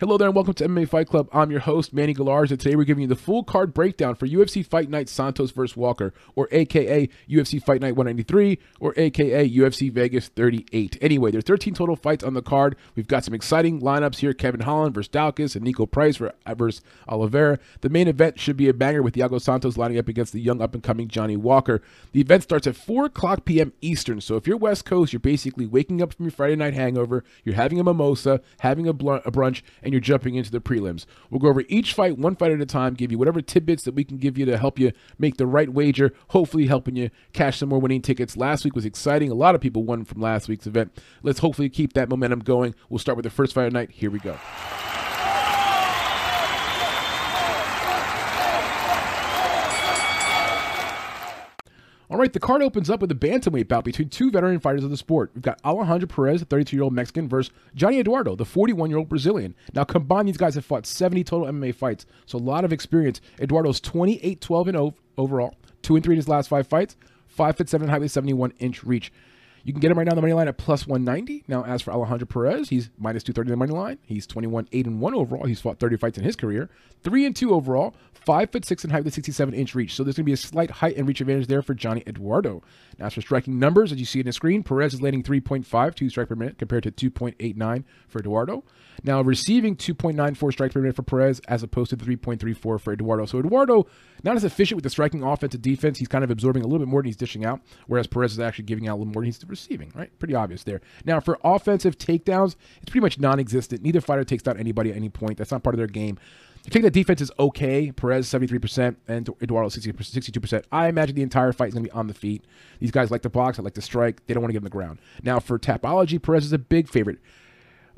Hello there and welcome to MMA Fight Club. I'm your host, Manny Gallarz, and today we're giving you the full card breakdown for UFC Fight Night Santos vs. Walker, or aka UFC Fight Night 193, or aka UFC Vegas 38. Anyway, there's 13 total fights on the card. We've got some exciting lineups here Kevin Holland versus Daukaus and Niko Price versus Oliveira. The main event should be a banger with Thiago Santos lining up against the young up and coming Johnny Walker. The event starts at 4 o'clock p.m. Eastern, so if you're West Coast, you're basically waking up from your Friday night hangover, you're having a mimosa, having a, a brunch, and you're jumping into the prelims. We'll go over each fight one fight at a time, give you whatever tidbits that we can give you to help you make the right wager, hopefully helping you cash some more winning tickets. Last week was exciting. A lot of people won from last week's event. Let's hopefully keep that momentum going. We'll start with the first fight of the night. Here we go. All right, the card opens up with a bantamweight bout between two veteran fighters of the sport. We've got Alejandro Perez, the 32-year-old Mexican, versus Johnny Eduardo, the 41-year-old Brazilian. Now, combined, these guys have fought 70 total MMA fights, so a lot of experience. Eduardo's 28-12 and overall, two and three in his last five fights, five foot seven height with 71 inch reach. You can get him right now on the money line at plus 190. Now, as for Alejandro Perez, he's minus 230 on the money line. He's 21 8 and 1 overall. He's fought 30 fights in his career. 3 and 2 overall. 5 foot 6 and height with a 67 inch reach. So there's going to be a slight height and reach advantage there for Johnny Eduardo. Now, as for striking numbers, as you see in the screen, Perez is landing 3.52 strike per minute compared to 2.89 for Eduardo. Now, receiving 2.94 strikes per minute for Perez as opposed to 3.34 for Eduardo. So Eduardo, not as efficient with the striking offensive defense. He's kind of absorbing a little bit more than he's dishing out, whereas Perez is actually giving out a little more than he's receiving, right? Pretty obvious there. Now, for offensive takedowns, it's pretty much non existent. Neither fighter takes down anybody at any point. That's not part of their game. The take the defense is okay. Perez 73% and Eduardo 62%. I imagine the entire fight is going to be on the feet. These guys like to box, I like to strike. They don't want to get on the ground. Now, for Tapology, Perez is a big favorite.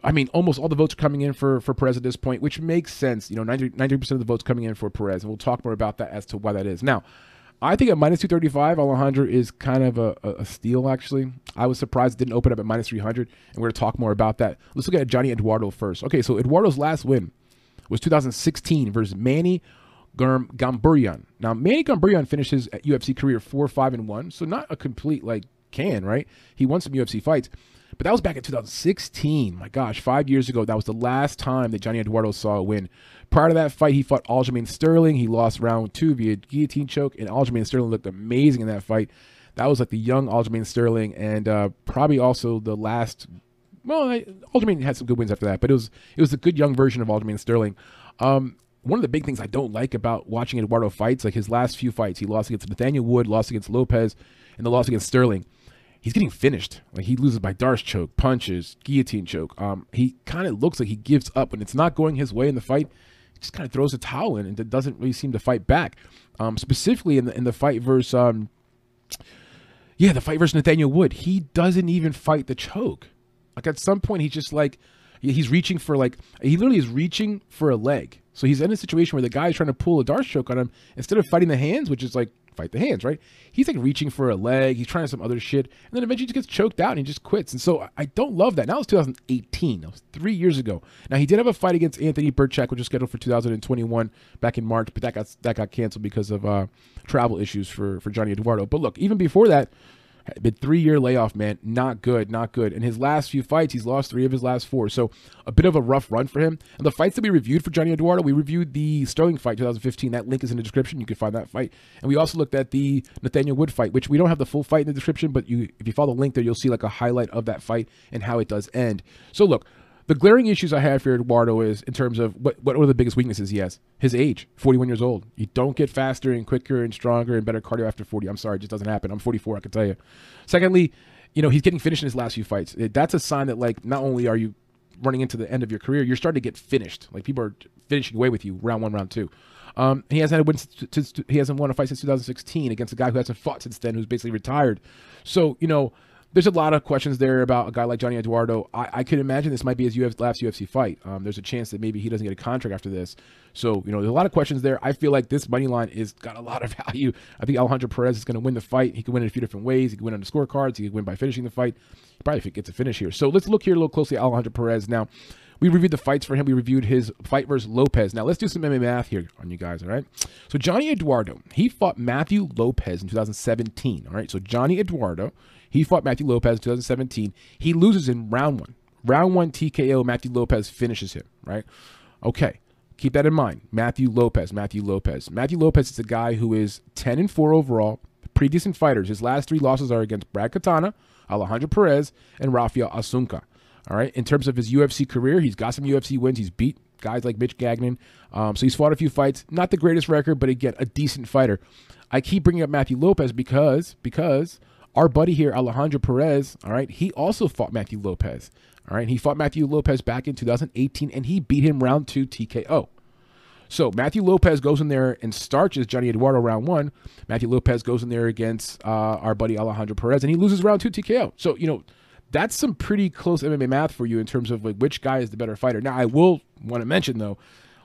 I mean, almost all the votes are coming in for, for Perez at this point, which makes sense. You know, 90, 90% of the votes coming in for Perez, and we'll talk more about that as to why that is. Now, I think at minus 235, Alejandro is kind of a, a, steal, actually. I was surprised it didn't open up at minus 300, and we're going to talk more about that. Let's look at Johnny Eduardo first. Okay, so Eduardo's last win was 2016 versus Manny Gamburyan. Now, Manny Gamburyan finishes his UFC career 4 5 and 1, so not a complete, like, can, right? He won some UFC fights. But that was back in 2016. My gosh, five years ago, that was the last time that Johnny Eduardo saw a win. Prior to that fight, he fought Aljamain Sterling. He lost round two via guillotine choke, and Aljamain Sterling looked amazing in that fight. That was like the young Aljamain Sterling, and uh, probably also the last. Well, I, Aljamain had some good wins after that, but it was it was a good young version of Aljamain Sterling. Um, one of the big things I don't like about watching Eduardo fights, like his last few fights, he lost against Nathaniel Wood, lost against Lopez, and the loss against Sterling he's getting finished. Like he loses by Darce choke, punches, guillotine choke. Um, he kind of looks like he gives up when it's not going his way in the fight. He just kind of throws a towel in and doesn't really seem to fight back. Um, specifically in the in the fight versus um, yeah, the fight versus Nathaniel Wood, he doesn't even fight the choke. Like at some point, he's just like he's reaching for like he literally is reaching for a leg. So he's in a situation where the guy is trying to pull a Darce choke on him instead of fighting the hands, which is like fight the hands, right? He's like reaching for a leg. He's trying some other shit, and then eventually he just gets choked out and he just quits. And so I don't love that. Now it's 2018. That was three years ago. Now he did have a fight against Anthony Birchak, which was scheduled for 2021 back in March, but that got that got canceled because of uh, travel issues for for Johnny Eduardo. But look, even before that, been three year layoff, man. Not good, not good. In his last few fights, he's lost three of his last four. So a bit of a rough run for him. And the fights that we reviewed for Johnny Eduardo, we reviewed the Sterling fight 2015. That link is in the description. You can find that fight. And we also looked at the Nathaniel Wood fight, which we don't have the full fight in the description, but you if you follow the link there, you'll see like a highlight of that fight and how it does end. So look, the glaring issues I have for Eduardo is in terms of what what are the biggest weaknesses he has? His age, 41 years old. You don't get faster and quicker and stronger and better cardio after 40. I'm sorry, it just doesn't happen. I'm 44, I can tell you. Secondly, you know, he's getting finished in his last few fights. That's a sign that like not only are you running into the end of your career, you're starting to get finished. Like people are finishing away with you round one, round two. Um, he hasn't had a win since, he hasn't won a fight since 2016 against a guy who hasn't fought since then, who's basically retired. So you know, there's a lot of questions there about a guy like Johnny Eduardo. I, I could imagine this might be his Uf- last UFC fight. Um, there's a chance that maybe he doesn't get a contract after this. So, you know, there's a lot of questions there. I feel like this money line is got a lot of value. I think Alejandro Perez is going to win the fight. He can win in a few different ways. He can win on the scorecards. He can win by finishing the fight. Probably if he probably gets a finish here. So let's look here a little closely at Alejandro Perez. Now, we reviewed the fights for him. We reviewed his fight versus Lopez. Now let's do some MMA math here on you guys. All right. So Johnny Eduardo, he fought Matthew Lopez in 2017. All right. So Johnny Eduardo, he fought Matthew Lopez in 2017. He loses in round one. Round one TKO, Matthew Lopez finishes him, right? Okay. Keep that in mind. Matthew Lopez, Matthew Lopez. Matthew Lopez is a guy who is 10 and 4 overall, pretty decent fighters. His last three losses are against Brad Katona, Alejandro Perez, and Rafael Asunca. All right. In terms of his UFC career, he's got some UFC wins. He's beat guys like Mitch Gagnon. Um, so he's fought a few fights. Not the greatest record, but again, a decent fighter. I keep bringing up Matthew Lopez because because our buddy here, Alejandro Perez, all right, he also fought Matthew Lopez. All right, he fought Matthew Lopez back in 2018 and he beat him round two TKO. So Matthew Lopez goes in there and starches Johnny Eduardo round one. Matthew Lopez goes in there against uh, our buddy Alejandro Perez and he loses round two TKO. So, you know, that's some pretty close MMA math for you in terms of like which guy is the better fighter. Now, I will want to mention though,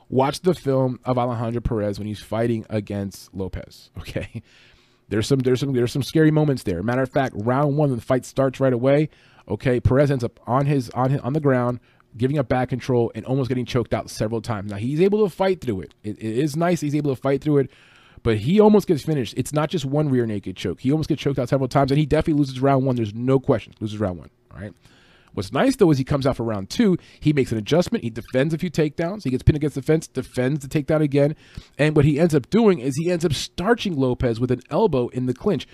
watch the film of Alejandro Perez when he's fighting against Lopez. Okay. There's some there's some there's some scary moments there. Matter of fact, round one, the fight starts right away, okay, Perez ends up on his on his, on the ground, giving up back control and almost getting choked out several times. Now he's able to fight through it. it. It is nice he's able to fight through it, but he almost gets finished. It's not just one rear naked choke. He almost gets choked out several times, and he definitely loses round one. There's no question. Loses round one. All right. What's nice though is he comes out for round two. He makes an adjustment. He defends a few takedowns. He gets pinned against the fence, defends the takedown again. And what he ends up doing is he ends up starching Lopez with an elbow in the clinch.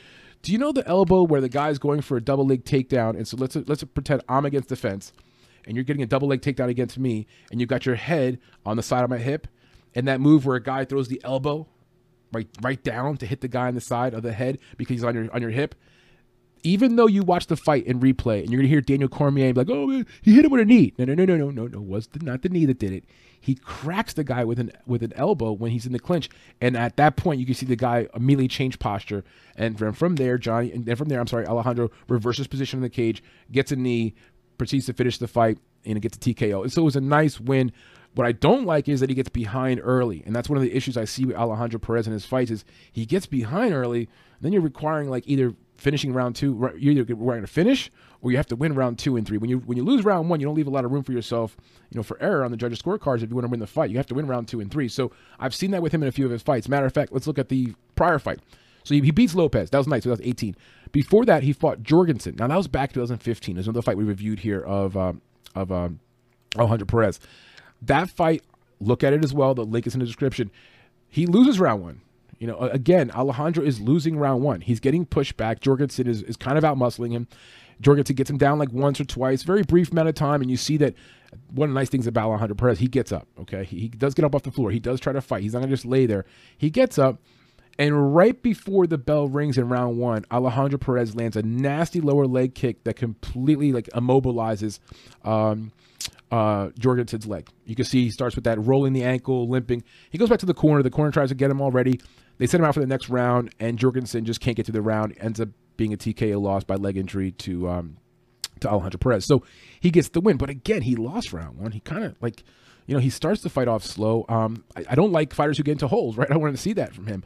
Do you know the elbow where the guy's going for a double leg takedown? And so let's let's pretend I'm against the fence, and you're getting a double leg takedown against me, and you've got your head on the side of my hip, and that move where a guy throws the elbow right right down to hit the guy on the side of the head because he's on your on your hip even though you watch the fight in replay and you're gonna hear Daniel Cormier be like, "Oh, he hit him with a knee." No, no, no, no, no, no, no. Was the, not the knee that did it. He cracks the guy with an with an elbow when he's in the clinch, and at that point, you can see the guy immediately change posture, and from, from there, Johnny, and then from there, I'm sorry, Alejandro reverses position in the cage, gets a knee, proceeds to finish the fight, and it gets a TKO. And so it was a nice win. What I don't like is that he gets behind early, and that's one of the issues I see with Alejandro Perez in his fights. Is he gets behind early, then you're requiring like either finishing round two, you're either going to finish or you have to win round two and three. When you when you lose round one, you don't leave a lot of room for yourself, you know, for error on the judges' scorecards if you want to win the fight. You have to win round two and three. So I've seen that with him in a few of his fights. Matter of fact, let's look at the prior fight. So he, he beats Lopez. That was nice. 2018. Before that, he fought Jorgensen. Now that was back 2015. There's another fight we reviewed here of um, of um, Alejandro Perez. That fight, look at it as well. The link is in the description. He loses round one. You know, again, Alejandro is losing round one. He's getting pushed back. Jorgensen is, is kind of out muscling him. Jorgensen gets him down like once or twice, very brief amount of time, and you see that one of the nice things about Alejandro Perez, he gets up. Okay, he, he does get up off the floor. He does try to fight. He's not gonna just lay there. He gets up, and right before the bell rings in round one, Alejandro Perez lands a nasty lower leg kick that completely like immobilizes um, uh, Jorgensen's leg. You can see he starts with that rolling the ankle, limping. He goes back to the corner. The corner tries to get him already. They send him out for the next round, and Jorgensen just can't get to the round. Ends up being a TKO loss by leg injury to um, to Alejandro Perez. So he gets the win. But again, he lost round one. He kind of like, you know, he starts the fight off slow. Um, I, I, don't like fighters who get into holes, right? I want to see that from him.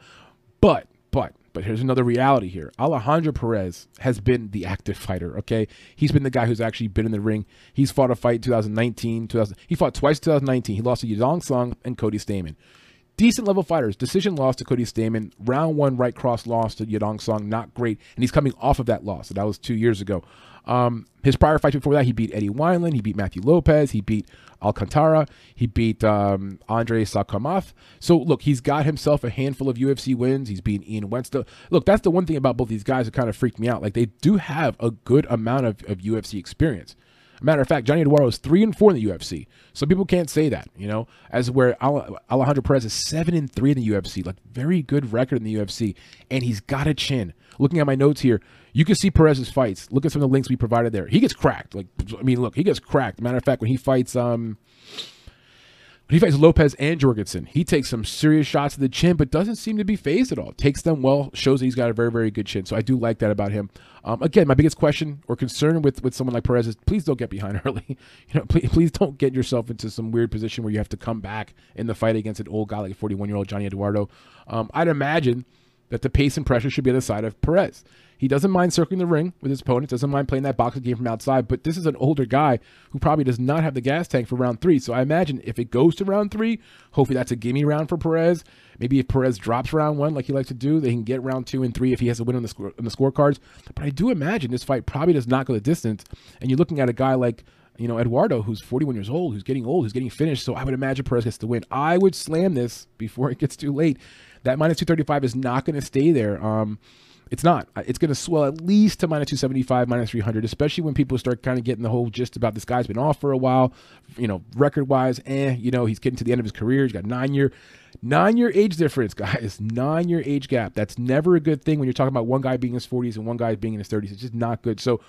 But, but, but here's another reality here. Alejandro Perez has been the active fighter, okay? He's been the guy who's actually been in the ring. He's fought a fight 2019, 2000. He fought twice 2019. He lost to Yadong Song and Cody Stamann decent level fighters. Decision loss to Cody Stamann. Round one right cross loss to Yadong Song. Not great. And he's coming off of that loss. So that was two years ago. Um, his prior fights before that, he beat Eddie Wineland. He beat Matthew Lopez. He beat Alcantara. He beat um, Andre Soukhamthath. So look, he's got himself a handful of UFC wins. He's beaten Ian Wensta. Look, that's the one thing about both these guys that kind of freaked me out. Like they do have a good amount of, of UFC experience. Matter of fact, Johnny Eduardo is three and four in the UFC. So people can't say that, you know, as where Alejandro Perez is seven and three in the UFC, like very good record in the UFC, and he's got a chin. Looking at my notes here, you can see Perez's fights. Look at some of the links we provided there. He gets cracked. Like, I mean, look, he gets cracked. Matter of fact, when he fights, um, he fights Lopez and Jorgensen, he takes some serious shots to the chin, but doesn't seem to be phased at all. Takes them well, shows that he's got a very, very good chin. So I do like that about him. Um, again, my biggest question or concern with, with someone like Perez is please don't get behind early. You know, please, please don't get yourself into some weird position where you have to come back in the fight against an old guy like a 41 year old Johnny Eduardo. Um, I'd imagine that the pace and pressure should be on the side of Perez. He doesn't mind circling the ring with his opponent, doesn't mind playing that boxing game from outside, but this is an older guy who probably does not have the gas tank for round three. So I imagine if it goes to round three, hopefully that's a gimme round for Perez. Maybe if Perez drops round one like he likes to do, they can get round two and three if he has a win on the score on the scorecards. But I do imagine this fight probably does not go the distance. And you're looking at a guy like you know, Eduardo, who's 41 years old, who's getting old, who's getting finished. So I would imagine Perez gets the win. I would slam this before it gets too late. That minus 235 is not going to stay there. Um, it's not. It's going to swell at least to minus 275, minus 300, especially when people start kind of getting the whole gist about this guy's been off for a while. You know, record wise, eh, you know, he's getting to the end of his career. He's got nine year, nine year age difference, guys. Nine year age gap. That's never a good thing when you're talking about one guy being in his 40s and one guy being in his 30s. It's just not good. So,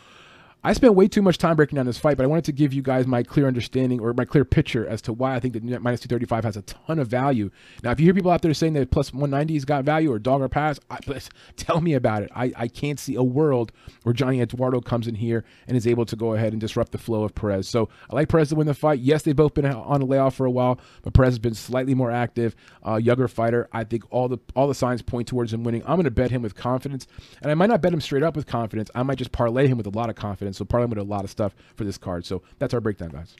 I spent way too much time breaking down this fight, but I wanted to give you guys my clear understanding or my clear picture as to why I think that minus 235 has a ton of value. Now, if you hear people out there saying that plus 190's got value or dog or pass, I, tell me about it. I, I can't see a world where Johnny Eduardo comes in here and is able to go ahead and disrupt the flow of Perez. So I like Perez to win the fight. Yes, they've both been on a layoff for a while, but Perez has been slightly more active, uh, younger fighter. I think all the all the signs point towards him winning. I'm going to bet him with confidence, and I might not bet him straight up with confidence. I might just parlay him with a lot of confidence. So parlay with a lot of stuff for this card. So that's our breakdown, guys.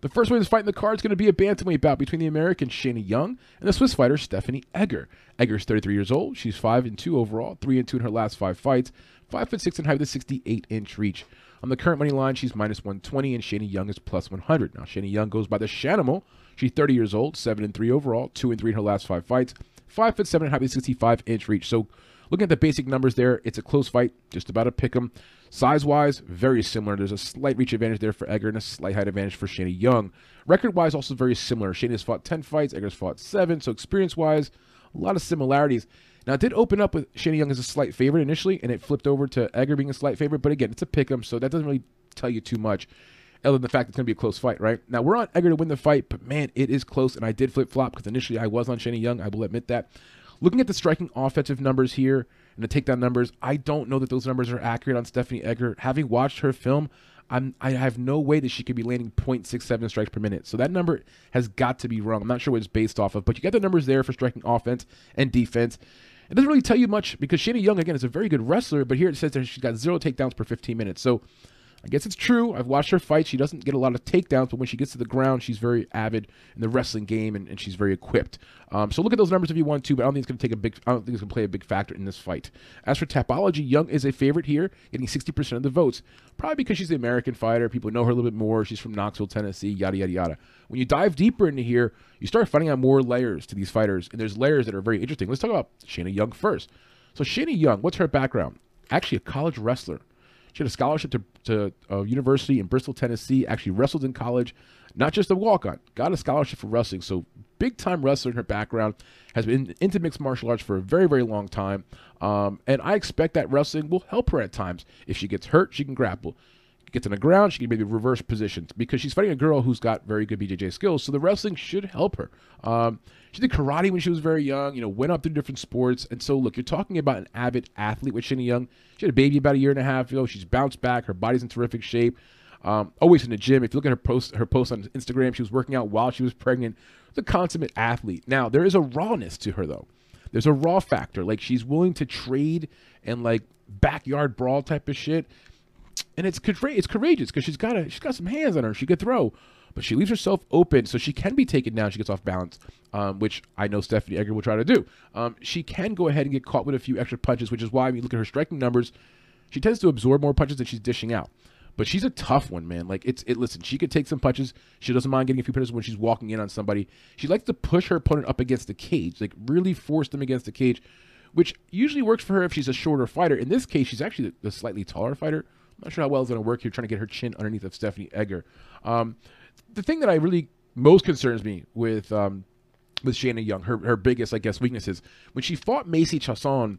The first to fight in the card is going to be a bantamweight bout between the American Shayna Young and the Swiss fighter Stephanie Egger. Egger's 33 years old. She's 5 and 2 overall, 3 and 2 in her last 5 fights, 5 foot 6 and height with a 68 inch reach. On the current money line, she's minus 120 and Shayna Young is plus 100. Now, Shayna Young goes by the Shanimal She's 30 years old, 7 and 3 overall, 2 and 3 in her last five fights, 5 foot 7 and happy 65 inch reach. So looking at the basic numbers there, it's a close fight, just about a pick 'em. Size wise, very similar. There's a slight reach advantage there for Egger and a slight height advantage for Shani Young. Record wise, also very similar. Shani has fought 10 fights, Egger's fought 7. So experience wise, a lot of similarities. Now, it did open up with Shani Young as a slight favorite initially, and it flipped over to Egger being a slight favorite. But again, it's a pick 'em, so that doesn't really tell you too much other than the fact it's going to be a close fight, right? Now, we're on Egger to win the fight, but man, it is close, and I did flip flop because initially I was on Shayna Young. I will admit that. Looking at the striking offensive numbers here and the takedown numbers, I don't know that those numbers are accurate on Stephanie Egger. Having watched her film, I'm, I have no way that she could be landing 0.67 strikes per minute. So that number has got to be wrong. I'm not sure what it's based off of, but you get the numbers there for striking offense and defense. It doesn't really tell you much because Shayna Young, again, is a very good wrestler, but here it says that she's got zero takedowns per 15 minutes. So I guess it's true. I've watched her fight. She doesn't get a lot of takedowns, but when she gets to the ground, she's very avid in the wrestling game and, and she's very equipped. Um, so look at those numbers if you want to, but I don't think it's going to take a big. I don't think it's going to play a big factor in this fight. As for Tapology, Young is a favorite here, getting 60% of the votes, probably because she's the American fighter. People know her a little bit more. She's from Knoxville, Tennessee. Yada yada yada. When you dive deeper into here, you start finding out more layers to these fighters, and there's layers that are very interesting. Let's talk about Shayna Young first. So Shayna Young, what's her background? Actually, a college wrestler. She had a scholarship to, to a university in Bristol, Tennessee, actually wrestled in college, not just a walk on, got a scholarship for wrestling. So, big time wrestler in her background, has been into mixed martial arts for a very, very long time. Um, and I expect that wrestling will help her at times. If she gets hurt, she can grapple gets on the ground, she can maybe reverse positions because she's fighting a girl who's got very good BJJ skills. So the wrestling should help her. Um, she did karate when she was very young, you know, went up through different sports. And so, look, you're talking about an avid athlete with Shayna Young. She had a baby about a year and a half ago. She's bounced back. Her body's in terrific shape. Um, always in the gym. If you look at her post, her post on Instagram, she was working out while she was pregnant. The consummate athlete. Now there is a rawness to her though. There's a raw factor. Like she's willing to trade and like backyard brawl type of shit and it's it's courageous because she's got a she's got some hands on her. She could throw, but she leaves herself open so she can be taken down. She gets off balance, um, which I know Stephanie Egger will try to do. Um, she can go ahead and get caught with a few extra punches, which is why when you look at her striking numbers, she tends to absorb more punches than she's dishing out. But she's a tough one, man. Like it's it. Listen, she could take some punches. She doesn't mind getting a few punches when she's walking in on somebody. She likes to push her opponent up against the cage, like really force them against the cage, which usually works for her if she's a shorter fighter. In this case, she's actually the slightly taller fighter. Not sure how well it's going to work here, trying to get her chin underneath of Stephanie Egger. Um, the thing that I really most concerns me with um, with Shayna Young, her her biggest, I guess, weaknesses when she fought Macy Chiasson.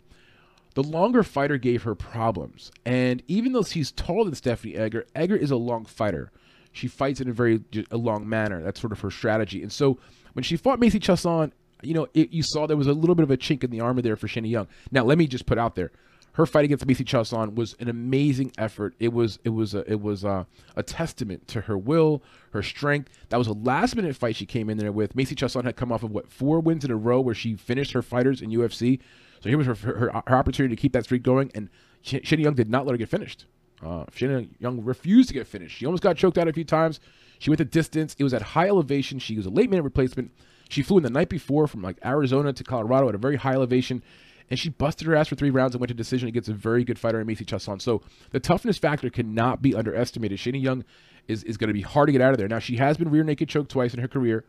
The longer fighter gave her problems, and even though she's taller than Stephanie Egger, Egger is a long fighter. She fights in a very a long manner. That's sort of her strategy. And so when she fought Macy Chiasson, you know, it, you saw there was a little bit of a chink in the armor there for Shayna Young. Now, let me just put out there, her fight against Macy Chiasson was an amazing effort. It was it was a, it was a, a, testament to her will, her strength. That was a last minute fight she came in there with. Macy Chiasson had come off of what four wins in a row where she finished her fighters in UFC. So here was her her, her opportunity to keep that streak going, and Shayna Young did not let her get finished. Uh, Young refused to get finished. She almost got choked out a few times. She went the distance. It was at high elevation. She was a late minute replacement. She flew in the night before from like Arizona to Colorado at a very high elevation, and she busted her ass for three rounds and went to decision against a very good fighter in Macy Chiasson. So the toughness factor cannot be underestimated. Shayna Young is, is going to be hard to get out of there. Now, she has been rear naked choked twice in her career,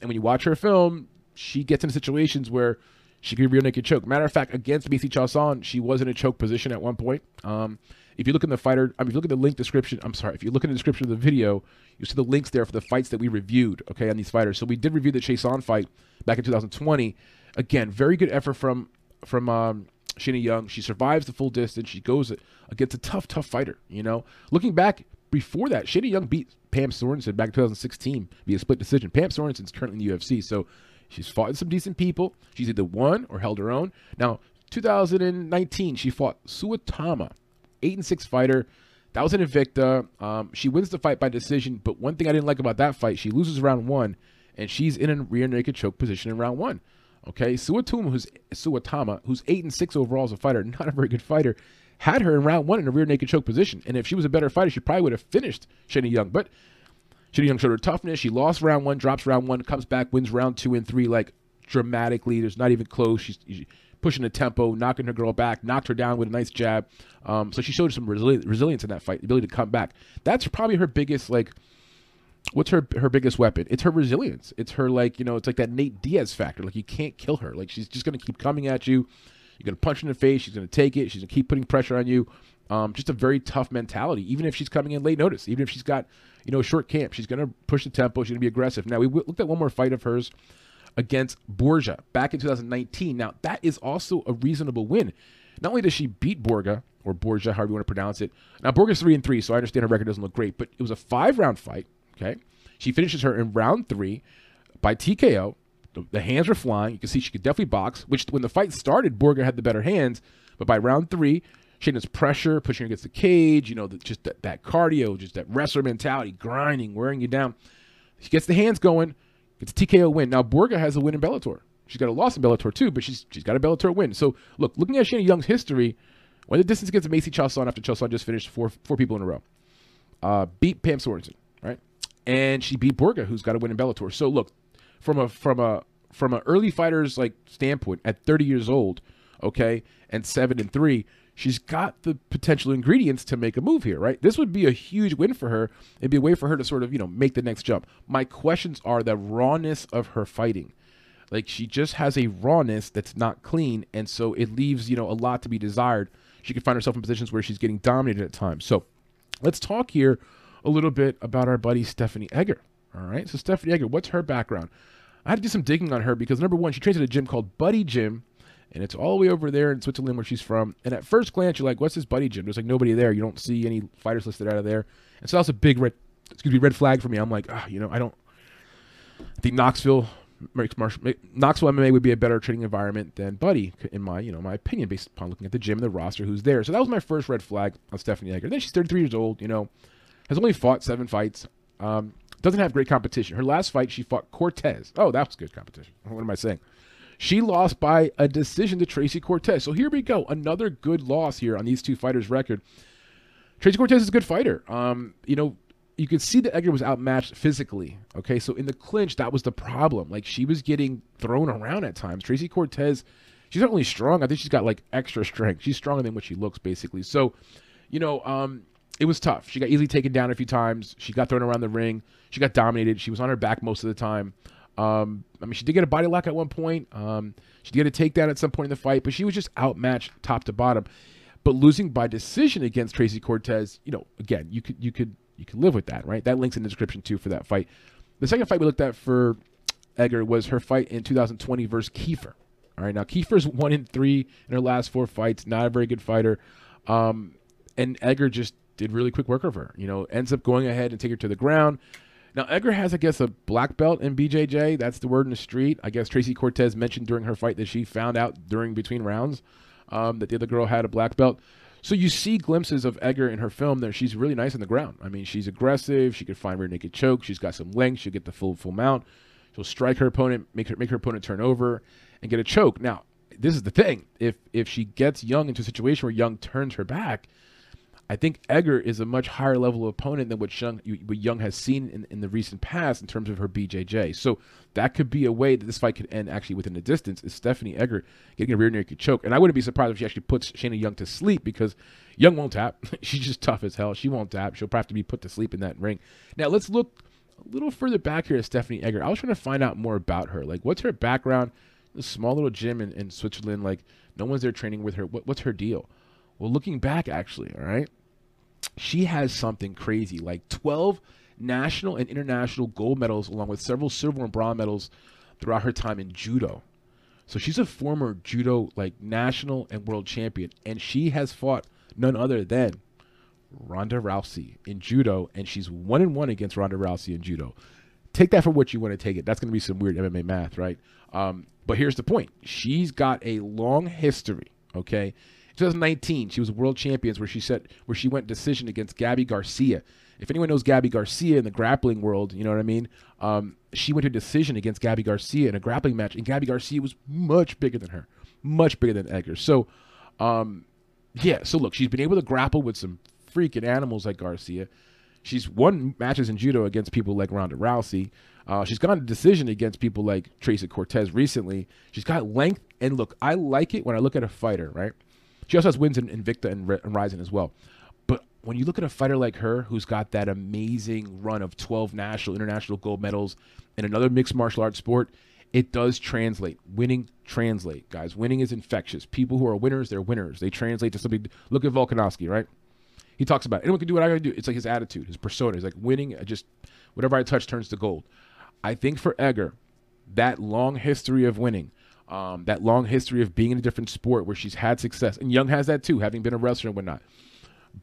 and when you watch her film, she gets into situations where she could rear naked choke. Matter of fact, against Macy Chiasson, she was in a choke position at one point. Um, if you look in the fighter, I mean, if you look at the link description, I'm sorry, if you look in the description of the video, you see the links there for the fights that we reviewed, okay, on these fighters. So we did review the Chiasson fight back in 2020. Again, very good effort from from um, Young. She survives the full distance. She goes against a tough, tough fighter. You know, looking back before that, Shayna Young beat Pam Sorenson back in 2016 via split decision. Pam Sorenson's currently in the UFC, so she's fought some decent people. She's either won or held her own. Now, 2019, she fought Suotama eight and six fighter. That was an Invicta. Um, she wins the fight by decision, but one thing I didn't like about that fight, she loses round one, and she's in a rear naked choke position in round one. Okay, Suotama, who's Suotama, who's eight and six overall as a fighter, not a very good fighter, had her in round one in a rear naked choke position. And if she was a better fighter, she probably would have finished Shayna Young. But Shayna Young showed her toughness. She lost round one, drops round one, comes back, wins round two and three like dramatically. There's not even close. She's pushing the tempo, knocking her girl back, knocked her down with a nice jab. Um, so she showed some resili- resilience in that fight, the ability to come back. That's probably her biggest like. What's her her biggest weapon? It's her resilience. It's her like you know. It's like that Nate Diaz factor. Like you can't kill her. Like she's just gonna keep coming at you. You're gonna punch in the face. She's gonna take it. She's gonna keep putting pressure on you. Um, just a very tough mentality. Even if she's coming in late notice, even if she's got you know short camp, she's gonna push the tempo. She's gonna be aggressive. Now we looked at one more fight of hers against Borgia back in 2019. Now, that is also a reasonable win. Not only does she beat Borga, or Borgia, however you want to pronounce it. Now, Borga's 3 and 3, so I understand her record doesn't look great, but it was a five round fight. Okay. She finishes her in round three by TKO. The, the hands were flying. You can see she could definitely box, which when the fight started, Borga had the better hands. But by round three, Shayna's pressure, pushing against the cage, you know, the, just that, that cardio, just that wrestler mentality, grinding, wearing you down. She gets the hands going. It's a TKO win. Now Borga has a win in Bellator. She's got a loss in Bellator too, but she's she's got a Bellator win. So look, looking at Shayna Young's history, when the distance against Macy Chiasson after Chiasson just finished four four people in a row, uh, beat Pam Sorenson, right? And she beat Borga, who's got to win in Bellator. So look, from a from a from an early fighter's like standpoint, at 30 years old, okay, and seven and three, she's got the potential ingredients to make a move here, right? This would be a huge win for her. It'd be a way for her to sort of, you know, make the next jump. My questions are the rawness of her fighting. Like she just has a rawness that's not clean, and so it leaves, you know, a lot to be desired. She could find herself in positions where she's getting dominated at times. So let's talk here a little bit about our buddy Stephanie Egger. All right. So Stephanie Egger, what's her background? I had to do some digging on her because number one, she trains at a gym called Buddy Gym and it's all the way over there in Switzerland where she's from. And at first glance, you're like, "What's this buddy gym?" There's like nobody there. You don't see any fighters listed out of there, and so that's a big red, excuse me, red flag for me. I'm like, ah, you know, I don't. I think Knoxville, Knoxville MMA would be a better training environment than Buddy, in my you know my opinion, based upon looking at the gym and the roster who's there. So that was my first red flag on Stephanie Egger. Then she's 33 years old. You know, has only fought seven fights. Um, doesn't have great competition. Her last fight, she fought Cortez. Oh, that was good competition. What am I saying? She lost by a decision to Tracy Cortez. So here we go. Another good loss here on these two fighters' record. Tracy Cortez is a good fighter. Um, you know, you could see that Edgar was outmatched physically. Okay, so in the clinch, that was the problem. Like she was getting thrown around at times. Tracy Cortez, she's not only strong. I think she's got like extra strength. She's stronger than what she looks, basically. So, you know, um, it was tough. She got easily taken down a few times. She got thrown around the ring. She got dominated. She was on her back most of the time. Um, I mean, she did get a body lock at one point. Um, she did get a takedown at some point in the fight, but she was just outmatched top to bottom. But losing by decision against Tracy Cortez, you know, again, you could you could you could live with that, right? That links in the description too for that fight. The second fight we looked at for Edgar was her fight in 2020 versus Kiefer. All right, now Kiefer's one in three in her last four fights. Not a very good fighter, um, and Edgar just did really quick work of her. You know, ends up going ahead and take her to the ground. Now, Edgar has, I guess, a black belt in BJJ. That's the word in the street. I guess Tracy Cortez mentioned during her fight that she found out during between rounds um, that the other girl had a black belt. So you see glimpses of Edgar in her film there. She's really nice on the ground. I mean, she's aggressive. She can find rear naked choke. She's got some length. She'll get the full full mount. She'll strike her opponent, make her make her opponent turn over, and get a choke. Now, this is the thing. If if she gets Young into a situation where Young turns her back, I think Egger is a much higher level opponent than what Young, what Young has seen in, in the recent past in terms of her BJJ. So that could be a way that this fight could end actually within the distance is Stephanie Egger getting a rear naked choke. And I wouldn't be surprised if she actually puts Shayna Young to sleep because Young won't tap. She's just tough as hell. She won't tap. She'll probably have to be put to sleep in that ring. Now let's look a little further back here at Stephanie Egger. I was trying to find out more about her. Like, what's her background? This small little gym in, in Switzerland. Like, no one's there training with her. What, what's her deal? Well, looking back, actually, all right, she has something crazy like 12 national and international gold medals, along with several silver and bronze medals throughout her time in judo. So she's a former judo, like national and world champion, and she has fought none other than Ronda Rousey in judo, and she's one and one against Ronda Rousey in judo. Take that for what you want to take it. That's going to be some weird MMA math, right? Um, but here's the point: she's got a long history. Okay, 2019, she was world champions where she said where she went decision against Gabby Garcia. If anyone knows Gabby Garcia in the grappling world, you know what I mean. Um, she went to decision against Gabby Garcia in a grappling match, and Gabby Garcia was much bigger than her, much bigger than Edgar. So, um, yeah. So look, she's been able to grapple with some freaking animals like Garcia. She's won matches in judo against people like Ronda Rousey. Uh, she's to decision against people like Tracy Cortez recently. She's got length, and look, I like it when I look at a fighter, right? She also has wins in Invicta and, and Rizin as well. But when you look at a fighter like her, who's got that amazing run of 12 national, international gold medals in another mixed martial arts sport, it does translate. Winning translate, guys. Winning is infectious. People who are winners, they're winners. They translate to something. Look at Volkanovski, right? He talks about anyone can do what I gotta do. It's like his attitude, his persona. He's like winning. Just whatever I touch turns to gold. I think for Egger, that long history of winning, um, that long history of being in a different sport where she's had success, and Young has that too, having been a wrestler and whatnot.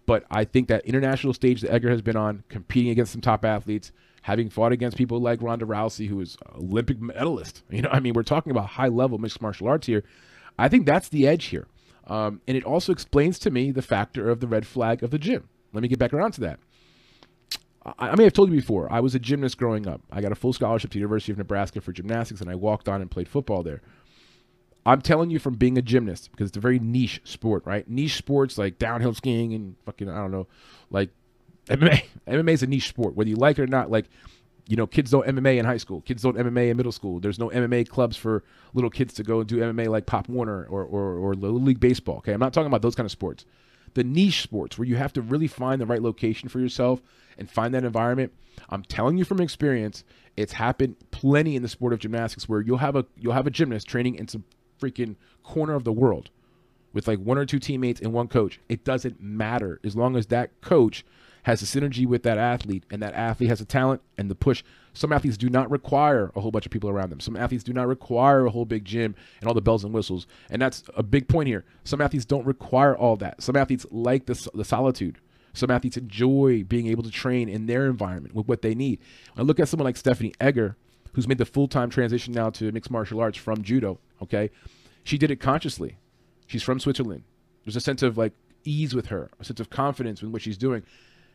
But I think that international stage that Edgar has been on, competing against some top athletes, having fought against people like Ronda Rousey, who is Olympic medalist. You know, I mean, we're talking about high level mixed martial arts here. I think that's the edge here. Um, and it also explains to me the factor of the red flag of the gym. Let me get back around to that. I, I may have told you before, I was a gymnast growing up. I got a full scholarship to the University of Nebraska for gymnastics, and I walked on and played football there. I'm telling you from being a gymnast because it's a very niche sport, right? Niche sports like downhill skiing and fucking I don't know, like MMA. MMA is a niche sport, whether you like it or not. Like, you know, kids don't MMA in high school. Kids don't MMA in middle school. There's no MMA clubs for little kids to go and do MMA like Pop Warner or or, or Little League baseball. Okay, I'm not talking about those kind of sports. The niche sports where you have to really find the right location for yourself and find that environment. I'm telling you from experience, it's happened plenty in the sport of gymnastics where you'll have a you'll have a gymnast training in some freaking corner of the world with like one or two teammates and one coach. It doesn't matter as long as that coach has a synergy with that athlete and that athlete has a talent and the push. Some athletes do not require a whole bunch of people around them. Some athletes do not require a whole big gym and all the bells and whistles. And that's a big point here. Some athletes don't require all that. Some athletes like the, the solitude. Some athletes enjoy being able to train in their environment with what they need. I look at someone like Stephanie Egger, who's made the full time transition now to mixed martial arts from judo. Okay, she did it consciously. She's from Switzerland. There's a sense of like ease with her, a sense of confidence in what she's doing.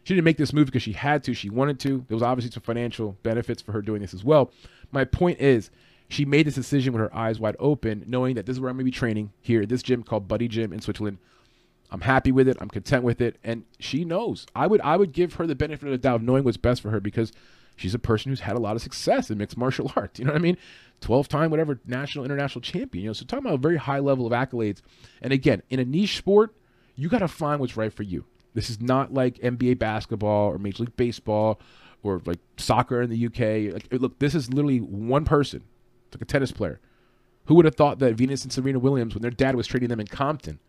She didn't make this move because she had to. She wanted to. There was obviously some financial benefits for her doing this as well. My point is, she made this decision with her eyes wide open, knowing that this is where I'm going to be training here at this gym called Buddy Gym in Switzerland. I'm happy with it. I'm content with it, and she knows. I would I would give her the benefit of the doubt, of knowing what's best for her, because she's a person who's had a lot of success in mixed martial arts. You know what I mean? 12 time, whatever, national, international champion. You know, so talking about a very high level of accolades. And again, in a niche sport, you got to find what's right for you. This is not like NBA basketball or Major League Baseball or like soccer in the UK. Like, look, this is literally one person, it's like a tennis player. Who would have thought that Venus and Serena Williams, when their dad was training them in Compton,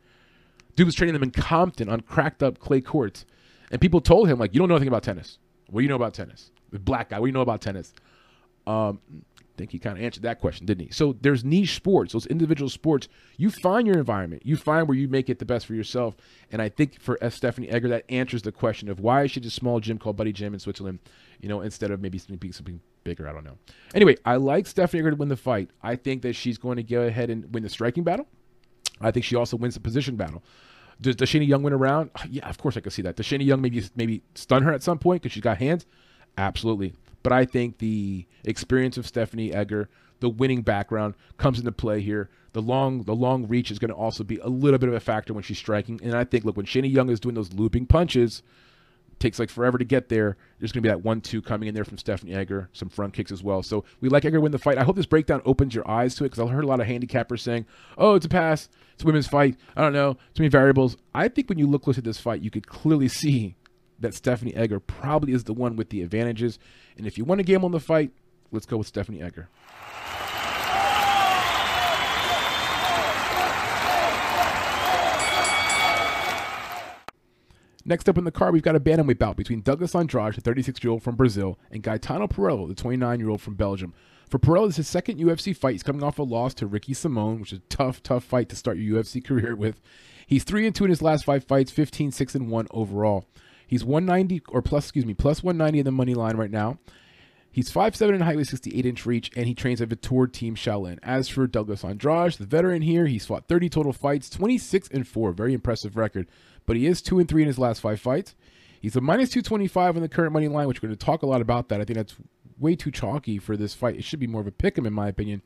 dude was training them in Compton on cracked up clay courts, and people told him like, "You don't know anything about tennis. What do you know about tennis?" Black guy, what do you know about tennis? Um, I think he kind of answered that question, didn't he? So there's niche sports, those individual sports. You find your environment. You find where you make it the best for yourself. And I think for. Stephanie Egger, that answers the question of why just a small gym called Buddy Gym in Switzerland, you know, instead of maybe something, something bigger. I don't know. Anyway, I like Stephanie Egger to win the fight. I think that she's going to go ahead and win the striking battle. I think she also wins the position battle. Does, does Shayna Young win around? Yeah, of course I can see that. Does Shayna Young maybe maybe stun her at some point because she's got hands? Absolutely. But I think the experience of Stephanie Egger, the winning background comes into play here. The long the long reach is going to also be a little bit of a factor when she's striking. And I think look when Shani Young is doing those looping punches, takes like forever to get there. There's going to be that one-two coming in there from Stephanie Egger, some front kicks as well. So we like Egger win the fight. I hope this breakdown opens your eyes to it because I heard a lot of handicappers saying, "Oh, it's a pass. It's a women's fight. I don't know. Too many variables." I think when you look close at this fight, you could clearly see that Stephanie Egger probably is the one with the advantages. And if you want to game on the fight, let's go with Stephanie Egger. Next up in the card, we've got a bantamweight bout between Douglas Andrade, the 36-year-old from Brazil, and Gaetano Pirrello, the 29-year-old from Belgium. For Pirrello, this is his second UFC fight. He's coming off a loss to Ricky Simón, which is a tough, tough fight to start your UFC career with. He's 3 and 2 in his last five fights, 15 6 and 1 overall. He's 190 or plus, excuse me, plus 190 in the money line right now. He's 5'7 in height with 68 inch reach, and he trains at Vitor Team Shaolin. As for Douglas Andrade, the veteran here, he's fought 30 total fights, 26 and 4. Very impressive record but he is two and three in his last five fights. He's a minus 225 on the current money line, which we're going to talk a lot about that. I think that's way too chalky for this fight. It should be more of a pick 'em, in my opinion.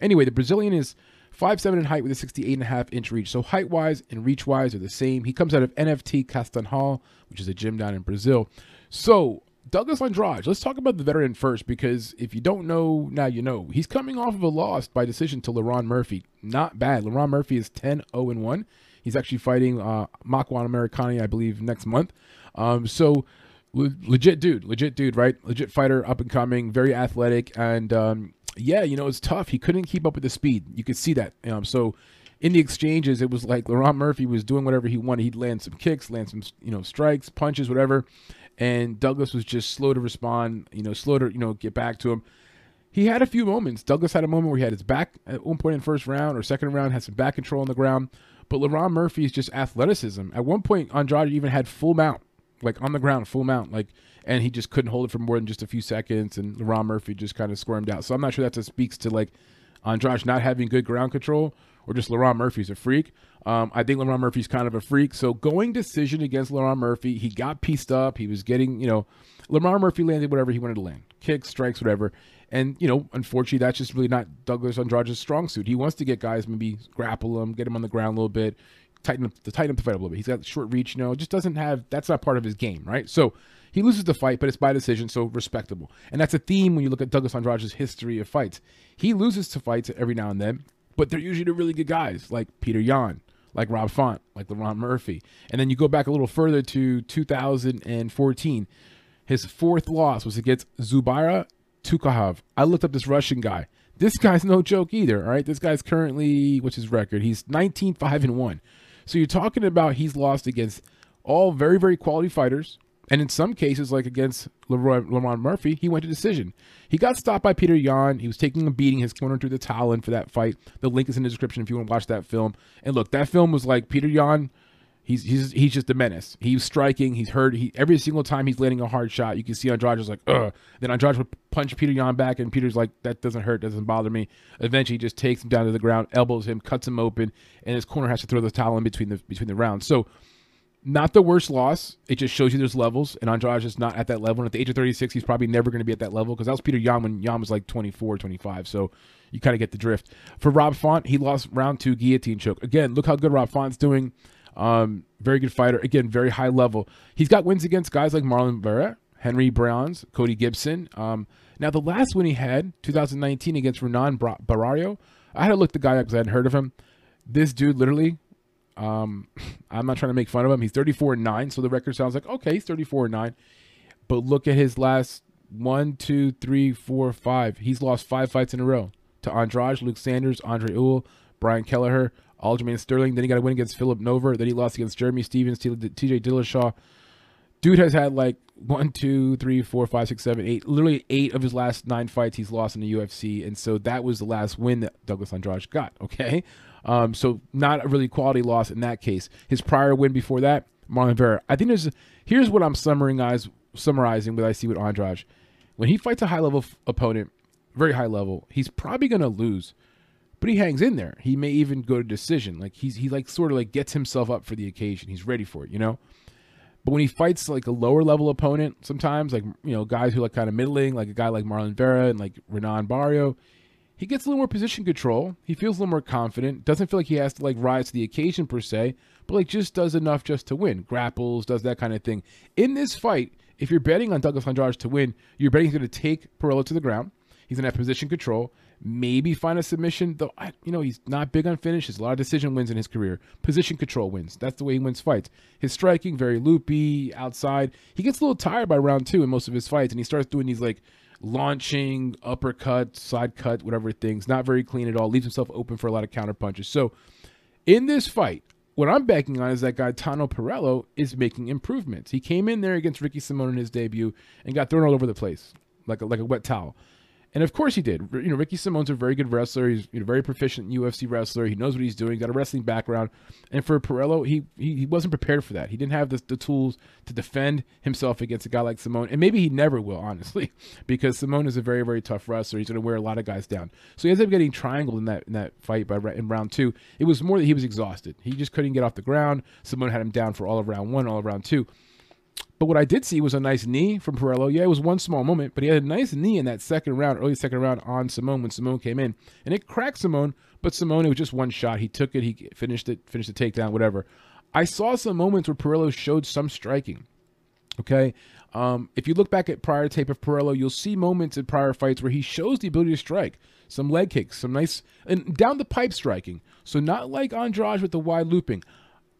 Anyway, the Brazilian is 5'7 in height with a 68.5 inch reach. So height wise and reach wise are the same. He comes out of NFT Castan Hall, which is a gym down in Brazil. So Douglas Andrade, let's talk about the veteran first because if you don't know, now you know. He's coming off of a loss by decision to Lerone Murphy. Not bad. Lerone Murphy is 10 0 1. He's actually fighting uh, Makwan Amirkhani, I believe, next month. Um, so le- legit dude, legit dude, right? Legit fighter, up and coming, very athletic, and um, yeah, you know, it's tough. He couldn't keep up with the speed. You could see that. Um, so in the exchanges, it was like Lerone Murphy was doing whatever he wanted. He'd land some kicks, land some, you know, strikes, punches, whatever. And Douglas was just slow to respond, you know, slow to, you know, get back to him. He had a few moments. Douglas had a moment where he had his back at one point in first round or second round, had some back control on the ground. But Lerone Murphy is just athleticism. At one point, Andrade even had full mount, like on the ground, full mount, like, and he just couldn't hold it for more than just a few seconds. And Lerone Murphy just kind of squirmed out. So I'm not sure that speaks to like Andrade not having good ground control or just Lerone Murphy's a freak. Um, I think Lerone Murphy's kind of a freak. So going decision against Lerone Murphy, he got pieced up. He was getting, you know, Lerone Murphy landed whatever he wanted to land, kicks, strikes, whatever. And you know, unfortunately, that's just really not Douglas Andrade's strong suit. He wants to get guys maybe grapple them, get them on the ground a little bit, tighten up the tighten up the fight a little bit. He's got short reach, you know, just doesn't have that's not part of his game, right? So he loses the fight, but it's by decision, so respectable. And that's a theme when you look at Douglas Andrade's history of fights. He loses to fights every now and then, but they're usually the really good guys, like Petr Yan, like Rob Font, like Lerone Murphy. And then you go back a little further to 2014. His fourth loss was against Zubaira Tukhugov. I looked up this Russian guy. This guy's no joke either. All right, this guy's currently what's his record? He's 19 5 and 1. So you're talking about he's lost against all very very quality fighters, and in some cases, like against Lerone Murphy, he went to decision. He got stopped by Petr Yan. He was taking a beating. His corner threw the Talon for that fight. The link is in the description if you want to watch that film. And look, that film was like Petr Yan He's he's he's just a menace. He's striking. He's hurt. He every single time he's landing a hard shot, you can see Andrade is like, ugh. Then Andrade would punch Petr Yan back, and Peter's like, that doesn't hurt, doesn't bother me. Eventually, he just takes him down to the ground, elbows him, cuts him open, and his corner has to throw the towel in between the between the rounds. So, not the worst loss. It just shows you there's levels, and Andrade is not at that level. And at the age of 36, he's probably never going to be at that level because that was Petr Yan when Yan was like 24, 25. So you kind of get the drift. For Rob Font, he lost round two guillotine choke. Again, look how good Rob Font's doing. Um, very good fighter. Again, very high level. He's got wins against guys like Marlon Vera, Henry Browns, Cody Gibson. Um, now, the last win he had, 2019, against Renan Barrario, I had to look the guy up because I hadn't heard of him. This dude, literally, um, I'm not trying to make fun of him. He's 34 and 9, so the record sounds like, okay, he's 34 and 9. But look at his last one, two, three, four, five. He's lost five fights in a row to Andrade, Luke Sanders, Andre Ewell, Brian Kelleher, Aljamain Sterling. Then he got a win against Philip Nover. Then he lost against Jeremy Stephens, TJ Dillashaw. Dude has had like one, two, three, four, five, six, seven, eight. Literally eight of his last nine fights he's lost in the UFC, and so that was the last win that Douglas Andrade got. Okay, um, so not a really quality loss in that case. His prior win before that, Marlon Vera. I think there's here's what I'm summarizing summarizing what I see with Andrade. When he fights a high level f- opponent, very high level, he's probably going to lose but he hangs in there. He may even go to decision. Like he's he like sort of like gets himself up for the occasion. He's ready for it, you know. But when he fights like a lower level opponent, sometimes like you know guys who like kind of middling, like a guy like Marlon Vera and like Renan Barrio, he gets a little more position control. He feels a little more confident. Doesn't feel like he has to like rise to the occasion per se, but like just does enough just to win. Grapples, does that kind of thing. In this fight, if you're betting on Douglas Andrade to win, you're betting he's going to take Pirrello to the ground. He's going to have position control. Maybe find a submission, though. I, you know, he's not big on finishes. A lot of decision wins in his career. Position control wins. That's the way he wins fights. His striking very loopy outside. He gets a little tired by round two in most of his fights, and he starts doing these like launching uppercut, side cut, whatever things. Not very clean at all. Leaves himself open for a lot of counter punches. So, in this fight, what I'm banking on is that Gaetano Pirrello is making improvements. He came in there against Ricky Simon in his debut and got thrown all over the place like a, like a wet towel. And of course he did. You know, Ricky Simone's a very good wrestler. He's you know, very proficient UFC wrestler. He knows what he's doing. Got a wrestling background. And for Pirrello, he he, he wasn't prepared for that. He didn't have the, the tools to defend himself against a guy like Simone. And maybe he never will, honestly, because Simone is a very very tough wrestler. He's going to wear a lot of guys down. So he ends up getting triangled in that in that fight by in round two. It was more that he was exhausted. He just couldn't get off the ground. Simone had him down for all of round one, all of round two. But what I did see was a nice knee from Pirrello. Yeah, it was one small moment, but he had a nice knee in that second round, early second round on Simone when Simone came in. And it cracked Simone, but Simone, it was just one shot. He took it, he finished it, finished the takedown, whatever. I saw some moments where Pirrello showed some striking. Okay. Um, if you look back at prior tape of Pirrello, you'll see moments in prior fights where he shows the ability to strike. Some leg kicks, some nice, and down the pipe striking. So not like Andrade with the wide looping.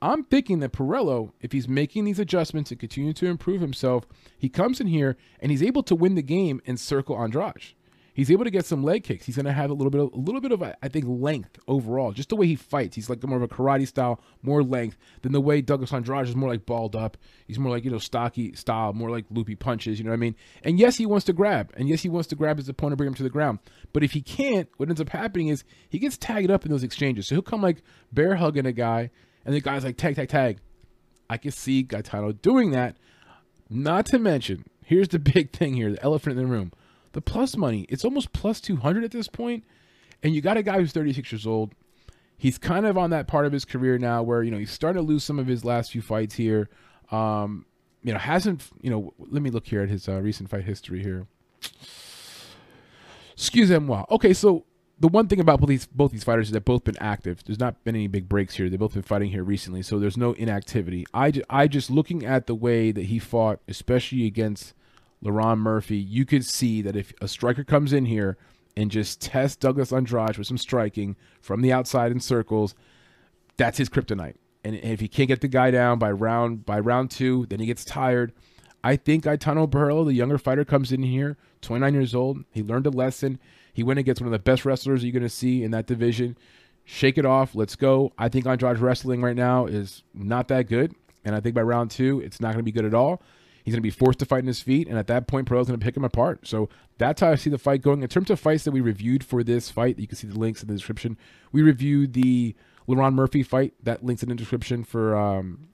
I'm thinking that Pirrello, if he's making these adjustments and continue to improve himself, he comes in here and he's able to win the game and circle Andrade. He's able to get some leg kicks. He's going to have a little bit of a little bit of I think length overall. Just the way he fights, he's like more of a karate style, more length than the way Douglas Andrade is more like balled up. He's more like you know stocky style, more like loopy punches. You know what I mean? And yes, he wants to grab, and yes, he wants to grab his opponent, bring him to the ground. But if he can't, what ends up happening is he gets tagged up in those exchanges. So he'll come like bear hugging a guy and the guy's like, tag, tag, tag. I can see Gaetano doing that. Not to mention, here's the big thing here the elephant in the room. The plus money, it's almost plus 200 at this point, And you got a guy who's 36 years old. He's kind of on that part of his career now where, you know, he's starting to lose some of his last few fights here. Um, you know, hasn't, you know, let me look here at his uh, recent fight history here. Excuse moi. Okay, so the one thing about both these both these fighters is they've both been active. There's not been any big breaks here. They've both been fighting here recently, so there's no inactivity. I, I just looking at the way that he fought, especially against Lerone Murphy, you could see that if a striker comes in here and just tests Douglas Andrade with some striking from the outside in circles, that's his kryptonite. And if he can't get the guy down by round by round two, then he gets tired. I think Gaetano Pirrello, the younger fighter, comes in here, 29 years old. He learned a lesson. He went against one of the best wrestlers you're going to see in that division. Shake it off. Let's go. I think Andrade wrestling right now is not that good. And I think by round two, it's not going to be good at all. He's going to be forced to fight in his feet. And at that point, Pirrello's going to pick him apart. So that's how I see the fight going. In terms of fights that we reviewed for this fight, you can see the links in the description. We reviewed the Lerone Murphy fight. That link's in the description for um,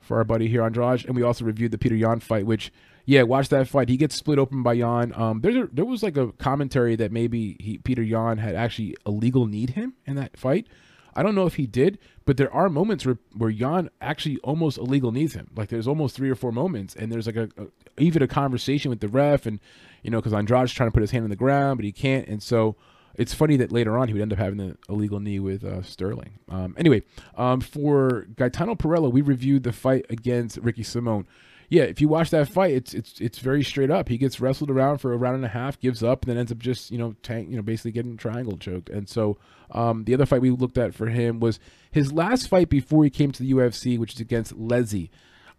for our buddy here Andrade. And we also reviewed the Petr Yan fight, which yeah, watch that fight. He gets split open by Yan. Um, a, there was like a commentary that maybe he, Petr Yan had actually illegal need him in that fight. I don't know if he did, but there are moments where where Yan actually almost illegal needs him. Like there's almost three or four moments, and there's like a, a even a conversation with the ref, and you know because Andrade's trying to put his hand on the ground, but he can't, and so it's funny that later on he would end up having the illegal knee with uh, Sterling. Um, anyway, um, for Gaetano Pirrello, we reviewed the fight against Ricky Simone yeah, if you watch that fight, it's it's it's very straight up. He gets wrestled around for a round and a half, gives up, and then ends up just you know tank, you know basically getting triangle choked. And so um, the other fight we looked at for him was his last fight before he came to the UFC, which is against Lezzy.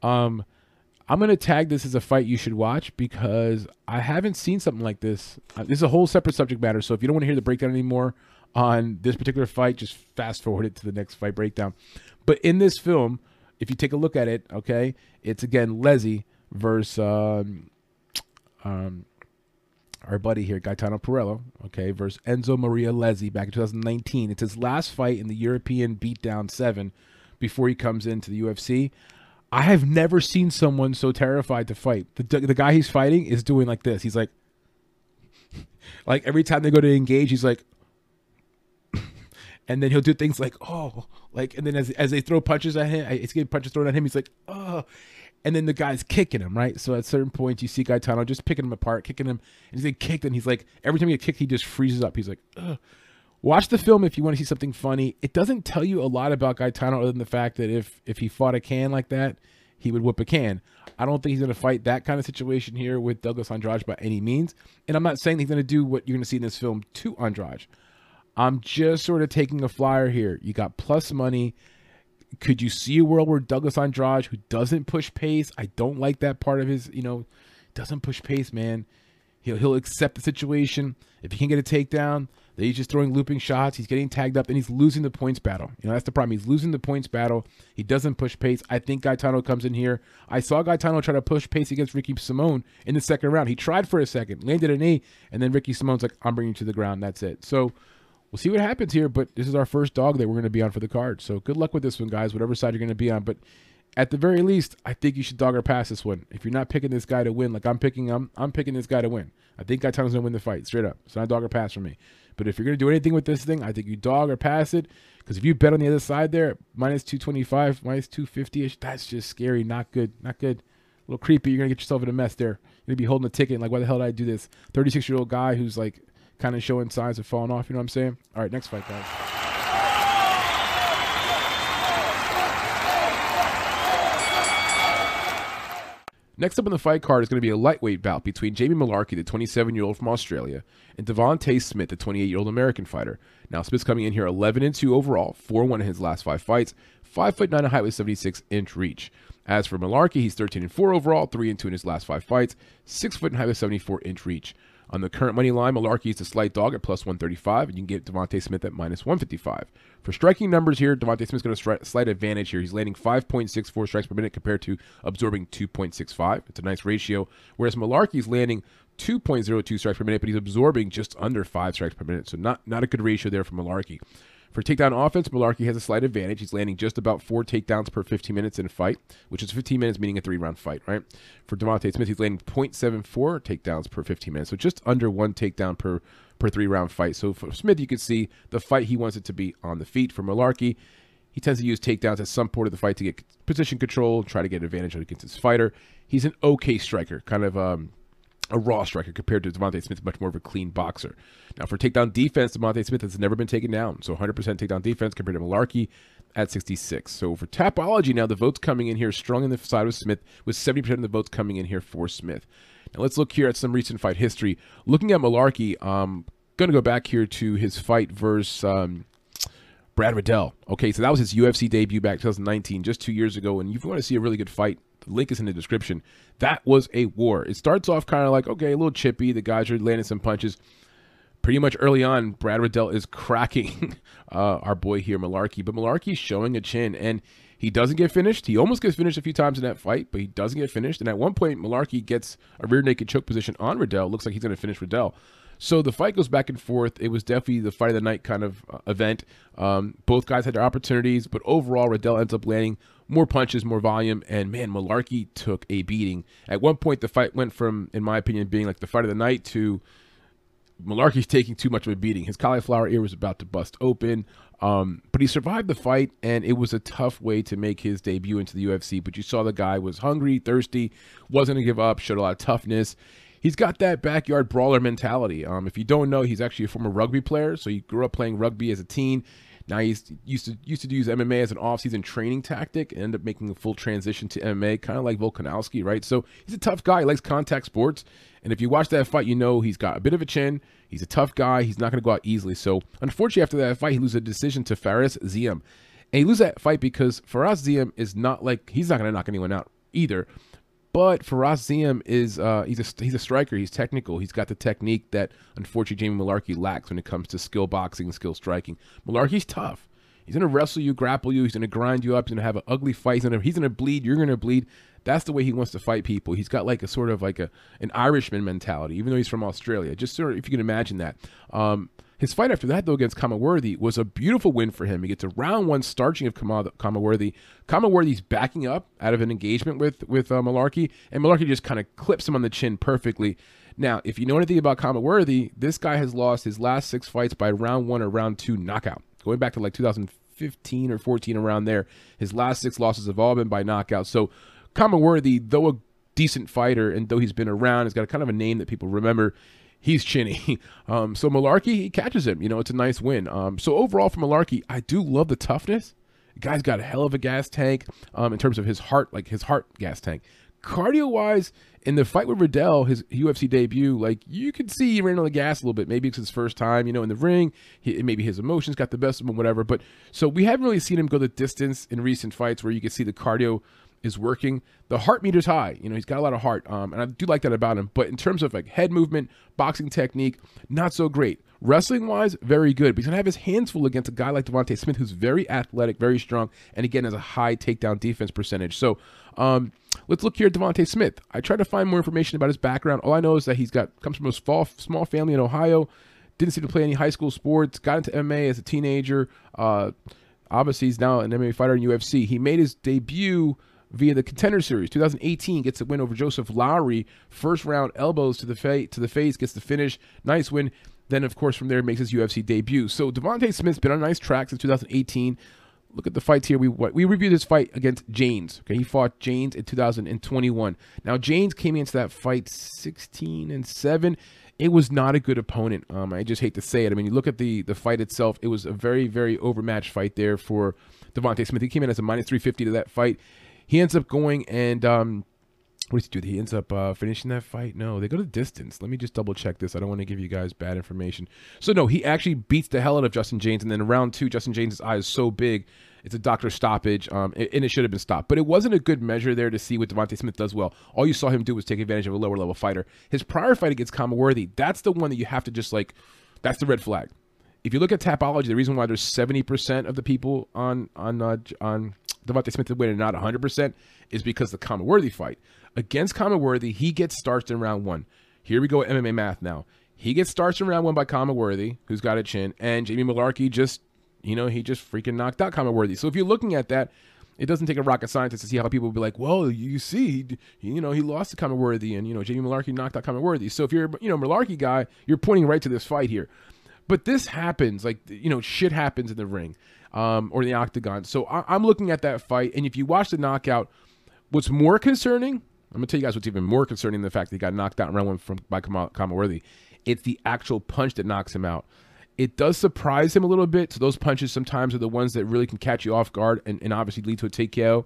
Um, I'm gonna tag this as a fight you should watch because I haven't seen something like this. Uh, this is a whole separate subject matter. So if you don't want to hear the breakdown anymore on this particular fight, just fast forward it to the next fight breakdown. But in this film if you take a look at it, okay, it's again Lezzy versus um, um, our buddy here, Gaetano Pirrello, okay, versus Enzo Maria Lezzy back in 2019. It's his last fight in the European Beatdown 7 before he comes into the UFC. I have never seen someone so terrified to fight. The, the guy he's fighting is doing like this. He's like, like every time they go to engage, he's like, and then he'll do things like oh like and then as, as they throw punches at him it's getting punches thrown at him he's like oh and then the guy's kicking him, right? So at certain points, you see Gaetano just picking him apart, kicking him, and he's like kicked, and he's like every time he gets kicked, he just freezes up. He's like, Ugh. watch the film if you want to see something funny. It doesn't tell you a lot about Gaetano other than the fact that if if he fought a can like that, he would whip a can. I don't think he's going to fight that kind of situation here with Douglas Andrade by any means. And I'm not saying he's going to do what you're going to see in this film to Andrade. I'm just sort of taking a flyer here. You got plus money. Could you see a world where Douglas Andrade, who doesn't push pace, I don't like that part of his, you know, doesn't push pace, man. He'll he'll accept the situation. If he can get a takedown, then he's just throwing looping shots. He's getting tagged up and he's losing the points battle. You know, that's the problem. He's losing the points battle. He doesn't push pace. I think Gaetano comes in here. I saw Gaetano try to push pace against Ricky Simone in the second round. He tried for a second, landed an knee, and then Ricky Simone's like, I'm bringing you to the ground. That's it. So we'll see what happens here. But this is our first dog that we're going to be on for the card. So good luck with this one, guys, whatever side you're going to be on. But at the very least, I think you should dog or pass this one. If you're not picking this guy to win, like I'm picking, I'm I'm picking this guy to win. I think Gaetano's gonna win the fight, straight up. It's not dog or pass for me. But if you're gonna do anything with this thing, I think you dog or pass it. Because if you bet on the other side there, minus 225, minus 250 ish, that's just scary. Not good. Not good. A little creepy. You're gonna get yourself in a mess there. You're gonna be holding a ticket. Like, why the hell did I do this? 36 year old guy who's like kind of showing signs of falling off. You know what I'm saying? All right, next fight, guys. Next up on the fight card is going to be a lightweight bout between Jamie Mullarkey, the 27 year old from Australia, and Devonte Smith, the 28 year old American fighter. Now, Smith's coming in here 11 and 2 overall, 4 1 in his last five fights, 5 foot 9 in height with 76 inch reach. As for Mullarkey, he's 13 and 4 overall, 3 and 2 in his last five fights, 6 foot in height with 74 inch reach. On the current money line, Mullarkey is a slight dog at plus 135, and you can get Devonte Smith at minus 155. For striking numbers here, Devonte Smith's got a stri- slight advantage here. He's landing 5.64 strikes per minute compared to absorbing 2.65. It's a nice ratio. Whereas Mullarkey's landing 2.02 strikes per minute, but he's absorbing just under 5 strikes per minute. So not, not a good ratio there for Mullarkey. For takedown offense, Mullarkey has a slight advantage. He's landing just about four takedowns per 15 minutes in a fight, which is 15 minutes, meaning a three round fight, right? For Devonte Smith, he's landing 0.74 takedowns per 15 minutes, so just under one takedown per per three round fight. So for Smith, you can see the fight he wants it to be on the feet. For Mullarkey, he tends to use takedowns at some point of the fight to get position control, try to get advantage against his fighter. He's an okay striker, kind of um, a raw striker compared to Devonte Smith, much more of a clean boxer. Now, for takedown defense, Devonte Smith has never been taken down, so 100% takedown defense compared to Mullarkey at 66. So for Tapology, now the votes coming in here strong in the side of Smith, with 70% of the votes coming in here for Smith. Now let's look here at some recent fight history. Looking at Mullarkey, um, going to go back here to his fight versus um, Brad Riddell. Okay, so that was his UFC debut back 2019, just two years ago. And if you want to see a really good fight, link is in the description. That was a war. It starts off kind of like, okay, a little chippy. The guys are landing some punches. Pretty much early on, Brad Riddell is cracking uh, our boy here, Mullarkey. But Mullarkey's showing a chin, and he doesn't get finished. He almost gets finished a few times in that fight, but he doesn't get finished. And at one point, Mullarkey gets a rear naked choke position on Riddell. Looks like he's going to finish Riddell. So the fight goes back and forth. It was definitely the fight of the night kind of uh, event. Um, both guys had their opportunities, but overall, Riddell ends up landing more punches, more volume, and man, Mullarkey took a beating. At one point, the fight went from, in my opinion, being like the fight of the night to Mullarkey's taking too much of a beating. His cauliflower ear was about to bust open, um, but he survived the fight, and it was a tough way to make his debut into the UFC. But you saw the guy was hungry, thirsty, wasn't going to give up, showed a lot of toughness. He's got that backyard brawler mentality. Um, if you don't know, he's actually a former rugby player, so he grew up playing rugby as a teen. Now he's used to used to use MMA as an off-season training tactic and ended up making a full transition to MMA, kind of like Volkanovski, right? So he's a tough guy. He likes contact sports. And if you watch that fight, you know he's got a bit of a chin. He's a tough guy. He's not going to go out easily. So unfortunately, after that fight, he loses a decision to Fares Ziam. And he loses that fight because Fares Ziam is not like, he's not going to knock anyone out either. But Fares Ziam is uh, he's a he's a striker. He's technical. He's got the technique that unfortunately Jamie Mullarkey lacks when it comes to skill boxing and skill striking. Mullarkey's tough. He's gonna wrestle you, grapple you. He's gonna grind you up. He's gonna have an ugly fight. He's gonna he's gonna bleed. You're gonna bleed. That's the way he wants to fight people. He's got like a sort of like a an Irishman mentality, even though he's from Australia. Just sort of if you can imagine that. Um, his fight after that, though, against Khama Worthy was a beautiful win for him. He gets a round one starching of Khama Worthy. Kamaworthy's backing up out of an engagement with with uh, Mullarkey, and Mullarkey just kind of clips him on the chin perfectly. Now, if you know anything about Khama Worthy, this guy has lost his last six fights by round one or round two knockout, going back to like 2015 or 14 around there. His last six losses have all been by knockout. So Khama Worthy, though a decent fighter and though he's been around, he's got a kind of a name that people remember. He's chinny. Um, so Mullarkey, he catches him. You know, it's a nice win. Um, so overall for Mullarkey, I do love the toughness. The guy's got a hell of a gas tank um, in terms of his heart, like his heart gas tank. Cardio wise, in the fight with Riddell, his UFC debut, like you could see he ran on the gas a little bit. Maybe it's his first time, you know, in the ring. He, maybe his emotions got the best of him, whatever. But so we haven't really seen him go the distance in recent fights where you can see the cardio is working. The heart meter's high. You know, he's got a lot of heart, um, and I do like that about him. But in terms of like head movement, boxing technique, not so great. Wrestling wise, very good. But he's gonna have his hands full against a guy like Devonte Smith, who's very athletic, very strong, and again has a high takedown defense percentage. So um, let's look here at Devonte Smith. I tried to find more information about his background. All I know is that he's got comes from a small small family in Ohio. Didn't seem to play any high school sports. Got into MMA as a teenager. Uh, obviously, he's now an MMA fighter in UFC. He made his debut via the Contender Series. 2018 gets a win over Joseph Lowry. First round elbows to the fa- to the face, gets the finish. Nice win. Then, of course, from there makes his UFC debut. So Devonte Smith's been on a nice track since 2018. Look at the fights here. We we reviewed his fight against Jaynes. Okay, he fought Jaynes in 2021. Now Jaynes came into that fight 16 and seven. It was not a good opponent. Um, I just hate to say it. I mean, you look at the the fight itself. It was a very very overmatched fight there for Devonte Smith. He came in as a minus 350 to that fight. He ends up going and um, what does he do? He ends up uh, finishing that fight. No, they go to distance. Let me just double check this. I don't want to give you guys bad information. So no, he actually beats the hell out of Justin James, and then round two, Justin James' eye is so big, it's a doctor stoppage, um, and it should have been stopped. But it wasn't a good measure there to see what Devonte Smith does well. All you saw him do was take advantage of a lower level fighter. His prior fight against Khama Worthy, that's the one that you have to just like, that's the red flag. If you look at Tapology, the reason why there's 70% of the people on on uh, on Devonte Smith to win and not 100% is because the Khama Worthy fight. Against Khama Worthy, he gets starched in round one. Here we go MMA math now. He gets starched in round one by Khama Worthy, who's got a chin, and Jamie Mullarkey just, you know, he just freaking knocked out Khama Worthy. So if you're looking at that, it doesn't take a rocket scientist to see how people will be like, well, you see, he, you know, he lost to Khama Worthy, and you know, Jamie Mullarkey knocked out Khama Worthy. So if you're, you know, Mullarkey guy, you're pointing right to this fight here. But this happens, like you know, shit happens in the ring um, or the octagon. So I, am looking at that fight, and if you watch the knockout, what's more concerning, I'm gonna tell you guys what's even more concerning than the fact that he got knocked out in round one from by Khama Worthy. It's the actual punch that knocks him out. It does surprise him a little bit. So those punches sometimes are the ones that really can catch you off guard and, and obviously lead to a TKO.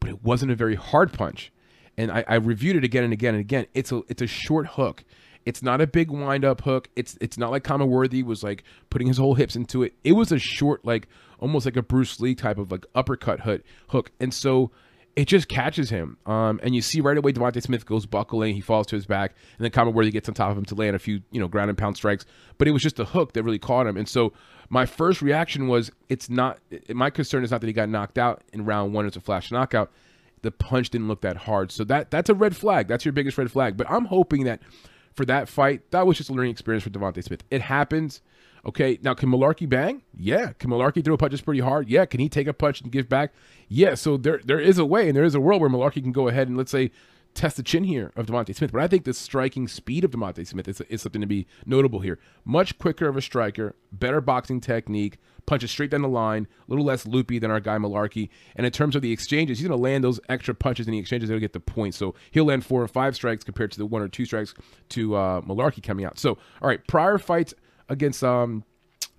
But it wasn't a very hard punch. And I, I reviewed it again and again and again. It's a it's a short hook. It's not a big wind up hook. It's it's not like Khama Worthy was like putting his whole hips into it. It was a short, like almost like a Bruce Lee type of like uppercut hook hook. And so it just catches him. Um, and you see right away Devonte Smith goes buckling, he falls to his back, and then Khama Worthy gets on top of him to land a few, you know, ground and pound strikes. But it was just a hook that really caught him. And so my first reaction was it's not my concern is not that he got knocked out in round one, it's a flash knockout. The punch didn't look that hard. So that that's a red flag. That's your biggest red flag. But I'm hoping that for that fight, that was just a learning experience for Devonte Smith. It happens. Okay, now can Mullarkey bang? Yeah. Can Mullarkey throw punches pretty hard? Yeah. Can he take a punch and give back? Yeah. So there there is a way and there is a world where Mullarkey can go ahead and let's say test the chin here of Devonte Smith. But I think the striking speed of Devonte Smith is, is something to be notable here. Much quicker of a striker, better boxing technique, punches straight down the line, a little less loopy than our guy Mullarkey. And in terms of the exchanges, he's going to land those extra punches in the exchanges. They'll get the points. So he'll land four or five strikes compared to the one or two strikes to uh, Mullarkey coming out. So, all right, prior fights against um,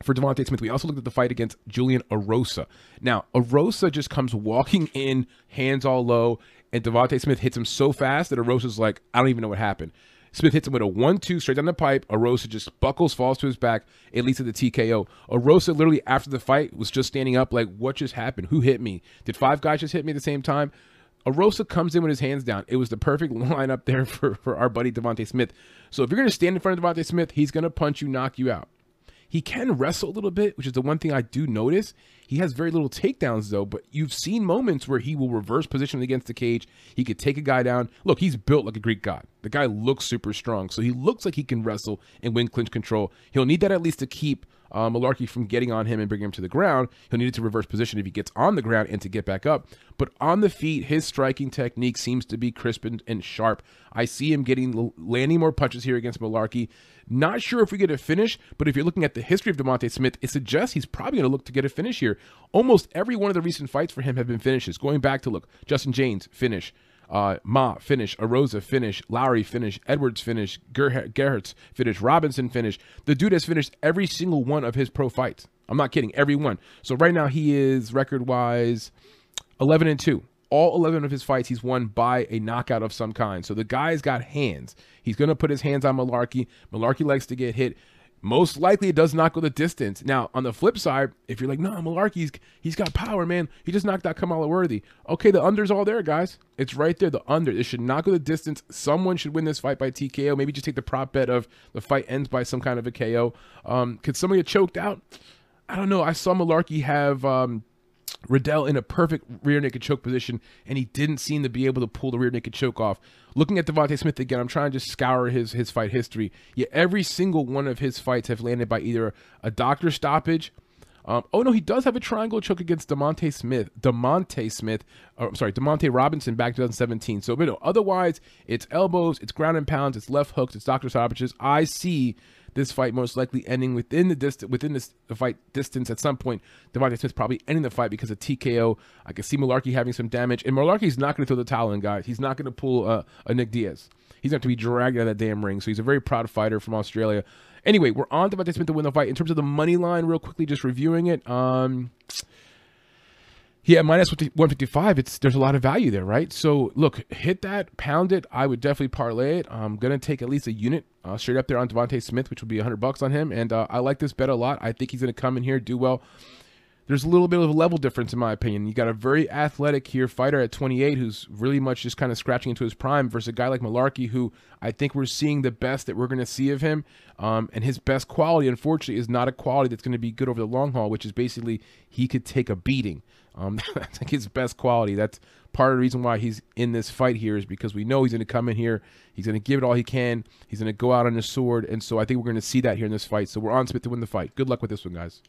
for Devonte Smith. We also looked at the fight against Julian Erosa. Now, Erosa just comes walking in, hands all low, and Devonte Smith hits him so fast that Erosa's like, I don't even know what happened. Smith hits him with a one-two straight down the pipe. Erosa just buckles, falls to his back. It leads to the TKO. Erosa literally after the fight was just standing up like, what just happened? Who hit me? Did five guys just hit me at the same time? Erosa comes in with his hands down. It was the perfect lineup there for, for our buddy Devonte Smith. So if you're going to stand in front of Devonte Smith, he's going to punch you, knock you out. He can wrestle a little bit, which is the one thing I do notice. He has very little takedowns though, but you've seen moments where he will reverse position against the cage. He could take a guy down. Look, he's built like a Greek god. The guy looks super strong, so he looks like he can wrestle and win clinch control. He'll need that at least to keep uh, Mullarkey from getting on him and bringing him to the ground. He'll need it to reverse position if he gets on the ground and to get back up. But on the feet, his striking technique seems to be crisp and, and sharp. I see him getting landing more punches here against Mullarkey. Not sure if we get a finish, but if you're looking at the history of Devonte Smith, it suggests he's probably going to look to get a finish here. Almost every one of the recent fights for him have been finishes. Going back to look, Justin James finish. Uh, Ma finish, Erosa finish, Lowry finish, Edwards finish, Ger- Gerhardt finish, Robinson finish. The dude has finished every single one of his pro fights. I'm not kidding, every one. So right now he is record wise 11 and 2. All 11 of his fights he's won by a knockout of some kind. So the guy's got hands. He's going to put his hands on Mullarkey. Mullarkey likes to get hit most likely it does not go the distance. Now, on the flip side, if you're like, no, Mullarkey's he's got power, man. He just knocked out Kamala Worthy. Okay, the under's all there, guys. It's right there. The under. It should not go the distance. Someone should win this fight by TKO. Maybe just take the prop bet of the fight ends by some kind of a KO. Um, could somebody get choked out? I don't know. I saw Mullarkey have um, Riddell in a perfect rear naked choke position, and he didn't seem to be able to pull the rear naked choke off. Looking at Devonte Smith again, I'm trying to just scour his his fight history. Yeah, every single one of his fights have landed by either a doctor stoppage. Um, oh no, he does have a triangle choke against Demonte Smith. Demonte Smith, or, sorry, Demonte Robinson back 2017. So, but no, otherwise, it's elbows, it's ground and pounds, it's left hooks, it's doctor stoppages. I see this fight most likely ending within the distance within this the fight distance at some point. Devonte Smith probably ending the fight because of TKO. I can see Mullarkey having some damage, and Mullarkey's not going to throw the towel in, guys. He's not going to pull uh, a Nick Diaz. He's going to be dragged out of that damn ring. So he's a very proud fighter from Australia. Anyway, we're on Devonte Smith to win the fight. In terms of the money line, real quickly, just reviewing it. Um, yeah, minus 155, it's there's a lot of value there, right? So look, hit that, pound it. I would definitely parlay it. I'm gonna take at least a unit uh, straight up there on Devonte Smith, which would be 100 bucks on him, and uh, I like this bet a lot. I think he's gonna come in here do well. There's a little bit of a level difference in my opinion. You got a very athletic here fighter at 28 who's really much just kind of scratching into his prime versus a guy like Mullarkey who I think we're seeing the best that we're going to see of him. Um, and his best quality, unfortunately, is not a quality that's going to be good over the long haul, which is basically he could take a beating. Um, that's like his best quality. That's part of the reason why he's in this fight here is because we know he's going to come in here. He's going to give it all he can. He's going to go out on his sword. And so I think we're going to see that here in this fight. So we're on Smith to win the fight. Good luck with this one, guys.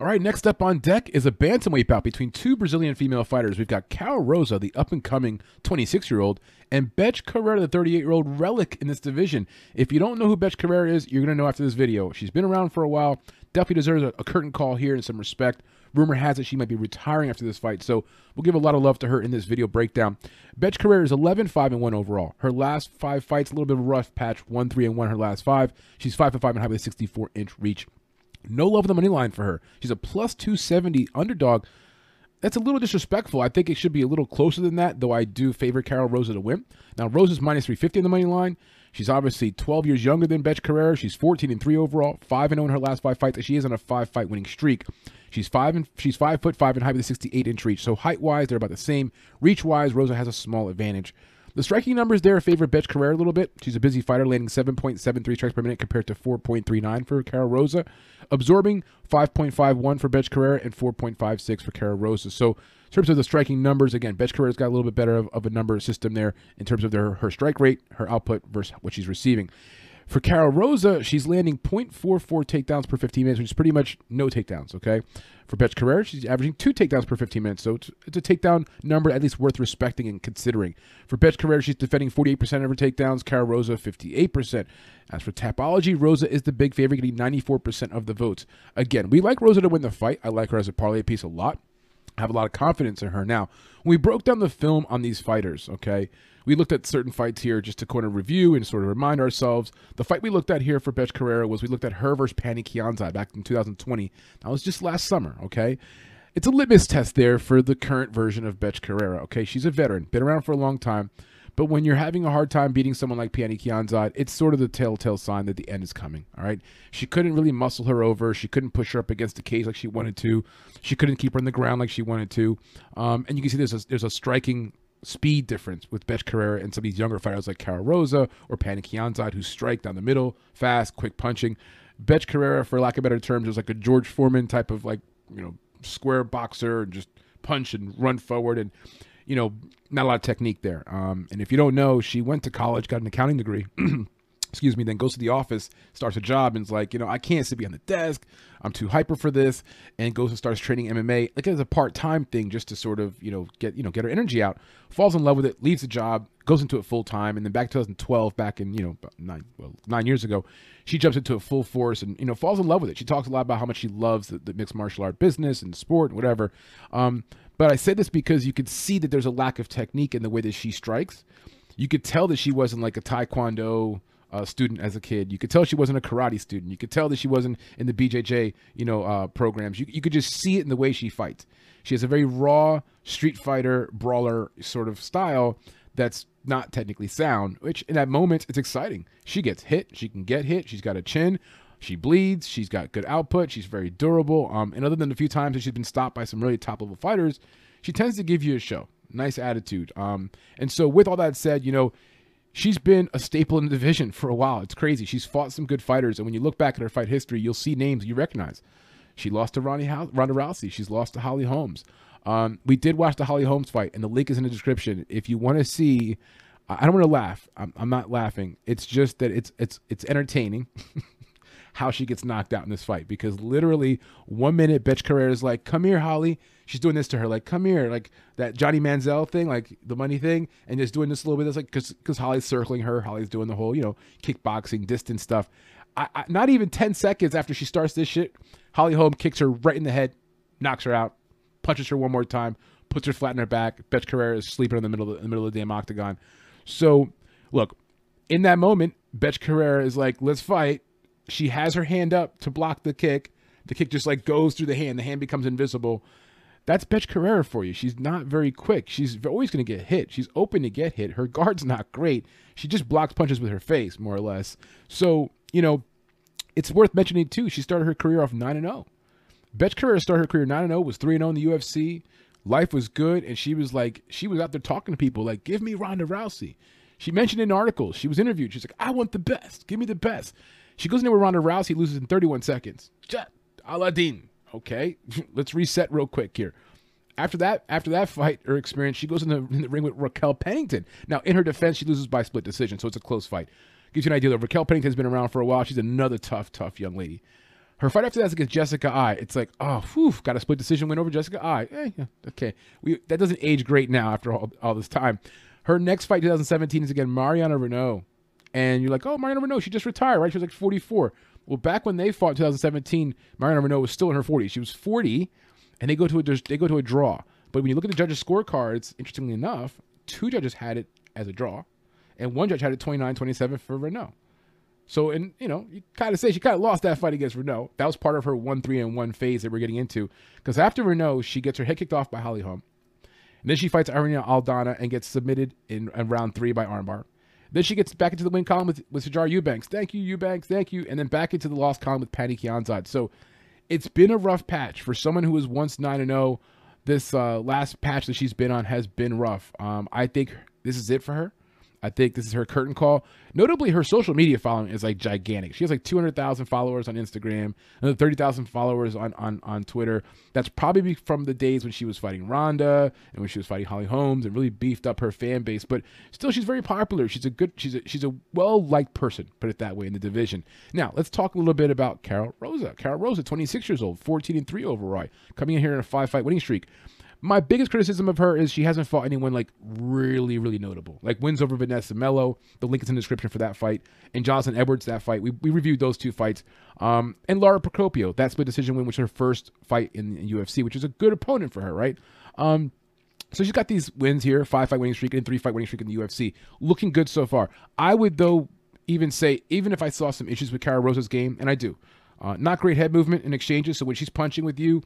All right, next up on deck is a bantamweight bout between two Brazilian female fighters. We've got Karol Rosa, the up and coming 26 year old, and Betch Carreira, the 38 year old relic in this division. If you don't know who Betch Carreira is, you're going to know after this video. She's been around for a while, definitely deserves a, a curtain call here and some respect. Rumor has it she might be retiring after this fight, so we'll give a lot of love to her in this video breakdown. Betch Carreira is 11 5 and 1 overall. Her last five fights, a little bit of a rough patch, 1 3 and 1 her last five. She's 5 and 5 and have a 64 inch reach. No love of the money line for her. She's a plus 270 underdog. That's a little disrespectful. I think it should be a little closer than that, though I do favor Karol Rosa to win. Now, Rosa's minus 350 on the money line. She's obviously 12 years younger than Betch Carrera. She's 14 and 3 overall, 5 and 0 in her last five fights. She is on a five fight winning streak. She's five and she's five foot five and height with a 68 inch reach. So height wise, they're about the same. Reach wise, Rosa has a small advantage. The striking numbers there favor Bethe Carreira a little bit. She's a busy fighter, landing 7.73 strikes per minute compared to 4.39 for Karol Rosa, absorbing 5.51 for Bethe Carreira and 4.56 for Karol Rosa. So in terms of the striking numbers, again, Bethe Carreira's got a little bit better of, of a number system there in terms of their her strike rate, her output versus what she's receiving. For Karol Rosa, she's landing 0.44 takedowns per 15 minutes, which is pretty much no takedowns, okay? For Bethe Carrera, she's averaging two takedowns per 15 minutes, so it's, a takedown number at least worth respecting and considering. For Bethe Carrera, she's defending 48% of her takedowns, Carol Rosa 58%. As for Tapology, Rosa is the big favorite, getting 94% of the votes. Again, we like Rosa to win the fight. I like her as a parlay piece a lot. I have a lot of confidence in her. Now, when we broke down the film on these fighters, okay, we looked at certain fights here just to kind of review and sort of remind ourselves. The fight we looked at here for Bethe Carrera was we looked at her versus Pannie Kianzad back in 2020. That was just last summer, okay? It's a litmus test there for the current version of Bethe Carrera, okay? She's a veteran, been around for a long time. But when you're having a hard time beating someone like Pannie Kianzad, it's sort of the telltale sign that the end is coming. All right. She couldn't really muscle her over. She couldn't push her up against the cage like she wanted to. She couldn't keep her on the ground like she wanted to. Um, and you can see there's a, there's a striking speed difference with Betch Carrera and some of these younger fighters like Karol Rosa or Pannie Kianzad who strike down the middle, fast, quick punching. Betch Carrera, for lack of better terms, is like a George Foreman type of like, you know, square boxer and just punch and run forward and, you know, not a lot of technique there. Um, and if you don't know, she went to college, got an accounting degree. excuse me, then goes to the office, starts a job, and is like, you know, I can't sit behind the desk. I'm too hyper for this, and goes and starts training MMA like as a part time thing, just to sort of, you know, get you know get her energy out. Falls in love with it, leaves the job, goes into it full time, and then back 2012, back in you know nine well nine years ago, she jumps into it full force and you know falls in love with it. She talks a lot about how much she loves the, the mixed martial art business and sport and whatever. Um, but I say this because you could see that there's a lack of technique in the way that she strikes. You could tell that she wasn't like a taekwondo uh, student as a kid. You could tell she wasn't a karate student. You could tell that she wasn't in the BJJ, you know, uh, programs. You, you could just see it in the way she fights. She has a very raw street fighter brawler sort of style that's not technically sound. Which in that moment, it's exciting. She gets hit. She can get hit. She's got a chin. She bleeds. She's got good output. She's very durable. Um, and other than a few times that she's been stopped by some really top level fighters, she tends to give you a show. Nice attitude. Um, and so with all that said, you know, she's been a staple in the division for a while. It's crazy. She's fought some good fighters, and when you look back at her fight history, you'll see names you recognize. She lost to Ronnie How- Ronda Rousey. She's lost to Holly Holmes. Um, we did watch the Holly Holmes fight, and the link is in the description. If you want to see, I don't want to laugh. I'm, I'm not laughing. It's just that it's it's it's entertaining. how she gets knocked out in this fight because literally one minute Bethe Carrera is like, "Come here, Holly." She's doing this to her, like, "Come here," like that Johnny Manziel thing, like the money thing, and just doing this a little bit. It's like because because Holly's circling her, Holly's doing the whole you know kickboxing distance stuff. I, I, not even ten seconds after she starts this shit, Holly Holm kicks her right in the head, knocks her out, punches her one more time, puts her flat in her back. Bethe Carrera is sleeping in the middle of the, in the middle of the damn octagon. So look, in that moment, Bethe Carrera is like, "Let's fight." She has her hand up to block the kick. The kick just like goes through the hand. The hand becomes invisible. That's Bethe Carrera for you. She's not very quick. She's always going to get hit. She's open to get hit. Her guard's not great. She just blocks punches with her face, more or less. So, you know, it's worth mentioning too. She started her career off 9 and 0. Bethe Carrera started her career 9 and 0, was 3 and 0 in the UFC. Life was good. And she was like, she was out there talking to people like, give me Ronda Rousey. She mentioned in articles, she was interviewed. She's like, I want the best. Give me the best. She goes in there with Ronda Rousey, He loses in 31 seconds. Aladdin. Okay, let's reset real quick here. After that, after that fight or experience, she goes in the, in the ring with Raquel Pennington. Now, in her defense, she loses by split decision, so it's a close fight. Gives you an idea that Raquel Pennington's been around for a while. She's another tough, tough young lady. Her fight after that is against Jessica Eye. It's like, oh, whew, got a split decision win over Jessica Eye. Eh, yeah, okay, we, that doesn't age great now after all, all this time. Her next fight, 2017, is against Mariana Reneau and you're like, oh, Mariana Reneau, she just retired, right? She was like 44. Well, back when they fought in 2017, Mariana Reneau was still in her 40s. She was 40, and they go to a they go to a draw. But when you look at the judges' scorecards, interestingly enough, two judges had it as a draw, and one judge had it 29-27 for Reneau. So, and you know, you kind of say she kind of lost that fight against Reneau. That was part of her one three and one phase that we're getting into. Because after Reneau, she gets her head kicked off by Holly Holm. And then she fights Irene Aldana and gets submitted in, in round three by armbar. Then she gets back into the win column with, with Sijara Eubanks. Thank you, Eubanks. Thank you. And then back into the loss column with Pannie Kianzad. So it's been a rough patch for someone who was once 9 0. This uh, last patch that she's been on has been rough. Um, I think this is it for her. I think this is her curtain call. Notably, her social media following is like gigantic. She has like 200,000 followers on Instagram, another 30,000 followers on, on, on Twitter. That's probably from the days when she was fighting Ronda and when she was fighting Holly Holmes and really beefed up her fan base. But still, she's very popular. She's a good, she's a, she's a well liked person, put it that way, in the division. Now, let's talk a little bit about Karol Rosa. Karol Rosa, 26 years old, 14 and 3 overall, coming in here in a five fight winning streak my biggest criticism of her is she hasn't fought anyone like really, really notable. Like wins over Vanessa Melo. The link is in the description for that fight. And Jocelyn Edwards, that fight. We, we reviewed those two fights. Um, and Lara Procopio, that split decision win, which was her first fight in, in UFC, which is a good opponent for her, right? Um, so she's got these wins here, five fight winning streak and three fight winning streak in the UFC. Looking good so far. I would though even say, even if I saw some issues with Cara Rosa's game, and I do, uh, not great head movement in exchanges. So when she's punching with you,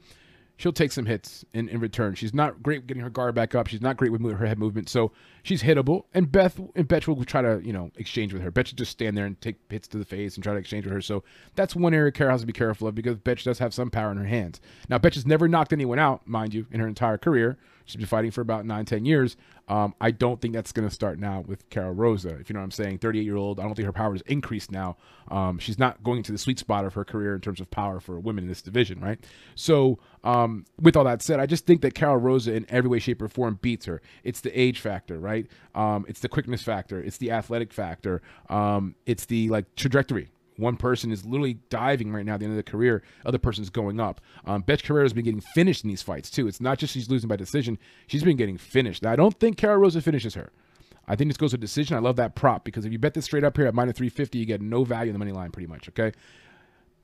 she'll take some hits in, in return. She's not great getting her guard back up. She's not great with her head movement, so she's hittable. And Beth and Bethe will try to you know exchange with her. Bethe just stand there and take hits to the face and try to exchange with her. So that's one area Karol has to be careful of because Bethe does have some power in her hands. Now Bethe has never knocked anyone out, mind you, in her entire career. She's been fighting for about nine, ten years. Um, I don't think that's going to start now with Karol Rosa. If you know what I'm saying, 38 year old. I don't think her power has increased now. Um, she's not going to the sweet spot of her career in terms of power for women in this division, right? So, um, with all that said, I just think that Karol Rosa, in every way, shape, or form, beats her. It's the age factor, right? Um, it's the quickness factor. It's the athletic factor. Um, it's the like trajectory one person is literally diving right now at the end of the career. Other person's going up. Um, Bethe Carreiro has been getting finished in these fights too. It's not just she's losing by decision; she's been getting finished. Now, I don't think Karol Rosa finishes her. I think this goes to decision. I love that prop because if you bet this straight up here at minus 350, you get no value in the money line pretty much. Okay.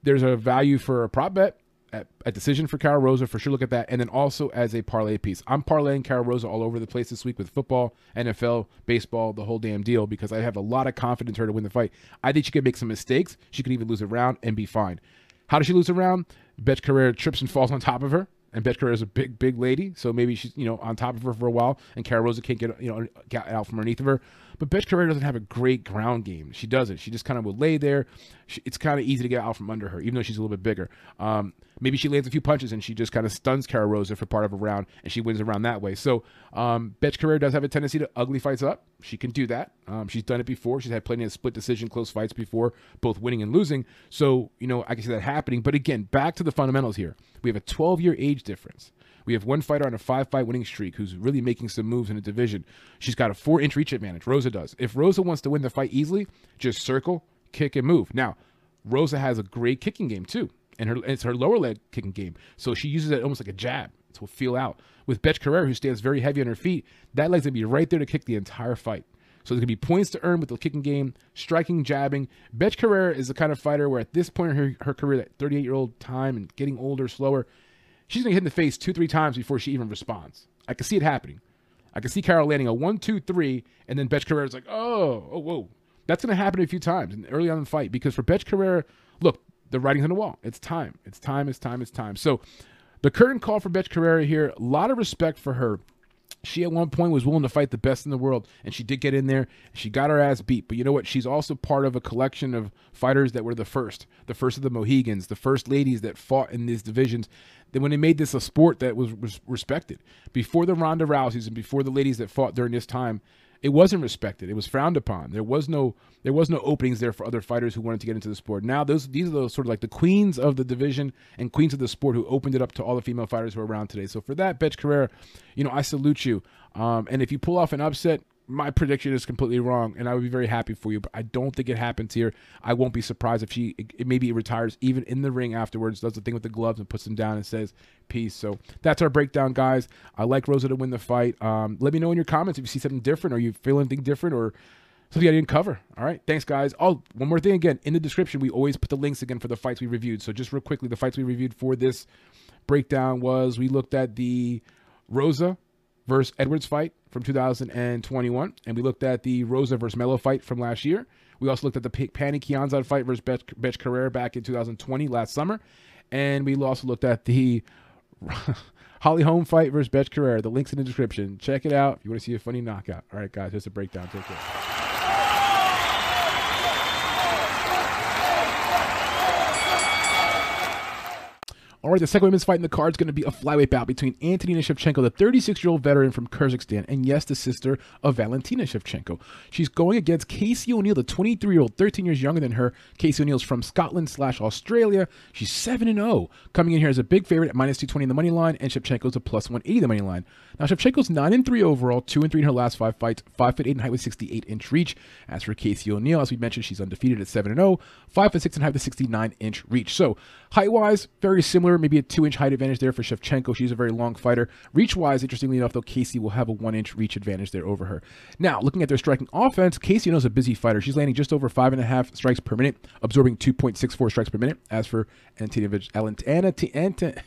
There's a value for a prop bet at decision for Karol Rosa for sure. Look at that, and then also as a parlay piece. I'm parlaying Karol Rosa all over the place this week with football, NFL, baseball, the whole damn deal because I have a lot of confidence in her to win the fight. I think she could make some mistakes. She could even lose a round and be fine. How does she lose a round? Bethe Carreiro trips and falls on top of her. And Bethe Carreiro is a big, big lady, so maybe she's you know on top of her for a while, and Karol Rosa can't get you know out from underneath of her. But Bethe Carreiro doesn't have a great ground game. She doesn't. She just kind of will lay there. She, it's kind of easy to get out from under her, even though she's a little bit bigger. Um, maybe she lands a few punches and she just kind of stuns Cara Rosa for part of a round, and she wins around that way. So um, Bethe Carreiro does have a tendency to ugly fights up. She can do that. Um, she's done it before. She's had plenty of split decision, close fights before, both winning and losing. So you know I can see that happening. But again, back to the fundamentals here. We have a 12 year age difference. We have one fighter on a five fight winning streak who's really making some moves in the division. She's got a four inch reach advantage. Rosa does. If Rosa wants to win the fight easily, just circle, kick, and move. Now, Rosa has a great kicking game too, and her it's her lower leg kicking game. So she uses it almost like a jab to feel out. With Bethe Carreiro, who stands very heavy on her feet, that leg's gonna be right there to kick the entire fight. So there's gonna be points to earn with the kicking game, striking, jabbing. Bethe Carreiro is the kind of fighter where at this point in her, her career, that 38 year old time and getting older, slower, she's gonna hit in the face two, three times before she even responds. I can see it happening. I can see Karol landing a one, two, three, and then Bethe Carreiro's like, oh, oh, whoa. That's gonna happen a few times and early on in the fight because for Betch Carrera, look, the writing's on the wall. It's time. It's time. It's time. It's time. So the curtain call for Betch Carrera here. A lot of respect for her. She at one point was willing to fight the best in the world, and she did get in there. She got her ass beat. But you know what? She's also part of a collection of fighters that were the first, the first of the Mohegans, the first ladies that fought in these divisions. Then when they made this a sport that was, was respected, before the Ronda Rouseys and before the ladies that fought during this time, it wasn't respected. It was frowned upon. There was no there was no openings there for other fighters who wanted to get into the sport. Now those these are those sort of like the queens of the division and queens of the sport who opened it up to all the female fighters who are around today. So for that, Bethe Carrera, you know, I salute you. Um, and if you pull off an upset, my prediction is completely wrong, and I would be very happy for you. But I don't think it happens here. I won't be surprised if she maybe retires even in the ring afterwards, does the thing with the gloves and puts them down and says peace. So that's our breakdown, guys. I like Rosa to win the fight. Um, let me know in your comments if you see something different, or you feel anything different, or something I didn't cover. All right, thanks, guys. Oh, one more thing again in the description, we always put the links again for the fights we reviewed. So just real quickly, the fights we reviewed for this breakdown was we looked at the Rosa versus Edwards fight from 2021, and we looked at the Rosa versus Melo fight from last year. We also looked at the Pannie Kianzad fight versus Bethe, Bethe Carreiro back in 2020 last summer, and we also looked at the Holly Holm fight versus Betch Carrera. The link's in the description. Check it out if you want to see a funny knockout. All right, guys, just a breakdown. Take care. All right, the second women's fight in the card is going to be a flyweight bout between Antonina Shevchenko, the 36-year-old veteran from Kyrgyzstan, and yes, the sister of Valentina Shevchenko. She's going against Casey O'Neill, the 23-year-old, 13 years younger than her. Casey O'Neill's from Scotland slash Australia. She's 7-0, coming in here as a big favorite at minus 220 in the money line, and Shevchenko's a plus 180 in the money line. Now, Shevchenko's 9-3 overall, 2-3 in her last five fights, 5 foot 8 in height with 68-inch reach. As for Casey O'Neill, as we mentioned, she's undefeated at 7-0, 5 foot 6 in height with 69-inch reach. So, height-wise, very similar maybe a two inch height advantage there for Shevchenko. She's a very long fighter. Reach wise, interestingly enough, though, Casey will have a one inch reach advantage there over her. Now, looking at their striking offense, Casey knows a busy fighter. She's landing just over five and a half strikes per minute, absorbing 2.64 strikes per minute. As for Antonina,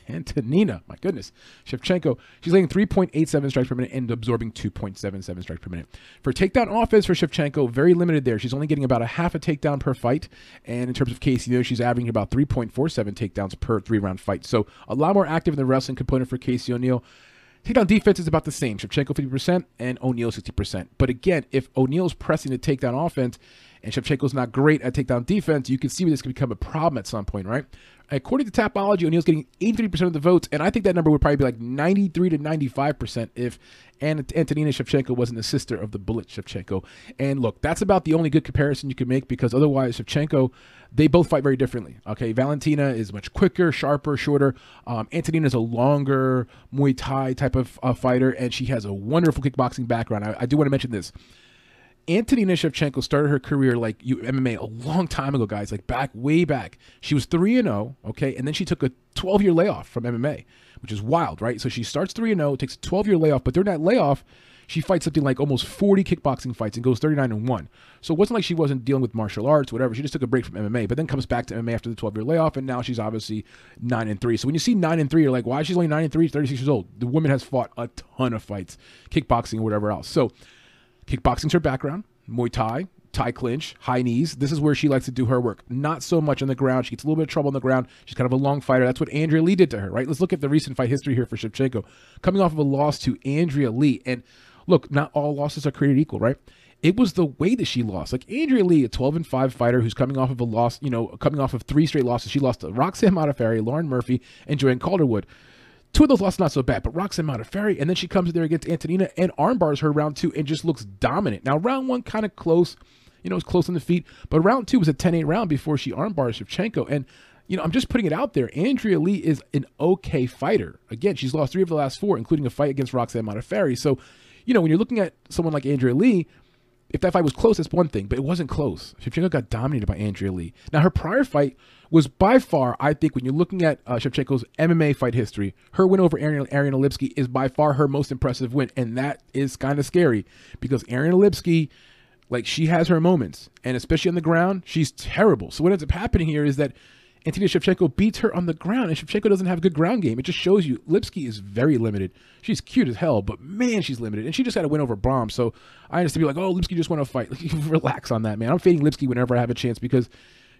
Antonina, my goodness, Shevchenko, she's landing 3.87 strikes per minute and absorbing 2.77 strikes per minute. For takedown offense for Shevchenko, very limited there. She's only getting about a half a takedown per fight. And in terms of Casey, though, she's averaging about 3.47 takedowns per three round fight. So a lot more active in the wrestling component for Casey O'Neill. Takedown defense is about the same. Shevchenko 50% and O'Neill 60%. But again, if O'Neill's pressing the takedown offense and Shevchenko's not great at takedown defense, you can see where this could become a problem at some point, right? According to Tapology, O'Neill's getting 83% of the votes, and I think that number would probably be like 93 to 95% if Antonina Shevchenko wasn't the sister of the Bullet Shevchenko. And look, that's about the only good comparison you can make because otherwise, Shevchenko, they both fight very differently. Okay, Valentina is much quicker, sharper, shorter. Um, Antonina is a longer Muay Thai type of uh, fighter, and she has a wonderful kickboxing background. I, I do want to mention this. Antonina Shevchenko started her career like you, MMA a long time ago, guys, like back way back. She was 3 and 0, okay? And then she took a 12-year layoff from MMA, which is wild, right? So she starts 3 and 0, takes a 12-year layoff, but during that layoff, she fights something like almost 40 kickboxing fights and goes 39 and 1. So it wasn't like she wasn't dealing with martial arts, whatever. She just took a break from MMA, but then comes back to MMA after the 12 year layoff, and now she's obviously 9 and 3. So when you see 9 and 3, you're like, why she's only 9 and 3? 36 years old. The woman has fought a ton of fights, kickboxing or whatever else. So kickboxing's her background. Muay Thai, Thai clinch, high knees. This is where she likes to do her work. Not so much on the ground. She gets a little bit of trouble on the ground. She's kind of a long fighter. That's what Andrea Lee did to her, right? Let's look at the recent fight history here for Shevchenko. Coming off of a loss to Andrea Lee. And look, not all losses are created equal, right? It was the way that she lost. Like Andrea Lee, a 12 and 5 fighter who's coming off of a loss, you know, coming off of three straight losses. She lost to Roxanne Modafferi, Lauren Murphy, and Joanne Calderwood. Two of those losses not so bad, but Roxanne Modafferi, and then she comes there against Antonina and armbars her round two and just looks dominant. Now round one kind of close you know, it was close on the feet. But round two was a 10 8 round before she armbars Shevchenko. And, you know, I'm just putting it out there. Andrea Lee is an okay fighter. Again, she's lost three of the last four, including a fight against Roxanne Modafferi. So, you know, when you're looking at someone like Andrea Lee, if that fight was close, that's one thing, but it wasn't close. Shevchenko got dominated by Andrea Lee. Now, her prior fight was by far, I think, when you're looking at uh, Shevchenko's MMA fight history, her win over Ariane, Ariane Lipski is by far her most impressive win. And that is kind of scary because Ariane Lipski like she has her moments, and especially on the ground, she's terrible. So what ends up happening here is that Antonina Shevchenko beats her on the ground, and Shevchenko doesn't have a good ground game. It just shows you Lipski is very limited. She's cute as hell, but man, she's limited, and she just had to win over Brahms. So I understand to be like, oh, Lipski just won a fight. Relax on that, man. I'm fading Lipski whenever I have a chance because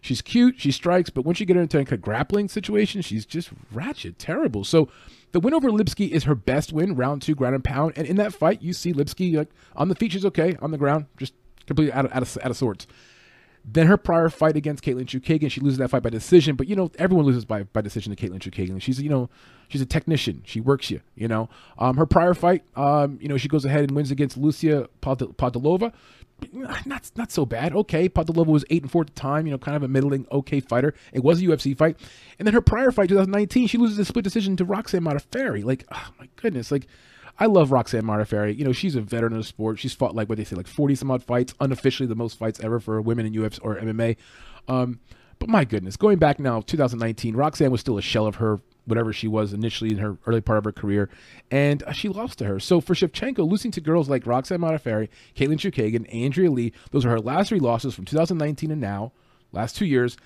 she's cute, she strikes, but once you get her into a grappling situation, she's just ratchet, terrible. So the win over Lipski is her best win, round two, ground and pound. And in that fight, you see Lipski like on the feet, she's okay on the ground, just completely out of, out of, out of sorts. Then her prior fight against Katlyn Chookagian, she loses that fight by decision. But you know, everyone loses by, by decision to Katlyn Chookagian. She's you know, she's a technician. She works you. You know, um, her prior fight, um, you know, she goes ahead and wins against Lucia Pudilova. Not not so bad. Okay, Pudilova was eight and four at the time. You know, kind of a middling okay fighter. It was a UFC fight, and then her prior fight, 2019, she loses a split decision to Roxanne Modafferi. Like, oh my goodness, like I love Roxanne Modafferi. You know, she's a veteran of the sport. She's fought like what they say, like 40 some odd fights, unofficially the most fights ever for women in UFC or MMA. Um, but my goodness, going back now, 2019, Roxanne was still a shell of her whatever she was initially in her early part of her career, and uh, she lost to her. So for Shevchenko, losing to girls like Roxanne Modafferi, Katlyn Chookagian, Andrea Lee, those are her last three losses from 2019 and now, last two years.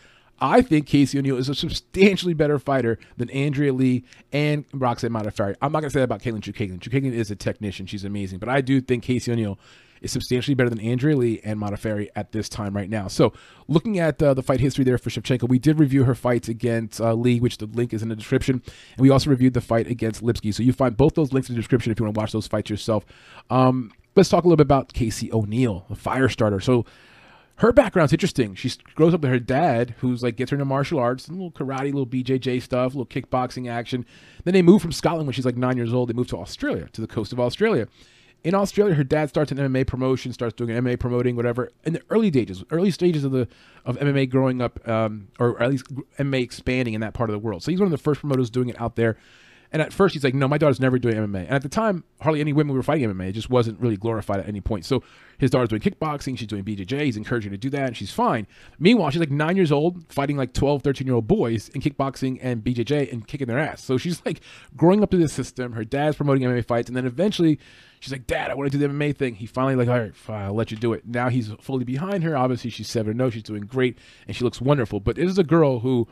I think Casey O'Neill is a substantially better fighter than Andrea Lee and Roxanne Modafferi. I'm not going to say that about Katlyn Chookagian. Chookagian is a technician. She's amazing. But I do think Casey O'Neill is substantially better than Andrea Lee and Modafferi at this time right now. So looking at uh, the fight history there for Shevchenko, we did review her fights against uh, Lee, which the link is in the description. And we also reviewed the fight against Lipski. So you find both those links in the description if you want to watch those fights yourself. Um, let's talk a little bit about Casey O'Neill, a fire starter. So her background's interesting. She grows up with her dad, who's like gets her into martial arts, a little karate, little BJJ stuff, little kickboxing action. Then they move from Scotland when she's like nine years old. They move to Australia, to the coast of Australia. In Australia, her dad starts an MMA promotion, starts doing MMA promoting, whatever. In the early stages, early stages of the of MMA growing up, um, or at least MMA expanding in that part of the world. So he's one of the first promoters doing it out there. And at first, he's like, no, my daughter's never doing MMA. And at the time, hardly any women were fighting MMA. It just wasn't really glorified at any point. So his daughter's doing kickboxing. She's doing BJJ. He's encouraging her to do that, and she's fine. Meanwhile, she's like nine years old, fighting like 12, 13 year old boys in kickboxing and BJJ and kicking their ass. So she's like growing up to this system. Her dad's promoting MMA fights. And then eventually, she's like, Dad, I want to do the MMA thing. He finally, like, all right, fine, I'll let you do it. Now he's fully behind her. Obviously, she's 7 No, oh. She's doing great, and she looks wonderful. But this is a girl who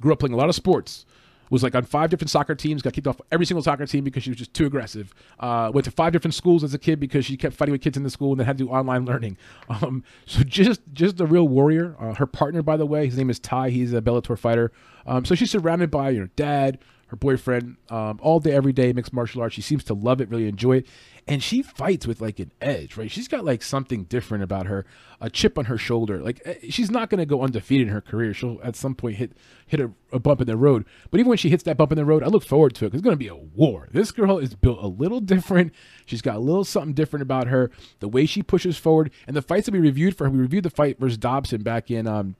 grew up playing a lot of sports was like on five different soccer teams, got kicked off every single soccer team because she was just too aggressive. Uh, went to five different schools as a kid because she kept fighting with kids in the school and then had to do online learning. Um, so just just a real warrior. Uh, her partner, by the way, his name is Ty. He's a Bellator fighter. Um, so she's surrounded by her dad, her boyfriend, um, all day, every day, mixed martial arts. She seems to love it, really enjoy it. And she fights with like an edge, right? She's got like something different about her, a chip on her shoulder. Like eh, she's not going to go undefeated in her career. She'll at some point hit hit a, a, bump in the road. But even when she hits that bump in the road, I look forward to it. It's going to be a war. This girl is built a little different. She's got a little something different about her. The way she pushes forward and the fights that we reviewed for her, we reviewed the fight versus Dobson back in um,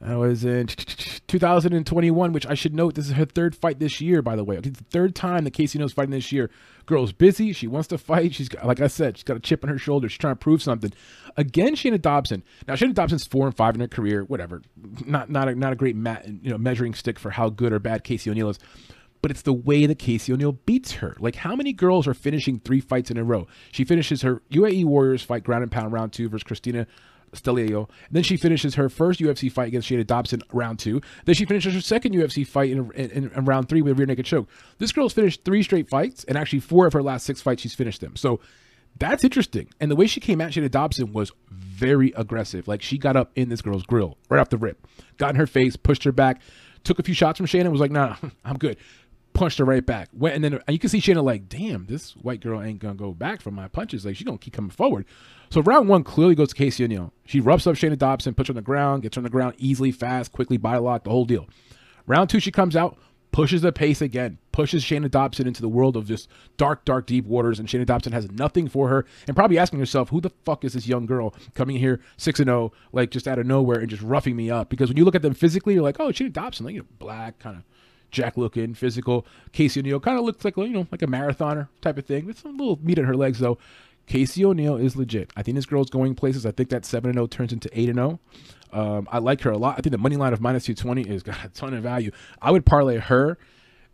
that was in 2021, which I should note this is her third fight this year, by the way. The third time that Casey knows fighting this year. Girl's busy. She wants to fight. She's got, like I said, she's got a chip on her shoulder. She's trying to prove something. Again, Shana Dobson. Now, Shana Dobson's four and five in her career. Whatever. Not not a, not a great mat, you know measuring stick for how good or bad Casey O'Neill is but it's the way that Casey O'Neill beats her. Like, how many girls are finishing three fights in a row? She finishes her UAE Warriors fight ground and pound round two versus Christina Staliato. Then she finishes her first UFC fight against Shana Dobson round two. Then she finishes her second UFC fight in, in, in, round three with a rear naked choke. This girl's finished three straight fights, and actually four of her last six fights she's finished them. So that's interesting. And the way she came at Shana Dobson was very aggressive. Like she got up in this girl's grill right off the rip, got in her face, pushed her back, took a few shots from Shana, and was like, "Nah, I'm good." Punched her right back. Went and then and you can see Shana like, "Damn, this white girl ain't gonna go back from my punches. Like she's gonna keep coming forward." So round one clearly goes to Casey O'Neill. She roughs up Shana Dobson, puts her on the ground, gets her on the ground easily, fast, quickly, body lock, the whole deal. Round two, she comes out, pushes the pace again, pushes Shana Dobson into the world of just dark, dark, deep waters, and Shana Dobson has nothing for her, and probably asking herself, who the fuck is this young girl coming here six and zero, oh, like just out of nowhere and just roughing me up? Because when you look at them physically, you're like, oh, Shana Dobson, like you know, black, kind of jack looking, physical. Casey O'Neill kind of looks like you know like a marathoner type of thing with some little meat in her legs though. Casey O'Neill is legit. I think this girl's going places. I think that 7 and 0 turns into 8 0. Um, I like her a lot. I think the money line of minus 220 is got a ton of value. I would parlay her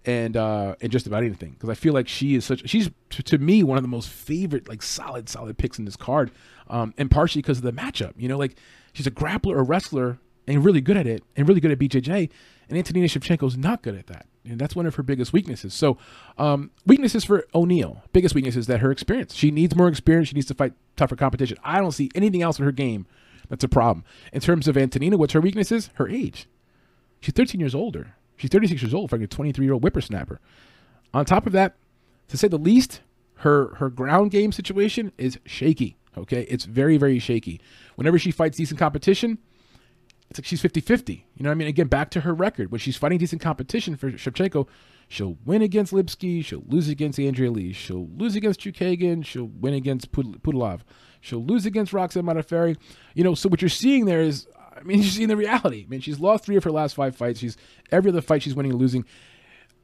and uh and just about anything because I feel like she is such she's to, to, me one of the most favorite like solid solid picks in this card um and partially because of the matchup you know like she's a grappler or wrestler and really good at it and really good at BJJ and Antonina Shevchenko's not good at that and that's one of her biggest weaknesses. So, um, weaknesses for O'Neill. Biggest weakness is that her experience. She needs more experience. She needs to fight tougher competition. I don't see anything else in her game that's a problem. In terms of Antonina, what's her weaknesses? Her age. She's 13 years older. She's 36 years old, like a 23 year old whippersnapper. On top of that, to say the least, her her ground game situation is shaky. Okay, it's very very shaky. Whenever she fights decent competition, it's like she's 50 50. You know what I mean? Again, back to her record. When she's fighting decent competition for Shevchenko, she'll win against Lipski. She'll lose against Andrea Lee. She'll lose against Chookagian. She'll win against Putilov. She'll lose against Roxanne Modafferi. You know, so what you're seeing there is, I mean, you're seeing the reality. I mean, she's lost three of her last five fights. She's every other fight she's winning and losing.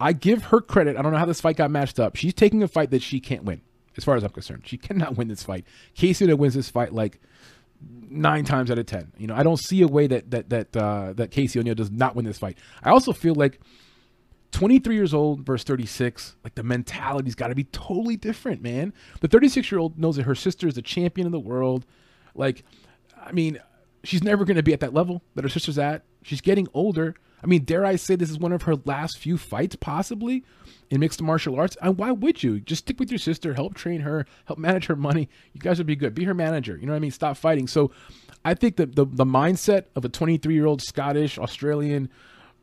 I give her credit. I don't know how this fight got matched up. She's taking a fight that she can't win, as far as I'm concerned. She cannot win this fight. Casey wins this fight like nine times out of ten. You know, I don't see a way that that that uh, that Casey O'Neill does not win this fight. I also feel like 23 years old versus 36, like the mentality's got to be totally different, man. The 36 year old knows that her sister is the champion of the world. Like, I mean, she's never going to be at that level that her sister's at. She's getting older. I mean, dare I say this is one of her last few fights, possibly in mixed martial arts? And why would you? Just stick with your sister, help train her, help manage her money. You guys would be good. Be her manager. You know what I mean? Stop fighting. So I think that the, the mindset of a 23 year old Scottish, Australian,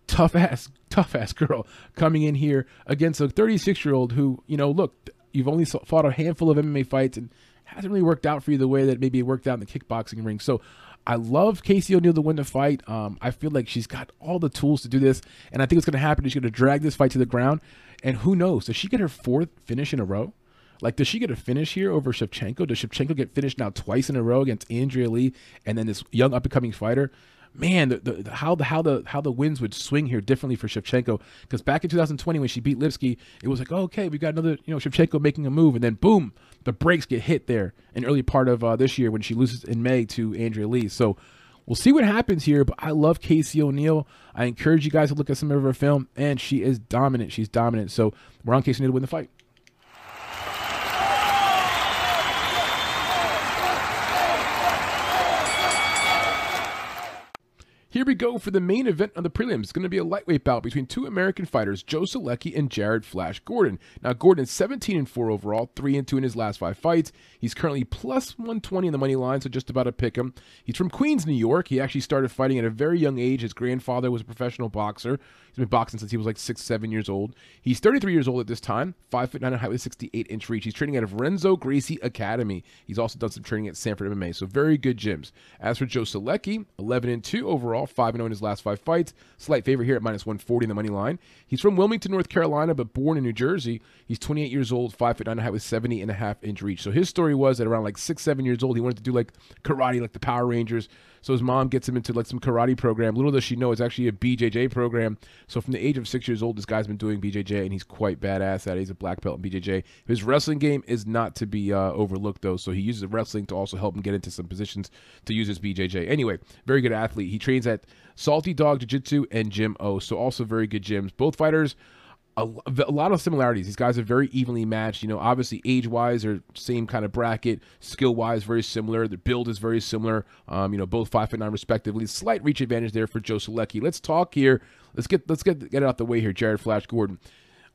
tough ass, tough ass girl coming in here against a 36 year old who, you know, look, you've only fought a handful of MMA fights and hasn't really worked out for you the way that maybe it worked out in the kickboxing ring. So I love Casey O'Neill to win the fight. Um, I feel like she's got all the tools to do this, and I think it's going to happen. She's going to drag this fight to the ground, and who knows? Does she get her fourth finish in a row? Like, does she get a finish here over Shevchenko? Does Shevchenko get finished now twice in a row against Andrea Lee, and then this young up and coming fighter? Man, the, the, how the how the how the winds would swing here differently for Shevchenko. Because back in 2020 when she beat Lipski, it was like, oh, okay, we got another you know Shevchenko making a move, and then boom, the brakes get hit there in early part of uh, this year when she loses in May to Andrea Lee. So we'll see what happens here. But I love Casey O'Neill. I encourage you guys to look at some of her film, and she is dominant. She's dominant. So we're on Casey O'Neill to win the fight. Here we go for the main event of the prelims. It's going to be a lightweight bout between two American fighters, Joe Solecki and Jared Flash Gordon. Now, Gordon is 17 and 4 overall, 3 and 2 in his last five fights. He's currently plus 120 in the money line, so just about to pick him. He's from Queens, New York. He actually started fighting at a very young age. His grandfather was a professional boxer. He's been boxing since he was like six, seven years old. He's 33 years old at this time, 5 foot 9 in height with 68 inch reach. He's training out of Renzo Gracie Academy. He's also done some training at Sanford MMA, so very good gyms. As for Joe Solecki, 11 and 2 overall, 5 and 0 in his last five fights. Slight favorite here at minus 140 in the money line. He's from Wilmington, North Carolina, but born in New Jersey. He's 28 years old, 5 foot 9 and a half with 70 and a half inch reach. So his story was that around like 6, 7 years old, he wanted to do like karate, like the Power Rangers. So his mom gets him into like some karate program. Little does she know it's actually a BJJ program. So from the age of six years old, this guy's been doing BJJ and he's quite badass at it. He's a black belt in BJJ. His wrestling game is not to be uh, overlooked though. So he uses wrestling to also help him get into some positions to use his BJJ. Anyway, very good athlete. He trains at Salty Dog Jiu Jitsu and Jim O. So also very good gyms. Both fighters a, a, lot of similarities. These guys are very evenly matched. You know, obviously age wise, are same kind of bracket. Skill wise, very similar. The build is very similar. Um, you know, both five foot nine respectively. Slight reach advantage there for Joe Solecki. Let's talk here. Let's get let's get get it out the way here. Jared Flash Gordon.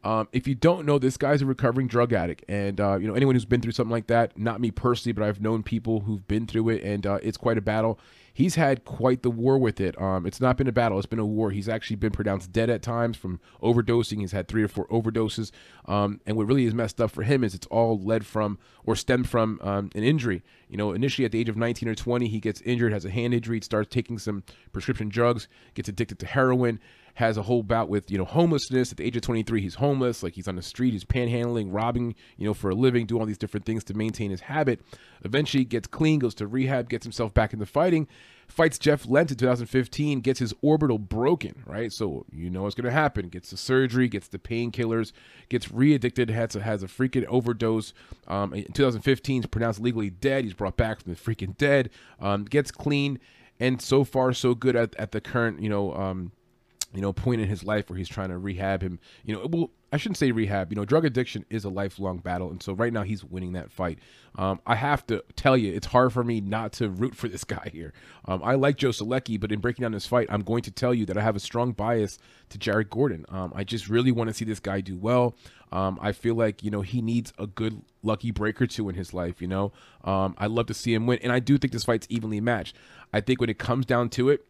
Um, if you don't know, this guy's a recovering drug addict, and uh, you know anyone who's been through something like that. Not me personally, but I've known people who've been through it, and uh, it's quite a battle. He's had quite the war with it. Um, it's not been a battle; it's been a war. He's actually been pronounced dead at times from overdosing. He's had three or four overdoses, um, and what really is messed up for him is it's all led from or stemmed from um, an injury. You know, initially at the age of 19 or 20, he gets injured, has a hand injury, starts taking some prescription drugs, gets addicted to heroin has a whole bout with you know homelessness. At the age of 23, he's homeless, like he's on the street, he's panhandling, robbing, you know, for a living, doing all these different things to maintain his habit. Eventually, gets clean, goes to rehab, gets himself back into fighting, fights Jeff Lent in 2015, gets his orbital broken, right? So you know what's going to happen. Gets the surgery, gets the painkillers, gets re-addicted, has a, has a freaking overdose. Um, in 2015, he's pronounced legally dead. He's brought back from the freaking dead. Um, gets clean, and so far so good at, at the current, you know. Um, you know, point in his life where he's trying to rehab him. You know, well, I shouldn't say rehab. You know, drug addiction is a lifelong battle, and so right now he's winning that fight. Um, I have to tell you, it's hard for me not to root for this guy here. Um, I like Joe Solecki, but in breaking down this fight, I'm going to tell you that I have a strong bias to Jared Gordon. Um, I just really want to see this guy do well. Um, I feel like you know he needs a good lucky break or two in his life. You know, um, I love to see him win, and I do think this fight's evenly matched. I think when it comes down to it,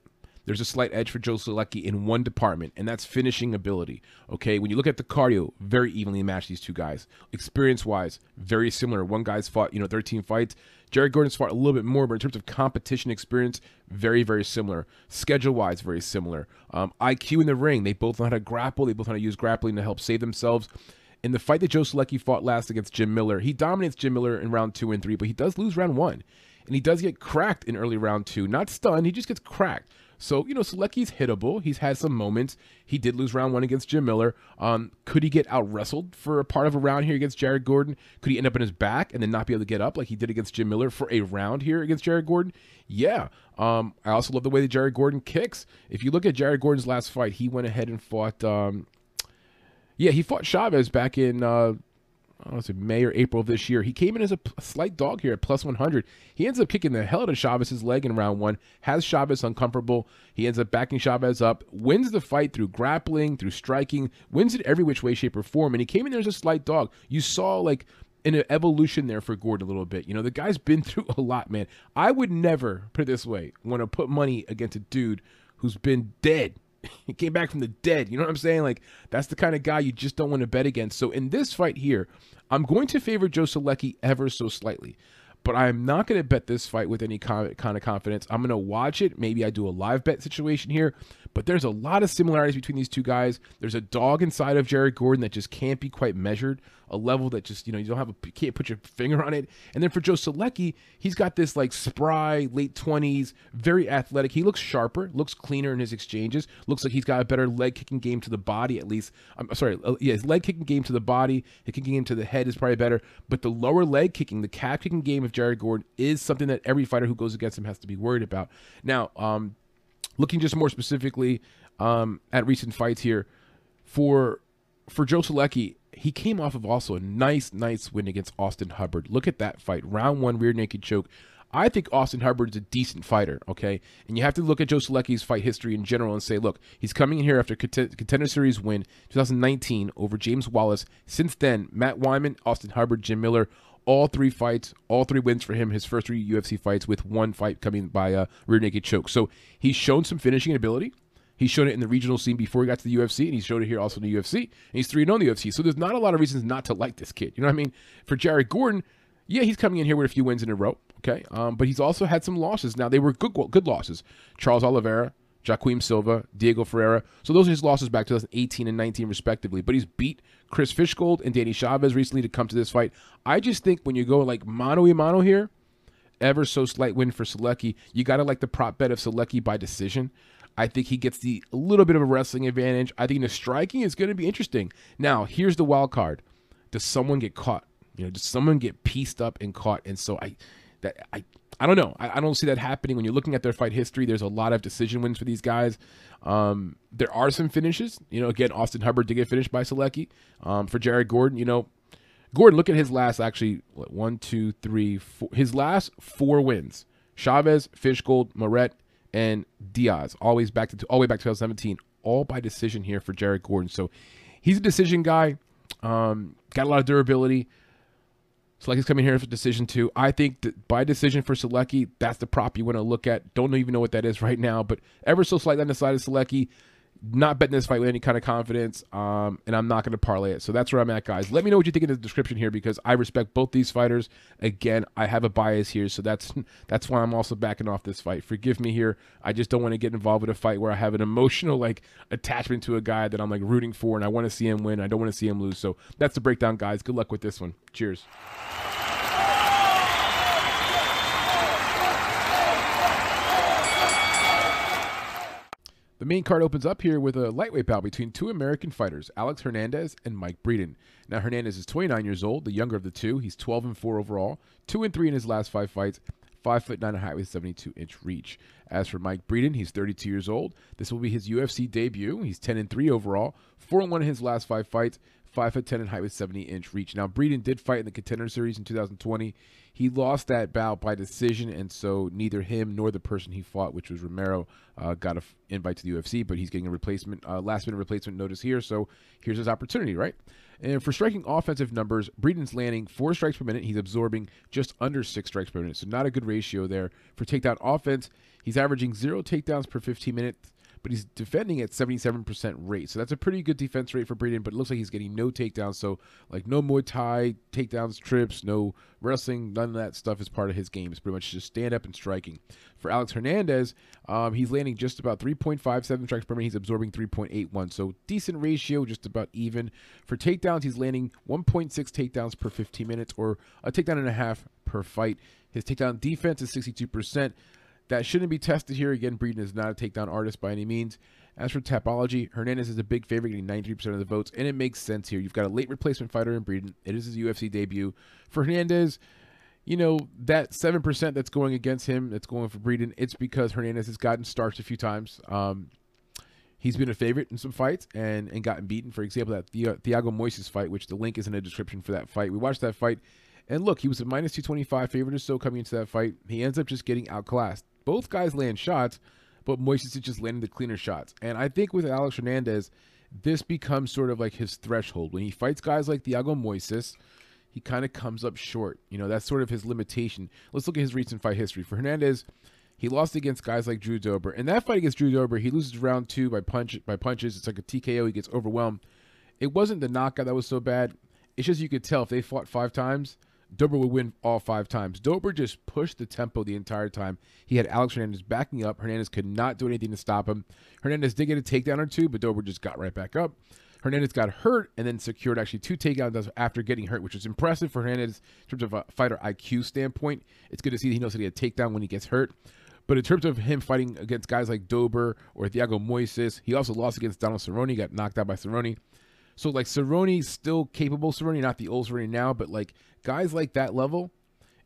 there's a slight edge for Joe Solecki in one department, and that's finishing ability. Okay, when you look at the cardio, very evenly matched these two guys. Experience wise, very similar. One guy's fought, you know, 13 fights. Jared Gordon's fought a little bit more, but in terms of competition experience, very, very similar. Schedule wise, very similar. Um, IQ in the ring, they both know how to grapple. They both know how to use grappling to help save themselves. In the fight that Joe Solecki fought last against Jim Miller, he dominates Jim Miller in round two and three, but he does lose round one. And he does get cracked in early round two. Not stunned, he just gets cracked. So, you know, Solecki's hittable. He's had some moments. He did lose round one against Jim Miller. Um, could he get out wrestled for a part of a round here against Jared Gordon? Could he end up in his back and then not be able to get up like he did against Jim Miller for a round here against Jared Gordon? Yeah. Um, I also love the way that Jared Gordon kicks. If you look at Jared Gordon's last fight, he went ahead and fought. Um, yeah, he fought Chavez back in. Uh, I know, it May or April of this year. He came in as a, a, slight dog here at plus 100. He ends up kicking the hell out of Chavez's leg in round one, has Chavez uncomfortable. He ends up backing Chavez up, wins the fight through grappling, through striking, wins it every which way, shape, or form. And he came in there as a slight dog. You saw like an evolution there for Gordon a little bit. You know, the guy's been through a lot, man. I would never, put it this way, want to put money against a dude who's been dead he came back from the dead. You know what I'm saying? Like that's the kind of guy you just don't want to bet against. So in this fight here, I'm going to favor Joe Solecki ever so slightly. But I'm not going to bet this fight with any kind of confidence. I'm going to watch it. Maybe I do a live bet situation here. But there's a lot of similarities between these two guys. There's a dog inside of Jared Gordon that just can't be quite measured, a level that just, you know, you don't have a, you can't put your finger on it. And then for Joe Solecki, he's got this like spry, late 20s, very athletic. He looks sharper, looks cleaner in his exchanges, looks like he's got a better leg kicking game to the body, at least. I'm sorry, uh, yeah, his leg kicking game to the body, his kicking game to the head is probably better. But the lower leg kicking, the calf kicking game of Jared Gordon is something that every fighter who goes against him has to be worried about. Now, um, looking just more specifically um, at recent fights here for for Joe Solecki, he came off of also a nice, nice win against Austin Hubbard. Look at that fight, round one rear naked choke. I think Austin Hubbard is a decent fighter, okay? And you have to look at Joe Solecki's fight history in general and say, look, he's coming in here after contender series win 2019 over James Wallace. Since then, Matt Wiman, Austin Hubbard, Jim Miller, all three fights, all three wins for him. His first three UFC fights, with one fight coming by a rear naked choke. So he's shown some finishing ability. He's shown it in the regional scene before he got to the UFC, and he's showed it here also in the UFC. And he's 3 0 in the UFC. So there's not a lot of reasons not to like this kid. You know what I mean? For Jared Gordon, yeah, he's coming in here with a few wins in a row. Okay. Um, but he's also had some losses. Now, they were good good losses. Charles Oliveira, Joaquim Silva, Diego Ferreira. So those are his losses back to 2018 and 19, respectively. But he's beat Chris Fishgold and Danny Chavez recently to come to this fight. I just think when you go like mano a mano here, ever so slight win for Solecki, you got to like the prop bet of Solecki by decision. I think he gets the a little bit of a wrestling advantage. I think the striking is going to be interesting. Now, here's the wild card: Does someone get caught? You know, does someone get pieced up and caught? And so I, that I, I don't know. I, I don't see that happening. When you're looking at their fight history, there's a lot of decision wins for these guys. Um, there are some finishes. You know, again, Austin Hubbard did get finished by Solecki. Um, for Jared Gordon, you know, Gordon, look at his last actually what, one, two, three, four. His last four wins: Chavez, Fishgold, Moret, and Diaz, always back to all the way back to 2017, all by decision here for Jared Gordon. So he's a decision guy. Um, got a lot of durability. Solecki's coming here for decision two. I think that by decision for Solecki, that's the prop you want to look at. Don't even know what that is right now, but ever so slightly on the side of Solecki not betting this fight with any kind of confidence, um, and I'm not going to parlay it. So that's where I'm at, guys. Let me know what you think in the description here because I respect both these fighters. Again, I have a bias here, so that's that's why I'm also backing off this fight. Forgive me here. I just don't want to get involved with a fight where I have an emotional like attachment to a guy that I'm like rooting for, and I want to see him win. I don't want to see him lose. So that's the breakdown, guys. Good luck with this one. Cheers. The main card opens up here with a lightweight bout between two American fighters, Alex Hernandez and Mike Breeden. Now Hernandez is 29 years old, the younger of the two. He's 12 and 4 overall, 2 and 3 in his last 5 fights, 5 foot 9 height with 72 inch reach. As for Mike Breeden, he's 32 years old. This will be his UFC debut. He's 10 and 3 overall, 4 and 1 in his last 5 fights, 5 foot 10 in height with 70 inch reach. Now, Breeden did fight in the contender series in 2020. He lost that bout by decision, and so neither him nor the person he fought, which was Romero, uh, got an invite to the UFC, but he's getting a replacement, uh, last minute replacement notice here. So here's his opportunity, right? And for striking offensive numbers, Breeden's landing four strikes per minute. He's absorbing just under six strikes per minute. So not a good ratio there. For takedown offense, he's averaging zero takedowns per 15 minutes but he's defending at 77% rate. So that's a pretty good defense rate for Breeden, but it looks like he's getting no takedowns. So, like, no Muay Thai, takedowns, trips, no wrestling, none of that stuff is part of his game. It's pretty much just stand up and striking. For Alex Hernandez, um, he's landing just about 3.57 strikes per minute. He's absorbing 3.81. So, decent ratio, just about even. For takedowns, he's landing 1.6 takedowns per 15 minutes or a takedown and a half per fight. His takedown defense is 62%. That shouldn't be tested here. Again, Breeden is not a takedown artist by any means. As for Tapology, Hernandez is a big favorite, getting 93% of the votes, and it makes sense here. You've got a late replacement fighter in Breeden. It is his UFC debut. For Hernandez, you know, that 7% that's going against him, that's going for Breeden, it's because Hernandez has gotten starched a few times. Um, he's been a favorite in some fights and, and gotten beaten. For example, that Thiago Moises fight, which the link is in the description for that fight. We watched that fight, and look, he was a minus 225 favorite or so coming into that fight. He ends up just getting outclassed. Both guys land shots, but Moises is just landing the cleaner shots. And I think with Alex Hernandez, this becomes sort of like his threshold. When he fights guys like Thiago Moises, he kind of comes up short. You know, that's sort of his limitation. Let's look at his recent fight history. For Hernandez, he lost against guys like Drew Dober. In that fight against Drew Dober, he loses round two by punch by punches. It's like a TKO. He gets overwhelmed. It wasn't the knockout that was so bad. It's just you could tell if they fought five times, Dober would win all five times. Dober just pushed the tempo the entire time. He had Alex Hernandez backing up. Hernandez could not do anything to stop him. Hernandez did get a takedown or two, but Dober just got right back up. Hernandez got hurt and then secured actually two takedowns after getting hurt, which was impressive for Hernandez in terms of a fighter IQ standpoint. It's good to see that he knows how to get a takedown when he gets hurt. But in terms of him fighting against guys like Dober or Thiago Moises, he also lost against Donald Cerrone, got knocked out by Cerrone. So like Cerrone's still capable. Cerrone, not the old Cerrone now, but like guys like that level,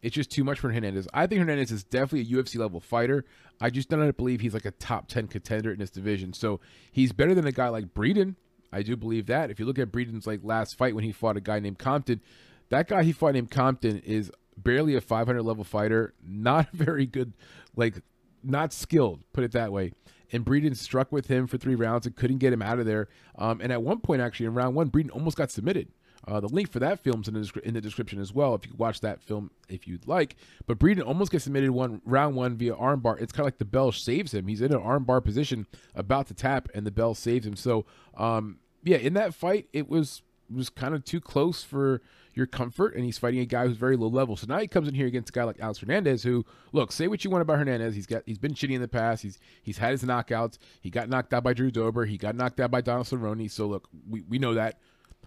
it's just too much for Hernandez. I think Hernandez is definitely a UFC level fighter. I just don't believe he's like a top 10 contender in this division. So he's better than a guy like Breeden. I do believe that. If you look at Breeden's like last fight when he fought a guy named Compton, that guy he fought named Compton is barely a 500 level fighter, not very good, like not skilled, put it that way. And Breeden struck with him for three rounds and couldn't get him out of there. Um, and at one point, actually, in round one, Breeden almost got submitted. Uh, the link for that film's in the, in the description as well if you watch that film if you'd like. But Breeden almost gets submitted one round one via armbar. It's kind of like the bell saves him. He's in an armbar position, about to tap, and the bell saves him. So, um, yeah, in that fight, it was was kind of too close for your comfort, and he's fighting a guy who's very low level. So now he comes in here against a guy like Alex Hernandez, who look, say what you want about Hernandez, he's got he's been shitty in the past. He's he's had his knockouts. He got knocked out by Drew Dober. He got knocked out by Donald Cerrone. So look, we, we know that.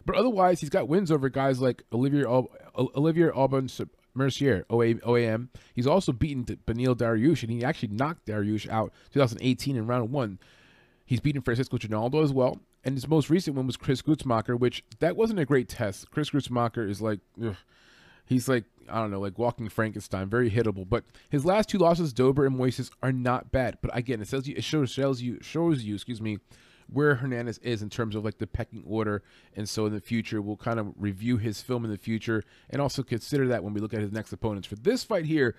But otherwise, he's got wins over guys like Olivier Olivier Alban Mercier, OAM. He's also beaten Beneil Dariush, and he actually knocked Dariush out 2018 in round one. He's beaten Francisco Trinaldo as well. And his most recent one was Chris Gruetzemacher, which that wasn't a great test. Chris Gruetzemacher is like, ugh, he's like, I don't know, like walking Frankenstein, very hittable. But his last two losses, Dober and Moises, are not bad. But again, it says you, it shows, shows you, shows you, excuse me, where Hernandez is in terms of like the pecking order. And so in the future, we'll kind of review his film in the future and also consider that when we look at his next opponents. For this fight here,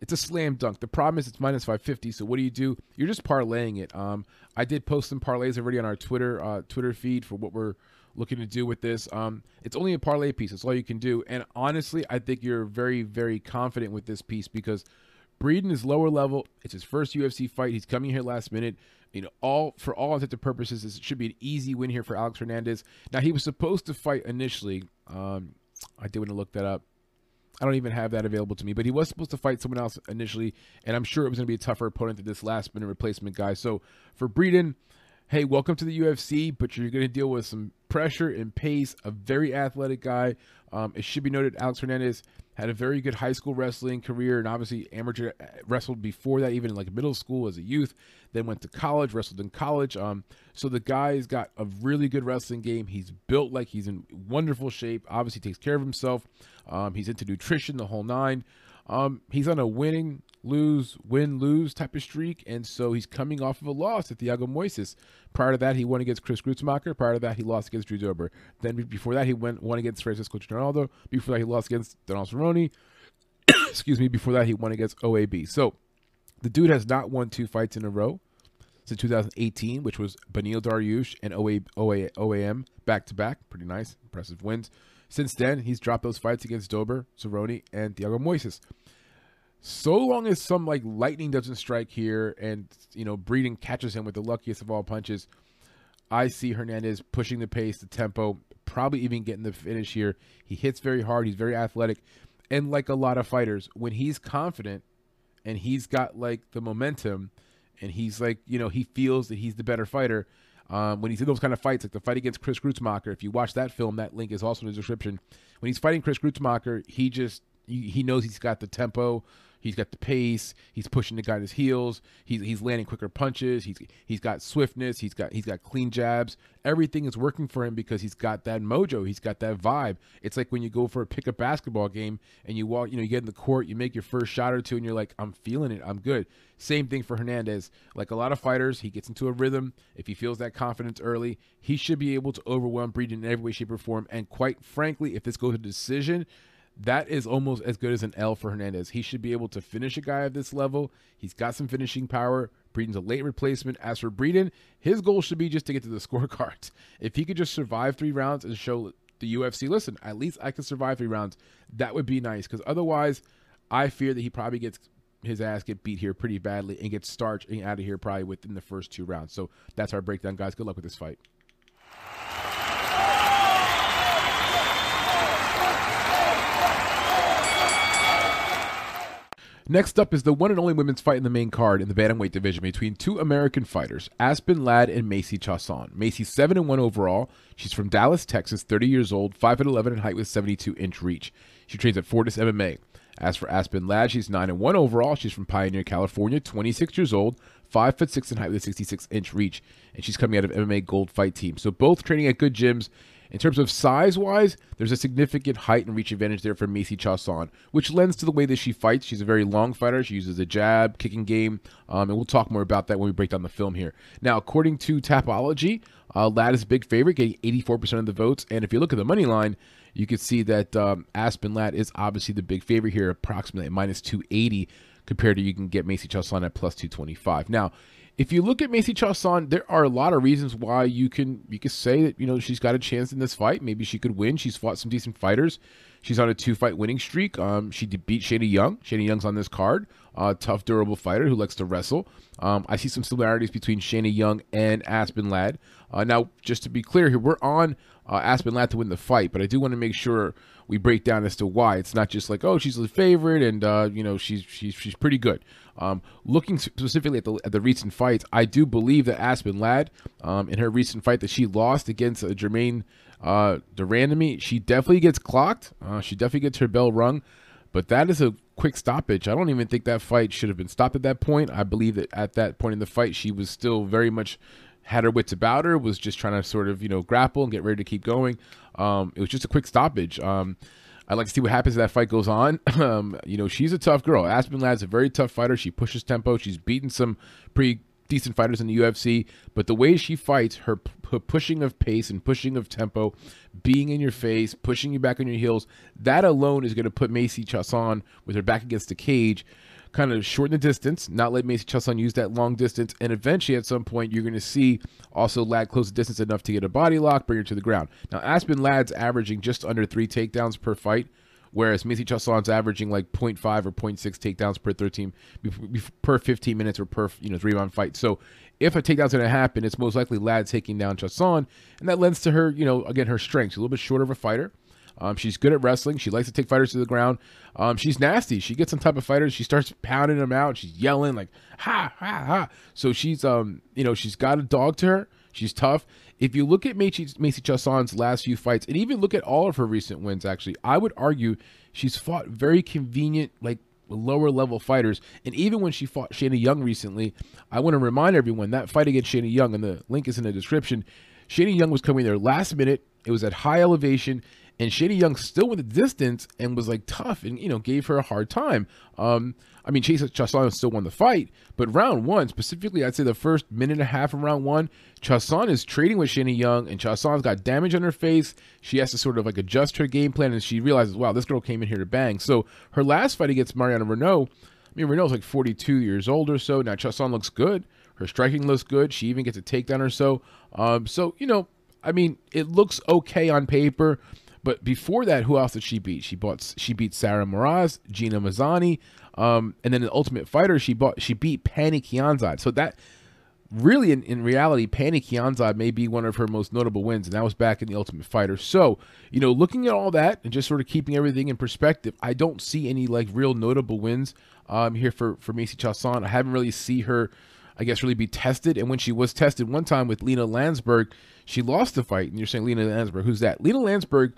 it's a slam dunk. The problem is it's minus 550. So what do you do? You're just parlaying it. Um, I did post some parlays already on our Twitter uh, Twitter feed for what we're looking to do with this. Um, it's only a parlay piece. That's all you can do. And honestly, I think you're very very confident with this piece because Breeden is lower level. It's his first UFC fight. He's coming here last minute. You know, all for all intents and purposes, this should be an easy win here for Alex Hernandez. Now he was supposed to fight initially. Um, I did want to look that up. I don't even have that available to me, but he was supposed to fight someone else initially, and I'm sure it was going to be a tougher opponent than this last minute replacement guy. So for Breeden, hey, welcome to the UFC, but you're going to deal with some pressure and pace. A very athletic guy. Um, it should be noted, Alex Hernandez had a very good high school wrestling career and obviously amateur uh, wrestled before that even in like middle school as a youth then went to college wrestled in college um, so the guy's got a really good wrestling game he's built like he's in wonderful shape obviously takes care of himself um, he's into nutrition the whole nine um, he's on a winning lose, win, lose type of streak. And so he's coming off of a loss at Thiago Moises. Prior to that, he won against Chris Gruetzemacher. Prior to that, he lost against Drew Dober. Then before that, he went won against Francisco Trinaldo. Before that, he lost against Donald Cerrone. Excuse me. Before that, he won against OAB. So the dude has not won two fights in a row since 2018, which was Beneil Dariush and OA, OA, OAM back to back. Pretty nice, impressive wins. Since then, he's dropped those fights against Dober, Cerrone, and Thiago Moises so long as some like lightning doesn't strike here and you know Breeden catches him with the luckiest of all punches, I see Hernandez pushing the pace, the tempo, probably even getting the finish here. He hits very hard, he's very athletic, and like a lot of fighters, when he's confident and he's got like the momentum and he's like, you know, he feels that he's the better fighter. Um, when he's in those kind of fights, like the fight against Chris Gruetzemacher, if you watch that film, that link is also in the description. When he's fighting Chris Gruetzemacher, he just he knows he's got the tempo, He's got the pace. He's pushing the guy to his heels. He's he's landing quicker punches. He's he's got swiftness. He's got he's got clean jabs. Everything is working for him because he's got that mojo. He's got that vibe. It's like when you go for a pickup basketball game and you walk, you know, you get in the court, you make your first shot or two, and you're like, I'm feeling it. I'm good. Same thing for Hernandez. Like a lot of fighters, he gets into a rhythm. If he feels that confidence early, he should be able to overwhelm Breeden in every way, shape, or form. And quite frankly, if this goes to decision, that is almost as good as an L for Hernandez. He should be able to finish a guy at this level. He's got some finishing power. Breeden's a late replacement. As for Breeden, his goal should be just to get to the scorecards. If he could just survive three rounds and show the UFC, listen, at least I can survive three rounds, that would be nice. Because otherwise, I fear that he probably gets his ass get beat here pretty badly and gets starched and out of here probably within the first two rounds. So that's our breakdown, guys. Good luck with this fight. Next up is the one and only women's fight in the main card in the bantamweight division between two American fighters, Aspen Ladd and Macy Chiasson. Macy's 7 and 1 overall. She's from Dallas, Texas, 30 years old, 5 foot 11 in height with 72 inch reach. She trains at Fortis MMA. As for Aspen Ladd, she's 9 and 1 overall. She's from Pioneer, California, 26 years old, 5 foot 6 in height with a 66 inch reach, and she's coming out of MMA Gold Fight Team. So both training at good gyms In terms of size wise, there's a significant height and reach advantage there for Macy Chiasson, which lends to the way that she fights. She's a very long fighter. She uses a jab, kicking game, um, and we'll talk more about that when we break down the film here. Now, according to Tapology, uh, Ladd is a big favorite, getting 84% of the votes. And if you look at the money line, you can see that um, Aspen Ladd is obviously the big favorite here, approximately minus 280 compared to you can get Macy Chiasson at plus 225. Now, if you look at Macy Chiasson, there are a lot of reasons why you can you can say that you know she's got a chance in this fight. Maybe she could win. She's fought some decent fighters. She's on a two fight winning streak. Um, she beat Shayna Young. Shayna Young's on this card. Uh, tough, durable fighter who likes to wrestle. Um, I see some similarities between Shayna Young and Aspen Ladd. Uh, now, just to be clear here, we're on uh, Aspen Ladd to win the fight, but I do want to make sure we break down as to why. It's not just like, oh, she's the favorite and uh, you know she's she's she's pretty good. Um, looking specifically at the at the recent fights, I do believe that Aspen Ladd, um, in her recent fight that she lost against uh, Germaine uh, de Randamie, she definitely gets clocked. Uh, she definitely gets her bell rung, but that is a quick stoppage. I don't even think that fight should have been stopped at that point. I believe that at that point in the fight, she was still very much had her wits about her, was just trying to sort of, you know, grapple and get ready to keep going. Um, it was just a quick stoppage. Um, I'd like to see what happens as that fight goes on. um, you know, she's a tough girl. Aspen Ladd's a very tough fighter. She pushes tempo. She's beaten some pretty decent fighters in the UFC, but the way she fights, her, her pushing of pace and pushing of tempo, being in your face, pushing you back on your heels, that alone is going to put Macy Chiasson with her back against the cage kind of shorten the distance, not let Macy Chiasson use that long distance, and eventually at some point you're going to see also Ladd close the distance enough to get a body lock, bring her to the ground. Now Aspen Ladd's averaging just under three takedowns per fight, whereas Macy Chiasson's averaging like 0.5 or 0.6 takedowns per 13 per 15 minutes or per you know three round fight. So if a takedown's going to happen, it's most likely Ladd taking down Chiasson, and that lends to her you know again her strength. She's a little bit shorter of a fighter. Um, she's good at wrestling. She likes to take fighters to the ground. Um, she's nasty. She gets on top of fighters. She starts pounding them out. She's yelling like ha ha ha. So she's um you know she's got a dog to her. She's tough. If you look at Macy, Macy Chiasson's last few fights, and even look at all of her recent wins, actually, I would argue she's fought very convenient, like lower level fighters. And even when she fought Shayna Young recently, I want to remind everyone that fight against Shayna Young, and the link is in the description. Shayna Young was coming there last minute. It was at high elevation. And Shayna Young still went the distance and was like tough and, you know, gave her a hard time. Um, I mean, Chase Chiasson still won the fight, but round one, specifically, I'd say the first minute and a half of round one, Chiasson is trading with Shayna Young, and Chiasson's got damage on her face. She has to sort of like adjust her game plan, and she realizes, wow, this girl came in here to bang. So her last fight against Marion Reneau, I mean, Reneau's like 42 years old or so. Now, Chiasson looks good. Her striking looks good. She even gets a takedown or so. Um, so, you know, I mean, it looks okay on paper. But before that, who else did she beat? She bought she beat Sarah Moras, Gina Mazany, um, and then in Ultimate Fighter, she bought she beat Pannie Kianzad. So that really, in, in reality, Pannie Kianzad may be one of her most notable wins, and that was back in the Ultimate Fighter. So you know, looking at all that and just sort of keeping everything in perspective, I don't see any like real notable wins um, here for for Macy Chiasson. I haven't really see her. I guess, really be tested. And when she was tested one time with Lina Länsberg, she lost the fight. And you're saying Lina Länsberg, who's that? Lina Länsberg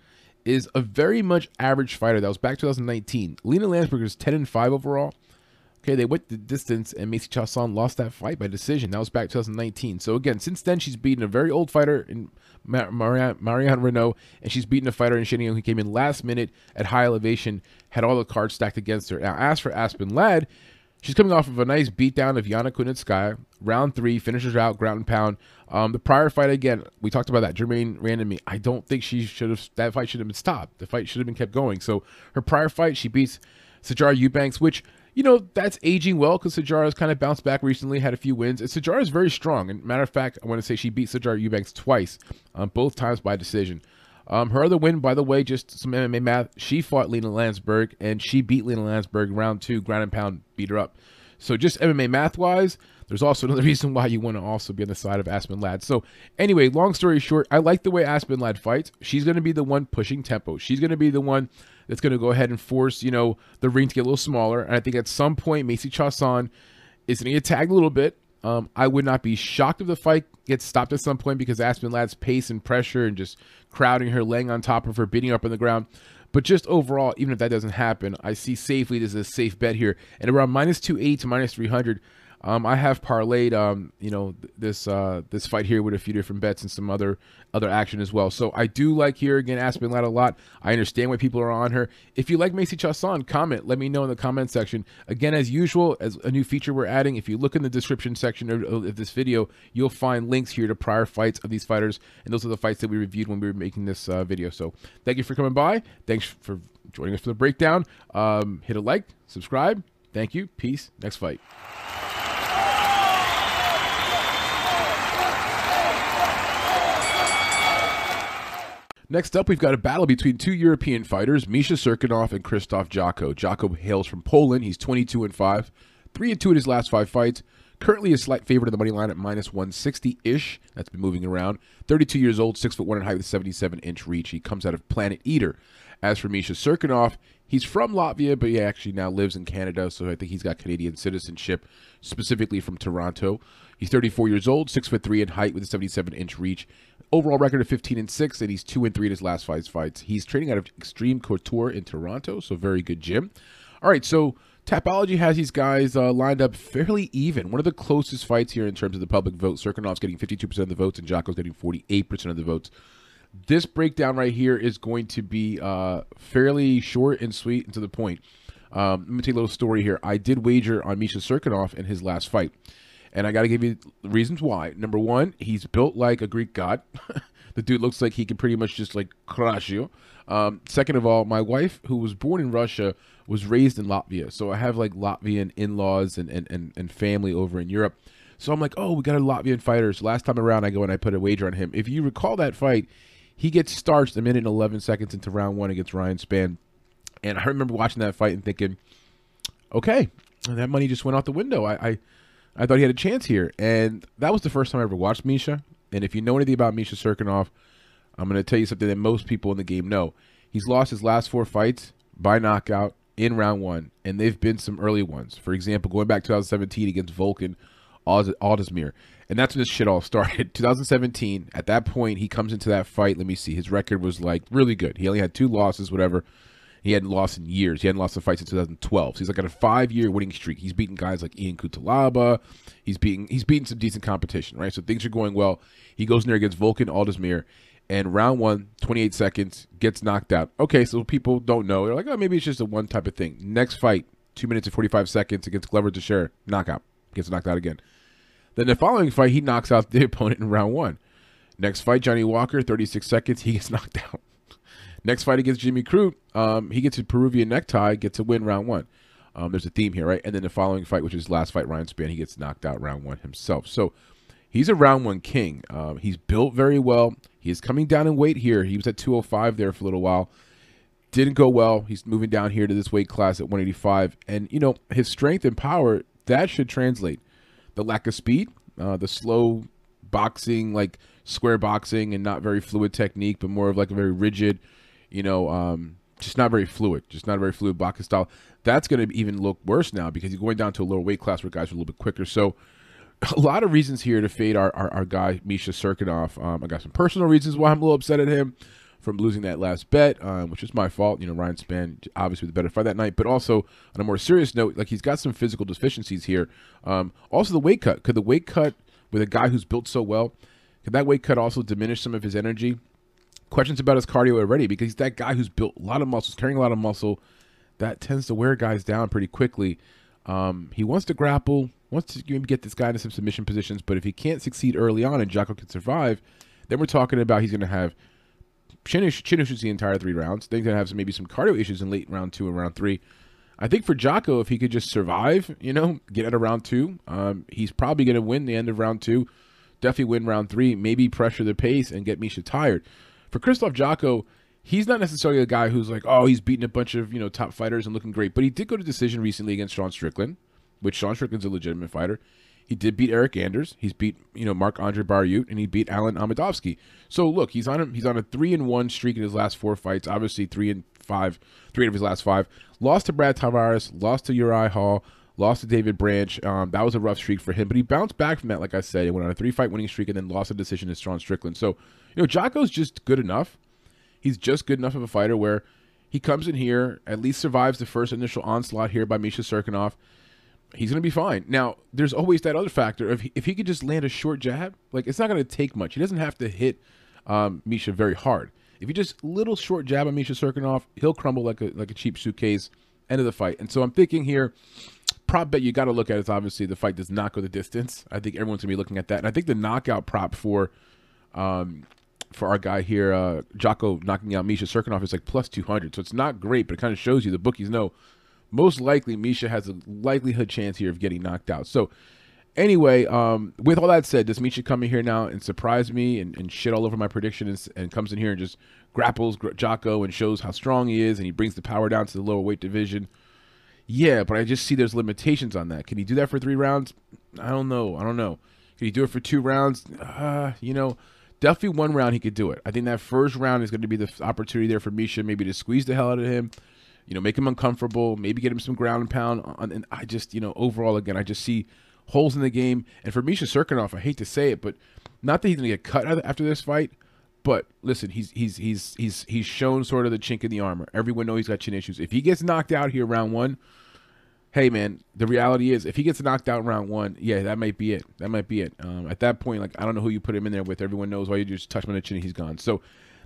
is a very much average fighter. That was back 2019. Lina Länsberg was 10 and 5 overall. Okay, they went the distance, and Macy Chiasson lost that fight by decision. That was back 2019. So again, since then, she's beaten a very old fighter in Marianne, Marianne Reneau, and she's beaten a fighter in Shania who came in last minute at high elevation, had all the cards stacked against her. Now, as for Aspen Ladd, She's coming off of a nice beatdown of Yana Kunitskaya. Round three, finishes out, ground and pound. Um, the prior fight, again, we talked about that. Germaine Randamie. I don't think she should have, that fight should have been stopped. The fight should have been kept going. So her prior fight, she beats Sijara Eubanks, which, you know, that's aging well because Sijara's kind of bounced back recently, had a few wins. And Sijara is very strong. And matter of fact, I want to say she beat Sijara Eubanks twice, um, both times by decision. Um, her other win, by the way, just some MMA math. She fought Lina Länsberg and she beat Lina Länsberg round two, ground and pound, beat her up. So just MMA math wise, there's also another reason why you want to also be on the side of Aspen Ladd. So anyway, long story short, I like the way Aspen Ladd fights. She's going to be the one pushing tempo. She's going to be the one that's going to go ahead and force, you know, the ring to get a little smaller. And I think at some point, Macy Chiasson is going to get tagged a little bit. Um, I would not be shocked if the fight gets stopped at some point because Aspen Ladd's pace and pressure and just crowding her, laying on top of her, beating her up on the ground. But just overall, even if that doesn't happen, I see safely this is a safe bet here. And around minus 280 to minus 300, Um, I have parlayed, um, you know, th- this uh, this fight here with a few different bets and some other other action as well. So I do like here again Aspen Ladd a lot. I understand why people are on her. If you like Macy Chiasson, comment. Let me know in the comment section. Again, as usual, as a new feature we're adding, if you look in the description section of, of this video, you'll find links here to prior fights of these fighters, and those are the fights that we reviewed when we were making this uh, video. So thank you for coming by. Thanks for joining us for the breakdown. Um, hit a like, subscribe. Thank you. Peace. Next fight. Next up, we've got a battle between two European fighters, Misha Cirkunov and Krzysztof Jotko. Jotko hails from Poland. He's 22 and 5, 3 and 2 in his last five fights. Currently a slight favorite in the money line at minus 160-ish. That's been moving around. 32 years old, 6 foot 1 in height with 77-inch reach. He comes out of Planet Eater. As for Misha Cirkunov, he's from Latvia, but he actually now lives in Canada, so I think he's got Canadian citizenship, specifically from Toronto. He's 34 years old, 6 foot 3 in height with a 77-inch reach. Overall record of 15 and 6, and he's 2 and 3 in his last five fights. He's training out of Extreme Couture in Toronto, so very good gym. All right, so Tapology has these guys uh, lined up fairly even. One of the closest fights here in terms of the public vote. Cirkunov's getting 52% of the votes, and Jotko's getting 48% of the votes. This breakdown right here is going to be uh, fairly short and sweet and to the point. Um, let me tell you a little story here. I did wager on Misha Cirkunov in his last fight. And I got to give you reasons why. Number one, he's built like a Greek god. the dude looks like he can pretty much just like crush you. Um, second of all, my wife, who was born in Russia, was raised in Latvia. So I have like Latvian in laws and, and, and, and family over in Europe. So I'm like, oh, we got a Latvian fighter. So last time around, I go and I put a wager on him. If you recall that fight, he gets starched a minute and 11 seconds into round one against Ryan Spann. And I remember watching that fight and thinking, okay, that money just went out the window. I, I I thought he had a chance here, and that was the first time I ever watched Misha. And if you know anything about Misha Cirkunov, I'm going to tell you something that most people in the game know. He's lost his last four fights by knockout in round one, and they've been some early ones. For example, going back 2017 against Volkan Oezdemir, and that's when this shit all started. 2017, at that point, he comes into that fight. Let me see. His record was like really good. He only had two losses, whatever. He hadn't lost in years. He hadn't lost a fight since 2012. So he's like on a five-year winning streak. He's beaten guys like Ian Cutelaba. He's beating he's beaten some decent competition, right? So things are going well. He goes in there against Volkan Oezdemir, and round one, 28 seconds, gets knocked out. Okay, so people don't know. They're like, oh, maybe it's just a one type of thing. Next fight, two minutes and 45 seconds against Glover Teixeira, knockout. Gets knocked out again. Then the following fight, he knocks out the opponent in round one. Next fight, Johnny Walker, 36 seconds, he gets knocked out. Next fight against Jimmy Crute, um, he gets a Peruvian necktie, gets a win round one. Um, there's a theme here, right? And then the following fight, which is last fight, Ryan Spann, he gets knocked out round one himself. So he's a round one king. Um, he's built very well. He is coming down in weight here. He was at 205 there for a little while. Didn't go well. He's moving down here to this weight class at 185. And, you know, his strength and power, that should translate. The lack of speed, uh, the slow boxing, like square boxing and not very fluid technique, but more of like a very rigid – you know, um, just not very fluid, just not a very fluid boxing style. That's going to even look worse now because you're going down to a lower weight class where guys are a little bit quicker. So a lot of reasons here to fade our, our, our guy, Misha Cirkunov. Um, I got some personal reasons why I'm a little upset at him from losing that last bet, um, which is my fault. You know, Ryan Spann obviously the better fight that night, but also on a more serious note, like he's got some physical deficiencies here. Um, also, the weight cut. Could the weight cut with a guy who's built so well, could that weight cut also diminish some of his energy? Questions about his cardio already because he's that guy who's built a lot of muscles, carrying a lot of muscle. That tends to wear guys down pretty quickly. Um, he wants to grapple, wants to get this guy into some submission positions, but if he can't succeed early on and Jotko can survive, then we're talking about he's going to have chin, issues, chin issues the entire three rounds. Then he's going to have some, maybe some cardio issues in late round two and round three. I think for Jotko, if he could just survive, you know, get out of round two, um, he's probably going to win the end of round two. Definitely win round three. Maybe pressure the pace and get Misha tired for Krzysztof Jotko, he's not necessarily a guy who's like, oh, he's beating a bunch of you know top fighters and looking great. But he did go to decision recently against Sean Strickland, which Sean Strickland's a legitimate fighter. He did beat Eryk Anders. He's beat you know Mark Andre Barriault, and he beat Alen Amedovski. So look, he's on a, he's on a three and one streak in his last four fights. Obviously three and five, three of his last five. Lost to Brad Tavares, lost to Uriah Hall, lost to David Branch. Um, that was a rough streak for him, but he bounced back from that. Like I said, he went on a three fight winning streak and then lost a decision to Sean Strickland. So you know, Jotko's just good enough. He's just good enough of a fighter where he comes in here, at least survives the first initial onslaught here by Misha Cirkunov. he's going to be fine. Now, there's always that other factor of if he could just land a short jab, like it's not going to take much. He doesn't have to hit um, Misha very hard. If you just little short jab on Misha Cirkunov, he'll crumble like a like a cheap suitcase. End of the fight. And so I'm thinking here, prop bet you got to look at is obviously the fight does not go the distance. I think everyone's gonna be looking at that, and I think the knockout prop for, um, for our guy here, uh, Jotko knocking out Misha Cirkunov is like plus 200. So it's not great, but it kind of shows you the bookies know most likely Misha has a likelihood chance here of getting knocked out. So anyway, um, with all that said, does Misha come in here now and surprise me and, and shit all over my prediction and, and, comes in here and just grapples Jocko and shows how strong he is and he brings the power down to the lower weight division? Yeah, but I just see there's limitations on that. Can he do that for three rounds? I don't know. I don't know. Can he do it for two rounds? Uh, you know, definitely one round he could do it. I think that first round is going to be the opportunity there for Misha maybe to squeeze the hell out of him you know, make him uncomfortable, maybe get him some ground and pound. On, and I just, you know, overall, again, I just see holes in the game. And for Misha Cirkunov, I hate to say it, but not that he's going to get cut after this fight, but listen, he's he's he's he's he's shown sort of the chink in the armor. Everyone knows he's got chin issues. If he gets knocked out here round one, hey man, the reality is if he gets knocked out in round one, yeah, that might be it. That might be it. Um, at that point, like I don't know who you put him in there with. Everyone knows why you just touch him on the chin, he's gone. So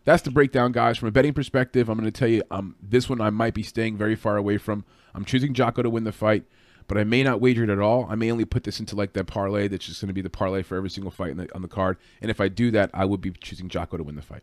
that's the breakdown, guys. From a betting perspective, I'm going to tell you um, this one I might be staying very far away from. I'm choosing Jotko to win the fight, but I may not wager it at all. I may only put this into like that parlay that's just going to be the parlay for every single fight the, on the card. And if I do that, I would be choosing Jotko to win the fight.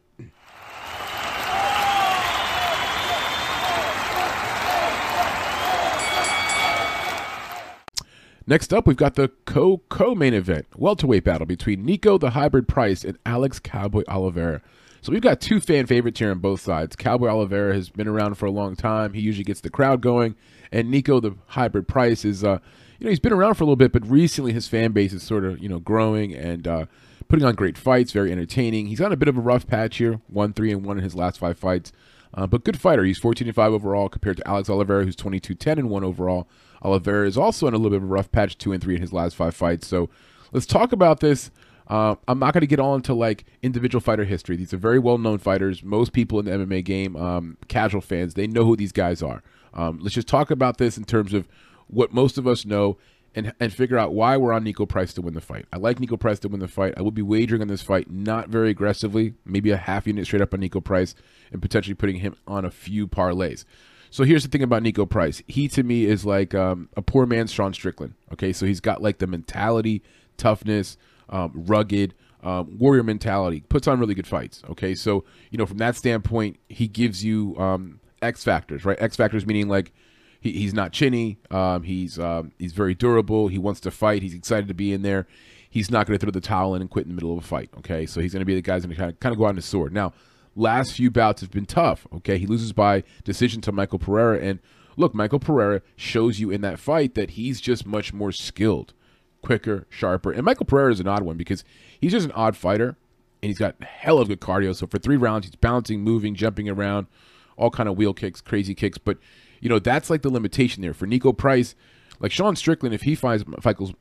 Next up, we've got the co co main event welterweight battle between Niko the Hybrid Price and Alex Cowboy Oliveira. So we've got two fan favorites here on both sides. Cowboy Oliveira has been around for a long time. He usually gets the crowd going, and Niko the hybrid price, is uh, you know he's been around for a little bit, but recently his fan base is sort of you know growing and uh, putting on great fights, very entertaining. He's on a bit of a rough patch here, one three and one in his last five fights, uh, but good fighter. He's 14 and five overall compared to Alex Oliveira, who's 22 10 and one overall. Oliveira is also in a little bit of a rough patch, two and three in his last five fights. So let's talk about this. Uh, I'm not going to get on to like individual fighter history. These are very well known fighters. Most people in the MMA game, um, casual fans, they know who these guys are. Um, let's just talk about this in terms of what most of us know and, and figure out why we're on Niko Price to win the fight. I like Niko Price to win the fight. I will be wagering on this fight, not very aggressively, maybe a half unit straight up on Niko Price, and potentially putting him on a few parlays. So here's the thing about Niko Price. He to me is like um, a poor man's Sean Strickland. Okay, so he's got like the mentality, toughness, um, rugged, um, warrior mentality, puts on really good fights. Okay, so you know from that standpoint, he gives you um, X factors, right? X factors meaning like he, he's not chinny, um, he's um, he's very durable, he wants to fight, he's excited to be in there. He's not going to throw the towel in and quit in the middle of a fight. Okay, so he's going to be the guy going to kind of kind of go out on his sword. Now, last few bouts have been tough. Okay, he loses by decision to Michael Pereira, and look, Michael Pereira shows you in that fight that he's just much more skilled quicker, sharper. And Michael Pereira is an odd one because he's just an odd fighter and he's got hell of good cardio. So for three rounds, he's bouncing, moving, jumping around, all kind of wheel kicks, crazy kicks. But you know that's like the limitation there for Niko Price. Like Sean Strickland, if he fights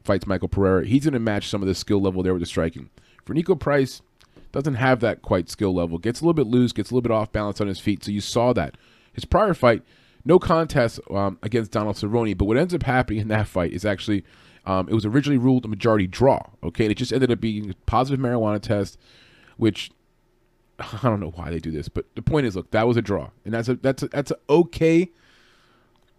fights Michael Pereira, he's going to match some of the skill level there with the striking. For Niko Price, doesn't have that quite skill level. Gets a little bit loose, gets a little bit off balance on his feet. So you saw that. His prior fight, no contest um, against Donald Cerrone, but what ends up happening in that fight is actually um, it was originally ruled a majority draw. Okay, and it just ended up being a positive marijuana test, which I don't know why they do this, but the point is, look, that was a draw, and that's a that's a, that's a okay.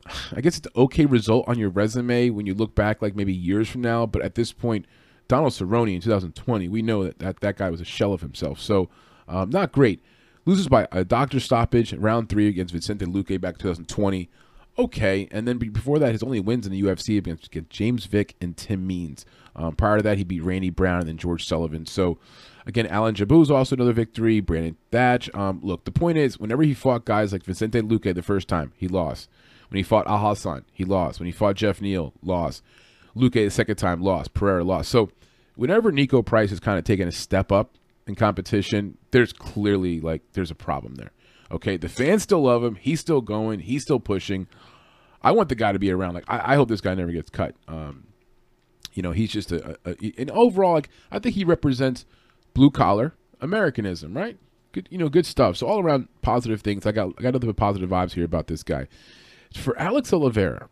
I guess it's an okay result on your resume when you look back, like maybe years from now. But at this point, Donald Cerrone in 2020, we know that that, that guy was a shell of himself. So, um, not great. Loses by a doctor stoppage round three against Vicente Luque back 2020 okay. And then before that, his only wins in the UFC against, against James Vick and Tim Means. Um, prior to that, he beat Randy Brown and then George Sullivan. So, again, Alan Jabu is also another victory. Brandon Thatch. Um, look, the point is, whenever he fought guys like Vicente Luque the first time, he lost. When he fought Alhassan, he lost. When he fought Jeff Neal, lost. Luque the second time, lost. Pereira lost. So, whenever Niko Price has kind of taken a step up in competition, there's clearly like there's a problem there. Okay, the fans still love him. He's still going. He's still pushing. I want the guy to be around. Like I, I hope this guy never gets cut. Um, you know, he's just a, a, a and overall, like I think he represents blue collar Americanism, right? Good, you know, good stuff. So all around positive things. I got I got other positive vibes here about this guy. For Alex Oliveira,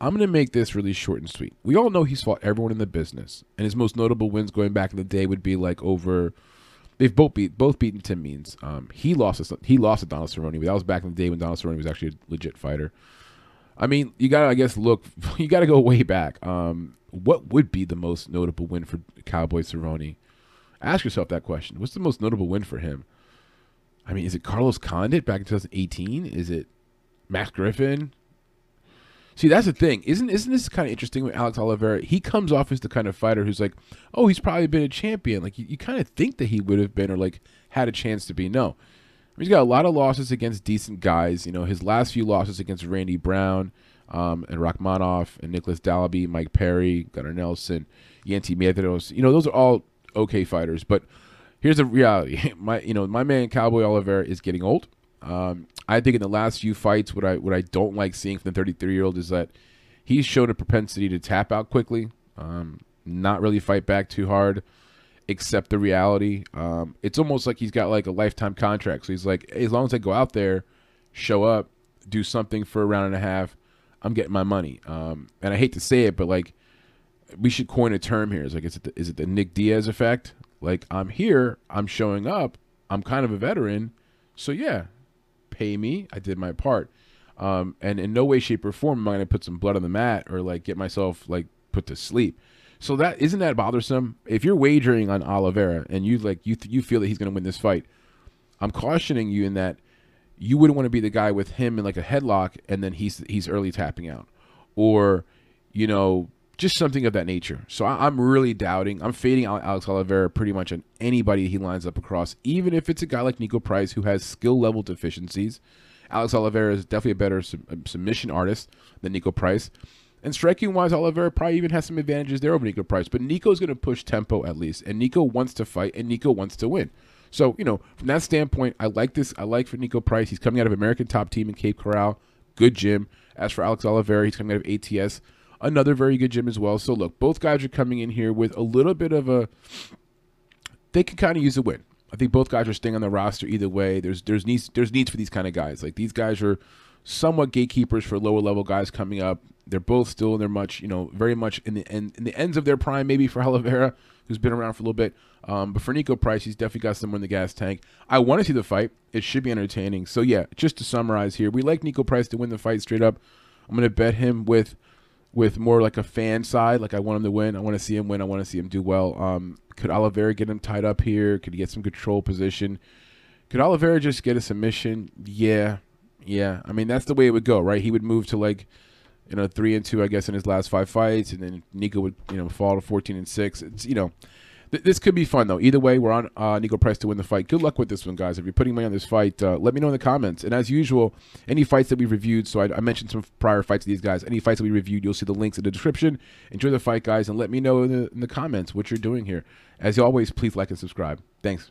I'm going to make this really short and sweet. We all know he's fought everyone in the business, and his most notable wins going back in the day would be like over. They've both beat both beaten Tim Means. Um, he lost to, he lost to Donald Cerrone, but that was back in the day when Donald Cerrone was actually a legit fighter. I mean, you got to I guess look, you got to go way back. Um, what would be the most notable win for Cowboy Cerrone? Ask yourself that question. What's the most notable win for him? I mean, is it Carlos Condit back in 2018? Is it Max Griffin? See, that's the thing. Isn't isn't this kind of interesting with Alex Oliveira? He comes off as the kind of fighter who's like, oh, he's probably been a champion. Like you, you kind of think that he would have been or like had a chance to be. No, he's got a lot of losses against decent guys. You know, his last few losses against Randy Brown um, and Rakhmonov and Nicholas Dalby, Mike Perry, Gunnar Nelson, Yancy Medeiros. You know, those are all okay fighters. But here's the reality: my you know my man Cowboy Oliveira is getting old. Um, I think in the last few fights, what I what I don't like seeing from the 33 year old is that he's shown a propensity to tap out quickly, um, not really fight back too hard, accept the reality. Um, it's almost like he's got like a lifetime contract. So he's like, as long as I go out there, show up, do something for a round and a half, I'm getting my money. Um, and I hate to say it, but like we should coin a term here. Is like, is it the, is it the Nick Diaz effect? Like I'm here, I'm showing up, I'm kind of a veteran, so yeah, pay me. I did my part. Um, and in no way, shape, or form am I going to put some blood on the mat or like get myself like put to sleep. So that isn't that bothersome. If you're wagering on Oliveira and you like you you feel that he's going to win this fight, I'm cautioning you in that you wouldn't want to be the guy with him in like a headlock and then he's he's early tapping out, or you know just something of that nature. So I, am really doubting. I'm fading Alex Oliveira pretty much on anybody he lines up across, even if it's a guy like Niko Price who has skill level deficiencies. Alex Oliveira is definitely a better sub- submission artist than Niko Price. And striking wise, Oliveira probably even has some advantages there over Niko Price. But Niko's going to push tempo at least. And Niko wants to fight, and Niko wants to win. So, you know, from that standpoint, I like this. I like for Niko Price. He's coming out of American top team in Cape Coral. Good gym. As for Alex Oliveira, he's coming out of ATS another very good gym as well. So look, both guys are coming in here with a little bit of a. They can kind of use a win. I think both guys are staying on the roster either way. There's there's needs there's needs for these kind of guys. Like these guys are somewhat gatekeepers for lower level guys coming up. They're both still in their much you know very much in the end in the ends of their prime. Maybe for Oliveira, who's been around for a little bit. Um, but for Niko Price, he's definitely got someone in the gas tank. I want to see the fight. It should be entertaining. So yeah, just to summarize here, we like Niko Price to win the fight straight up. I'm going to bet him with with more like a fan side. Like I want him to win. I want to see him win. I want to see him do well. Um, could Oliveira get him tied up here? Could he get some control position? Could Oliveira just get a submission? Yeah, yeah. I mean that's the way it would go, right? He would move to like you know three and two, I guess, in his last five fights, and then Niko would you know fall to fourteen and six. It's you know th- this could be fun though. Either way, we're on uh, Niko Price to win the fight. Good luck with this one, guys. If you're putting money on this fight, uh, let me know in the comments. And as usual, any fights that we reviewed. So I, I, mentioned some prior fights of these guys. Any fights that we reviewed, you'll see the links in the description. Enjoy the fight, guys, and let me know in the, in the comments what you're doing here. As always, please like and subscribe. Thanks.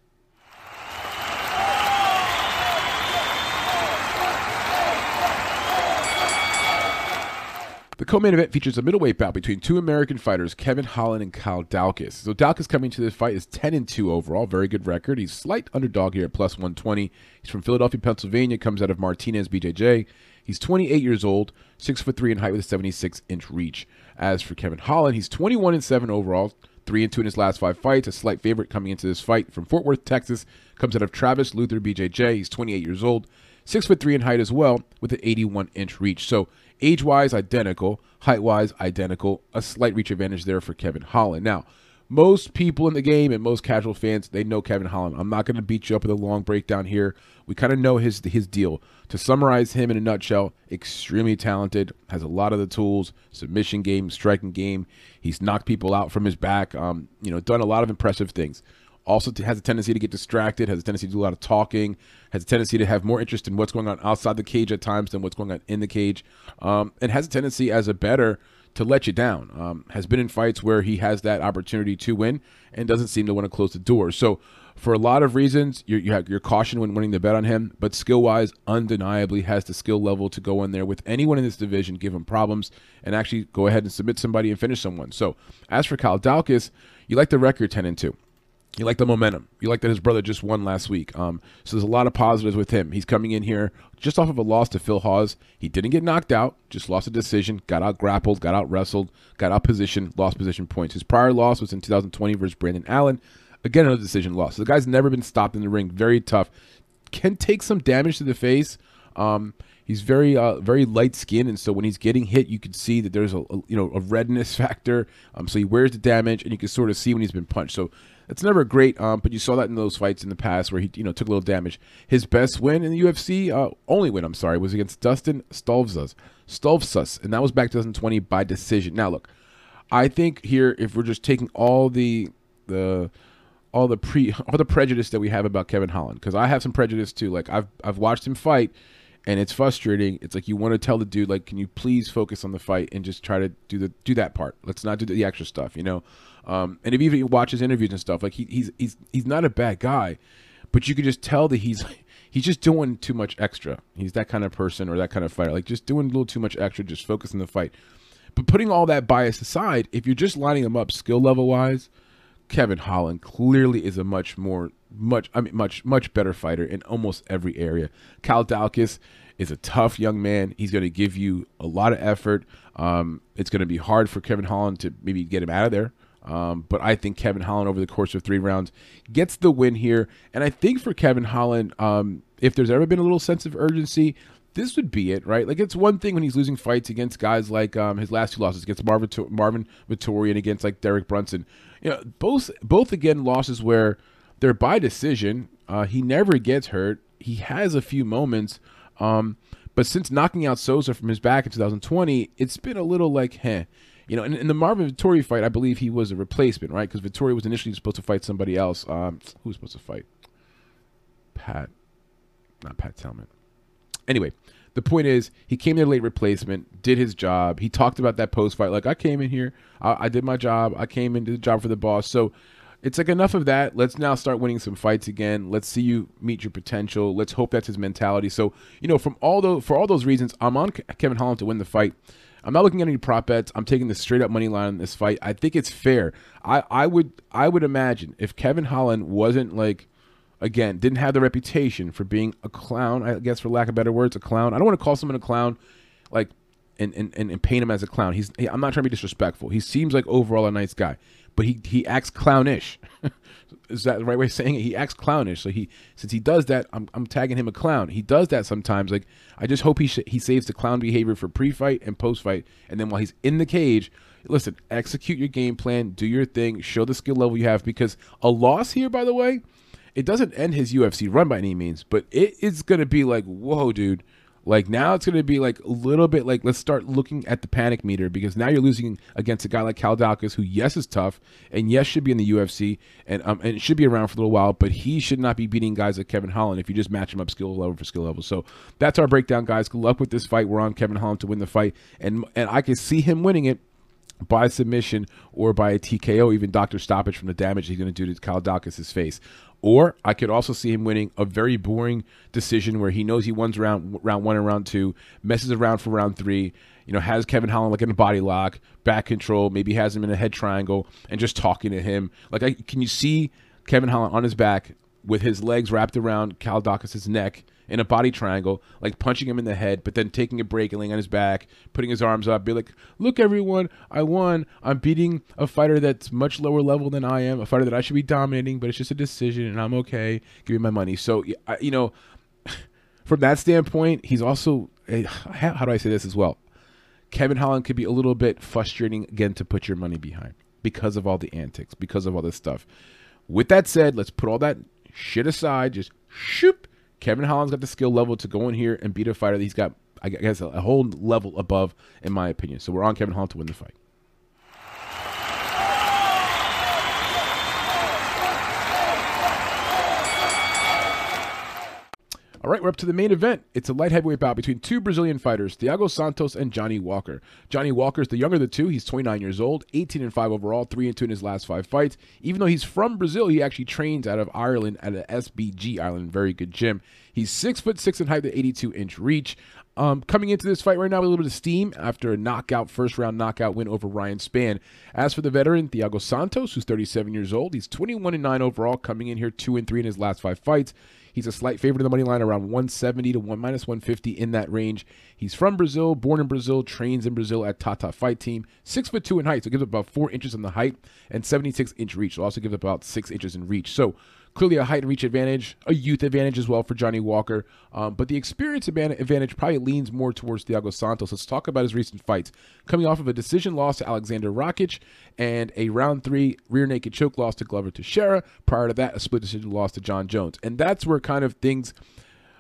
The co-main event features a middleweight bout between two American fighters, Kevin Holland and Kyle Daukaus. So Daukaus coming to this fight is 10 and 2 overall, very good record. He's slight underdog here at plus 120. He's from Philadelphia, Pennsylvania, comes out of Martinez BJJ. He's 28 years old, 6 foot 3 in height with a 76 inch reach. As for Kevin Holland, he's 21 and 7 overall, 3 and 2 in his last 5 fights, a slight favorite coming into this fight from Fort Worth, Texas, comes out of Travis Lutter BJJ. He's 28 years old, 6 foot 3 in height as well with an 81 inch reach. So Age wise, identical. Height wise, identical. A slight reach advantage there for Kevin Holland. Now, most people in the game and most casual fans, they know Kevin Holland. I'm not going to beat you up with a long breakdown here. We kind of know his his deal. To summarize him in a nutshell, extremely talented, has a lot of the tools, submission game, striking game. He's knocked people out from his back. Um, you know, done a lot of impressive things also has a tendency to get distracted, has a tendency to do a lot of talking, has a tendency to have more interest in what's going on outside the cage at times than what's going on in the cage, um, and has a tendency as a better to let you down. Um, has been in fights where he has that opportunity to win and doesn't seem to want to close the door. So, for a lot of reasons, you're, you have, you're caution when winning the bet on him, but skill wise, undeniably has the skill level to go in there with anyone in this division, give him problems, and actually go ahead and submit somebody and finish someone. So, as for Kyle Daukaus, you like the record 10 and 2. You like the momentum. You like that his brother just won last week. Um, so there's a lot of positives with him. He's coming in here just off of a loss to Phil Hawes. He didn't get knocked out, just lost a decision, got out grappled, got out wrestled, got out position, lost position points. His prior loss was in 2020 versus Brandon Allen. Again, another decision loss. So the guy's never been stopped in the ring. Very tough. Can take some damage to the face. Um, he's very uh, very light skinned, and so when he's getting hit, you can see that there's a, a you know a redness factor. Um, so he wears the damage, and you can sort of see when he's been punched. So it's never great, um, but you saw that in those fights in the past where he, you know, took a little damage. His best win in the UFC, uh, only win, I'm sorry, was against Dustin Stoltzfus, Stoltzfus, and that was back 2020 by decision. Now, look, I think here, if we're just taking all the the all the pre all the prejudice that we have about Kevin Holland, because I have some prejudice too. Like I've I've watched him fight, and it's frustrating. It's like you want to tell the dude, like, can you please focus on the fight and just try to do the do that part. Let's not do the extra stuff, you know. Um, and if you even watch his interviews and stuff, like he, he's he's he's not a bad guy, but you could just tell that he's he's just doing too much extra. He's that kind of person or that kind of fighter, like just doing a little too much extra, just focusing the fight. But putting all that bias aside, if you're just lining him up skill level wise, Kevin Holland clearly is a much more much I mean much much better fighter in almost every area. Cal Daukaus is a tough young man. He's going to give you a lot of effort. Um, it's going to be hard for Kevin Holland to maybe get him out of there. Um, but I think Kevin Holland over the course of three rounds gets the win here. And I think for Kevin Holland, um, if there's ever been a little sense of urgency, this would be it, right? Like it's one thing when he's losing fights against guys like um, his last two losses against Marvin Marvin Vettori and against like Derek Brunson. You know, both both again losses where they're by decision. Uh, he never gets hurt. He has a few moments. Um, but since knocking out Souza from his back in 2020, it's been a little like, heh. You know, in, in the Marvin Vettori fight, I believe he was a replacement, right? Because Vettori was initially supposed to fight somebody else. Um, who was supposed to fight? Pat, not Pat Tellman. Anyway, the point is, he came there late replacement, did his job. He talked about that post fight, like I came in here, I, I did my job, I came in, did the job for the boss. So it's like enough of that. Let's now start winning some fights again. Let's see you meet your potential. Let's hope that's his mentality. So you know, from all those for all those reasons, I'm on Kevin Holland to win the fight. I'm not looking at any prop bets. I'm taking the straight up money line in this fight. I think it's fair. I, I would I would imagine if Kevin Holland wasn't like again, didn't have the reputation for being a clown, I guess for lack of better words, a clown. I don't want to call someone a clown like and, and, and paint him as a clown. He's he, I'm not trying to be disrespectful. He seems like overall a nice guy, but he he acts clownish. is that the right way of saying it? He acts clownish. So he since he does that, I'm I'm tagging him a clown. He does that sometimes. Like I just hope he sh- he saves the clown behavior for pre-fight and post-fight, and then while he's in the cage, listen, execute your game plan, do your thing, show the skill level you have. Because a loss here, by the way, it doesn't end his UFC run by any means, but it is going to be like, whoa, dude like now it's going to be like a little bit like let's start looking at the panic meter because now you're losing against a guy like Cal Daukaus who yes is tough and yes should be in the UFC and um and should be around for a little while, but he should not be beating guys like Kevin Holland if you just match him up skill level for skill level. So that's our breakdown, guys. Good luck with this fight. We're on Kevin Holland to win the fight, and and I can see him winning it by submission or by a TKO, even doctor stoppage from the damage he's going to do to Cal Daukaus' face. Or I could also see him winning a very boring decision where he knows he wins round round one and round two, messes around for round three, you know, has Kevin Holland like in a body lock, back control, maybe has him in a head triangle, and just talking to him. Like, I, can you see Kevin Holland on his back with his legs wrapped around Cal Daukaus' neck? In a body triangle, like punching him in the head, but then taking a break and laying on his back, putting his arms up, be like, "Look, everyone, I won. I'm beating a fighter that's much lower level than I am, a fighter that I should be dominating, but it's just a decision, and I'm okay. Give me my money." So, you know, from that standpoint, he's also eh, how do I say this as well? Kevin Holland could be a little bit frustrating again to put your money behind because of all the antics, because of all this stuff. With that said, let's put all that shit aside. Just shoop Kevin Holland's got the skill level to go in here and beat a fighter that he's got, I guess, a whole level above, in my opinion. So we're on Kevin Holland to win the fight. All right, we're up to the main event. It's a light heavyweight bout between two Brazilian fighters, Thiago Santos and Johnny Walker. Johnny Walker is the younger of the two. He's 29 years old, 18 and 5 overall, 3 and 2 in his last five fights. Even though he's from Brazil, he actually trains out of Ireland at a SBG Ireland, very good gym. He's six foot six in height with 82 inch reach. Um, coming into this fight right now with a little bit of steam after a knockout, first round knockout win over Ryan Spann. As for the veteran, Thiago Santos, who's 37 years old, he's 21 and 9 overall, coming in here 2 and 3 in his last five fights. He's a slight favorite in the money line, around 170 to 1 minus 150 in that range. He's from Brazil, born in Brazil, trains in Brazil at Tata Fight Team. Six foot two in height, so gives up about four inches in the height, and 76 inch reach. So also gives up about six inches in reach. So clearly a height and reach advantage, a youth advantage as well for Johnny Walker. Um, but the experience advantage probably leans more towards Thiago Santos. Let's talk about his recent fights. Coming off of a decision loss to Alexander Rakic and a round three rear naked choke loss to Glover Teixeira. Prior to that, a split decision loss to Jon Jones. And that's where kind of things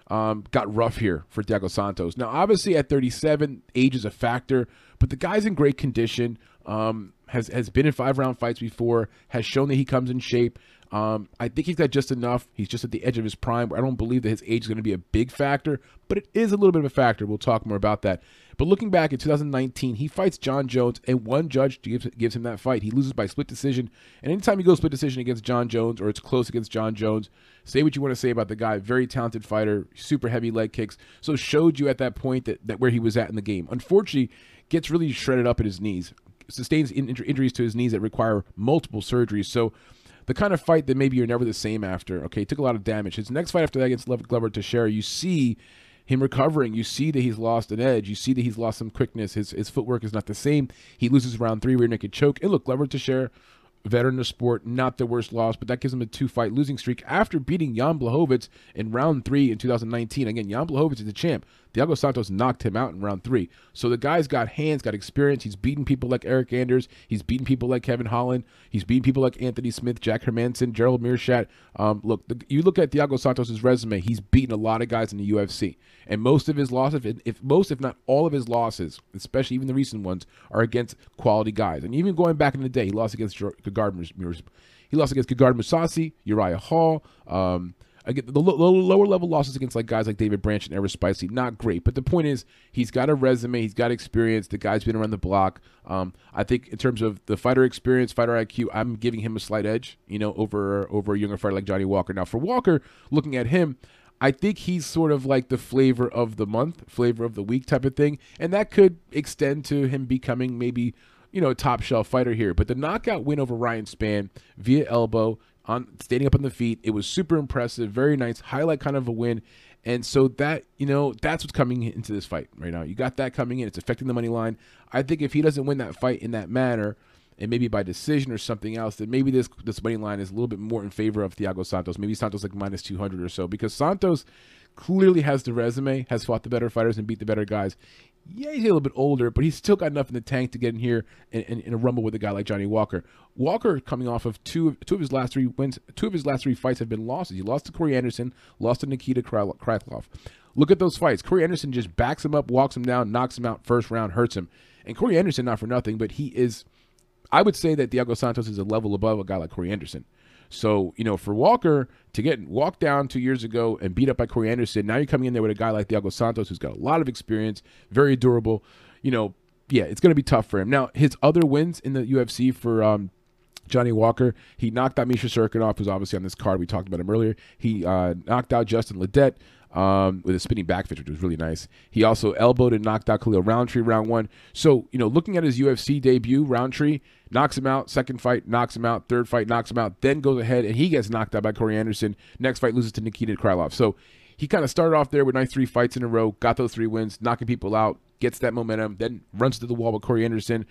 um, got rough here for Thiago Santos. Now, obviously, at 37, age is a factor, but the guy's in great condition. Um, has has been in five round fights before. Has shown that he comes in shape. Um, I think he's got just enough. He's just at the edge of his prime. I don't believe that his age is going to be a big factor, but it is a little bit of a factor. We'll talk more about that. But looking back at 2019, he fights Jon Jones, and one judge gives, gives him that fight. He loses by split decision. And anytime you go split decision against Jon Jones or it's close against Jon Jones, say what you want to say about the guy. Very talented fighter, super heavy leg kicks. So showed you at that point that, that where he was at in the game. Unfortunately, gets really shredded up at his knees, sustains in, injuries to his knees that require multiple surgeries. So the kind of fight that maybe you're never the same after. Okay, took a lot of damage. His next fight after that against Glover Teixeira, you see him recovering. You see that he's lost an edge. You see that he's lost some quickness. His his footwork is not the same. He loses round three rear naked choke. And look, Glover Teixeira, veteran of sport, not the worst loss, but that gives him a two fight losing streak after beating Jan Blachowicz in round three in 2019. Again, Jan Blachowicz is the champ. Thiago Santos knocked him out in round three. So the guy's got hands, got experience. He's beaten people like Eryk Anders. He's beaten people like Kevin Holland. He's beaten people like Anthony Smith, Jack Hermansson, Gerald Meerschaert. Um, look, the, you look at Thiago Santos' resume. He's beaten a lot of guys in the UFC, and most of his losses, if, if most, if not all of his losses, especially even the recent ones, are against quality guys. And even going back in the day, he lost against Gegard. He lost against Gegard Mousasi, Uriah Hall. Um, Again, the lower level losses against like guys like David Branch and Eric Spicely, not great. But the point is, he's got a resume, he's got experience. The guy's been around the block. Um, I think in terms of the fighter experience, fighter IQ, I'm giving him a slight edge, you know, over over a younger fighter like Johnny Walker. Now for Walker, looking at him, I think he's sort of like the flavor of the month, flavor of the week type of thing, and that could extend to him becoming maybe you know, top shelf fighter here. But the knockout win over Ryan Spann via elbow, on standing up on the feet. It was super impressive, very nice, highlight kind of a win. And so that, you know, that's what's coming into this fight right now. You got that coming in. It's affecting the money line. I think if he doesn't win that fight in that manner, and maybe by decision or something else, then maybe this this money line is a little bit more in favor of Thiago Santos. Maybe Santos like minus 200 or so because Santos clearly has the resume, has fought the better fighters and beat the better guys. Yeah, he's a little bit older, but he's still got enough in the tank to get in here and, in a rumble with a guy like Johnny Walker. Walker coming off of two two of his last three wins, two of his last three fights have been losses. He lost to Corey Anderson, lost to Nikita Krylov. Look at those fights. Corey Anderson just backs him up, walks him down, knocks him out first round, hurts him. And Corey Anderson, not for nothing, but he is. I would say that Thiago Santos is a level above a guy like Corey Anderson. So, you know, for Walker to get walked down two years ago and beat up by Corey Anderson, now you're coming in there with a guy like Thiago Santos who's got a lot of experience, very durable. You know, yeah, it's going to be tough for him. Now, his other wins in the UFC for um, Johnny Walker, he knocked out Misha Cirkunov, who's obviously on this card. We talked about him earlier. He uh, knocked out Justin Ledet um, with a spinning back fist, which was really nice. He also elbowed and knocked out Khalil Rountree round one. So, you know, looking at his UFC debut, Rountree knocks him out. Second fight, knocks him out. Third fight, knocks him out. Then goes ahead and he gets knocked out by Corey Anderson. Next fight loses to Nikita Krylov. So he kind of started off there with nice three fights in a row, got those three wins, knocking people out, gets that momentum, then runs to the wall with Corey Anderson.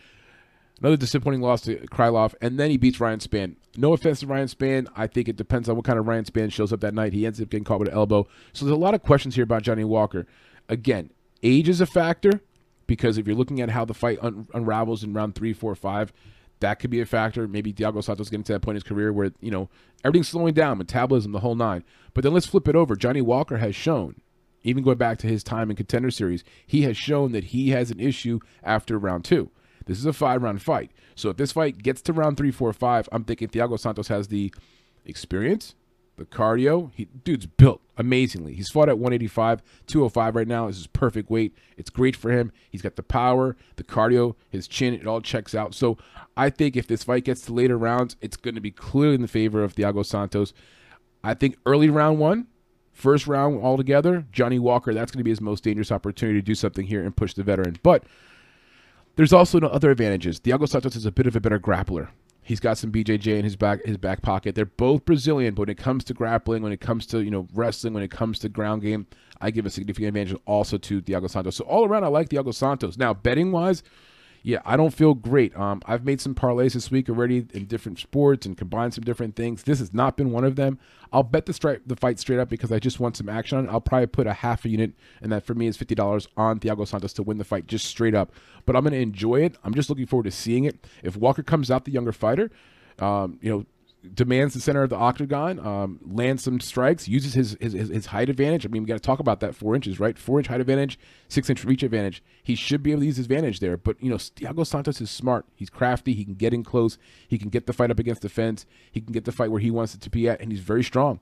Another disappointing loss to Krylov, and then he beats Ryan Spann. No offense to Ryan Spann. I think it depends on what kind of Ryan Spann shows up that night. He ends up getting caught with an elbow. So there's a lot of questions here about Johnny Walker. Again, age is a factor because if you're looking at how the fight un- unravels in round three, four, five, that could be a factor. Maybe Thiago Santos getting to that point in his career where, you know, everything's slowing down, metabolism, the whole nine. But then let's flip it over. Johnny Walker has shown, even going back to his time in contender series, he has shown that he has an issue after round two. This is a five round fight. So if this fight gets to round three, four, five, I'm thinking Thiago Santos has the experience, the cardio. He dude's built amazingly. He's fought at 185, 205 right now. This is perfect weight. It's great for him. He's got the power, the cardio, his chin. It all checks out. So I think if this fight gets to later rounds, it's going to be clearly in the favor of Thiago Santos. I think early round one, first round altogether, Johnny Walker. That's going to be his most dangerous opportunity to do something here and push the veteran. But there's also no other advantages. Thiago Santos is a bit of a better grappler. He's got some BJJ in his back his back pocket. They're both Brazilian, but when it comes to grappling, when it comes to you know wrestling, when it comes to ground game, I give a significant advantage also to Thiago Santos. So all around, I like Thiago Santos. Now betting wise, yeah, I don't feel great. Um, I've made some parlays this week already in different sports and combined some different things. This has not been one of them. I'll bet the straight the fight straight up because I just want some action on it. I'll probably put a half a unit, and that for me is fifty dollars on Thiago Santos to win the fight just straight up. But I'm gonna enjoy it. I'm just looking forward to seeing it. If Walker comes out the younger fighter, um, you know, demands the center of the octagon, um, lands some strikes, uses his, his, his height advantage. I mean, we got to talk about that four inches, right? Four inch height advantage, six inch reach advantage. He should be able to use his advantage there. But, you know, Thiago Santos is smart. He's crafty. He can get in close. He can get the fight up against the fence. He can get the fight where he wants it to be at, and he's very strong.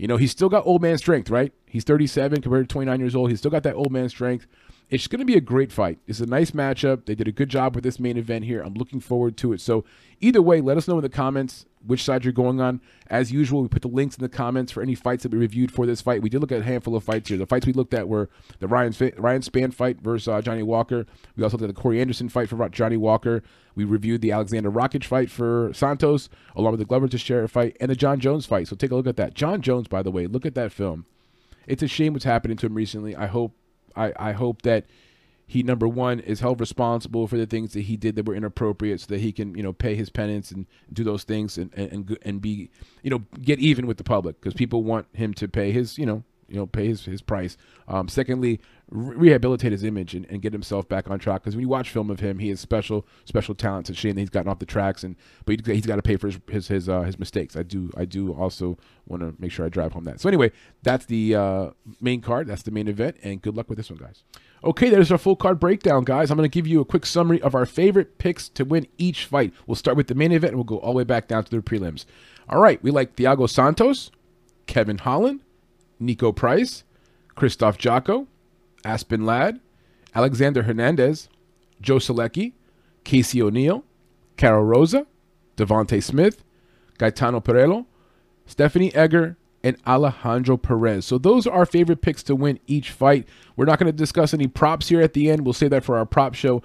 You know, he's still got old man strength, right? He's 37 compared to 29 years old. He's still got that old man strength. It's going to be a great fight. It's a nice matchup. They did a good job with this main event here. I'm looking forward to it. So, either way, let us know in the comments which side you're going on. As usual, we put the links in the comments for any fights that we reviewed for this fight. We did look at a handful of fights here. The fights we looked at were the Ryan Ryan Spann fight versus uh, Johnny Walker. We also at the Corey Anderson fight for Johnny Walker. We reviewed the Alexander Rakic fight for Santos, along with the Glover Teixeira fight and the Jon Jones fight. So take a look at that. Jon Jones, by the way, look at that film. It's a shame what's happening to him recently. I hope I, I hope that he number one is held responsible for the things that he did that were inappropriate so that he can you know pay his penance and do those things and and and be you know get even with the public because people want him to pay his you know you know pay his, his price. Um, secondly re- rehabilitate his image and, and, get himself back on track because when you watch film of him he has special special talents and shame that he's gotten off the tracks and but he's got to pay for his his his, uh, his, mistakes. I do i do also want to make sure i drive home that. So anyway that's the uh, main card that's the main event and good luck with this one guys Okay, there's our full card breakdown, guys. I'm going to give you a quick summary of our favorite picks to win each fight. We'll start with the main event and we'll go all the way back down to the prelims. All right, we like Thiago Santos, Kevin Holland, Niko Price, Krzysztof Jotko, Aspen Ladd, Alexander Hernandez, Joe Solecki, Casey O'Neill, Karol Rosa, Devonte Smith, Gaetano Pirrello, Stephanie Egger, and Alejandro Perez. So those are our favorite picks to win each fight. We're not going to discuss any props here at the end. We'll save that for our prop show.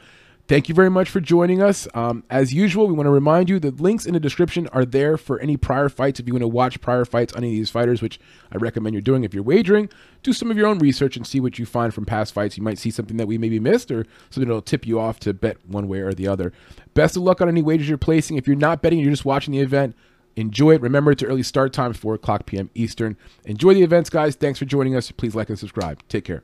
Thank you very much for joining us. Um, as usual, we want to remind you the links in the description are there for any prior fights. If you want to watch prior fights on any of these fighters, which I recommend you're doing if you're wagering, do some of your own research and see what you find from past fights. You might see something that we maybe missed or something that'll tip you off to bet one way or the other. Best of luck on any wagers you're placing. If you're not betting, you're just watching the event, Enjoy it. Remember, it's early start time, 4 o'clock p.m. Eastern. Enjoy the events, guys. Thanks for joining us. Please like and subscribe. Take care.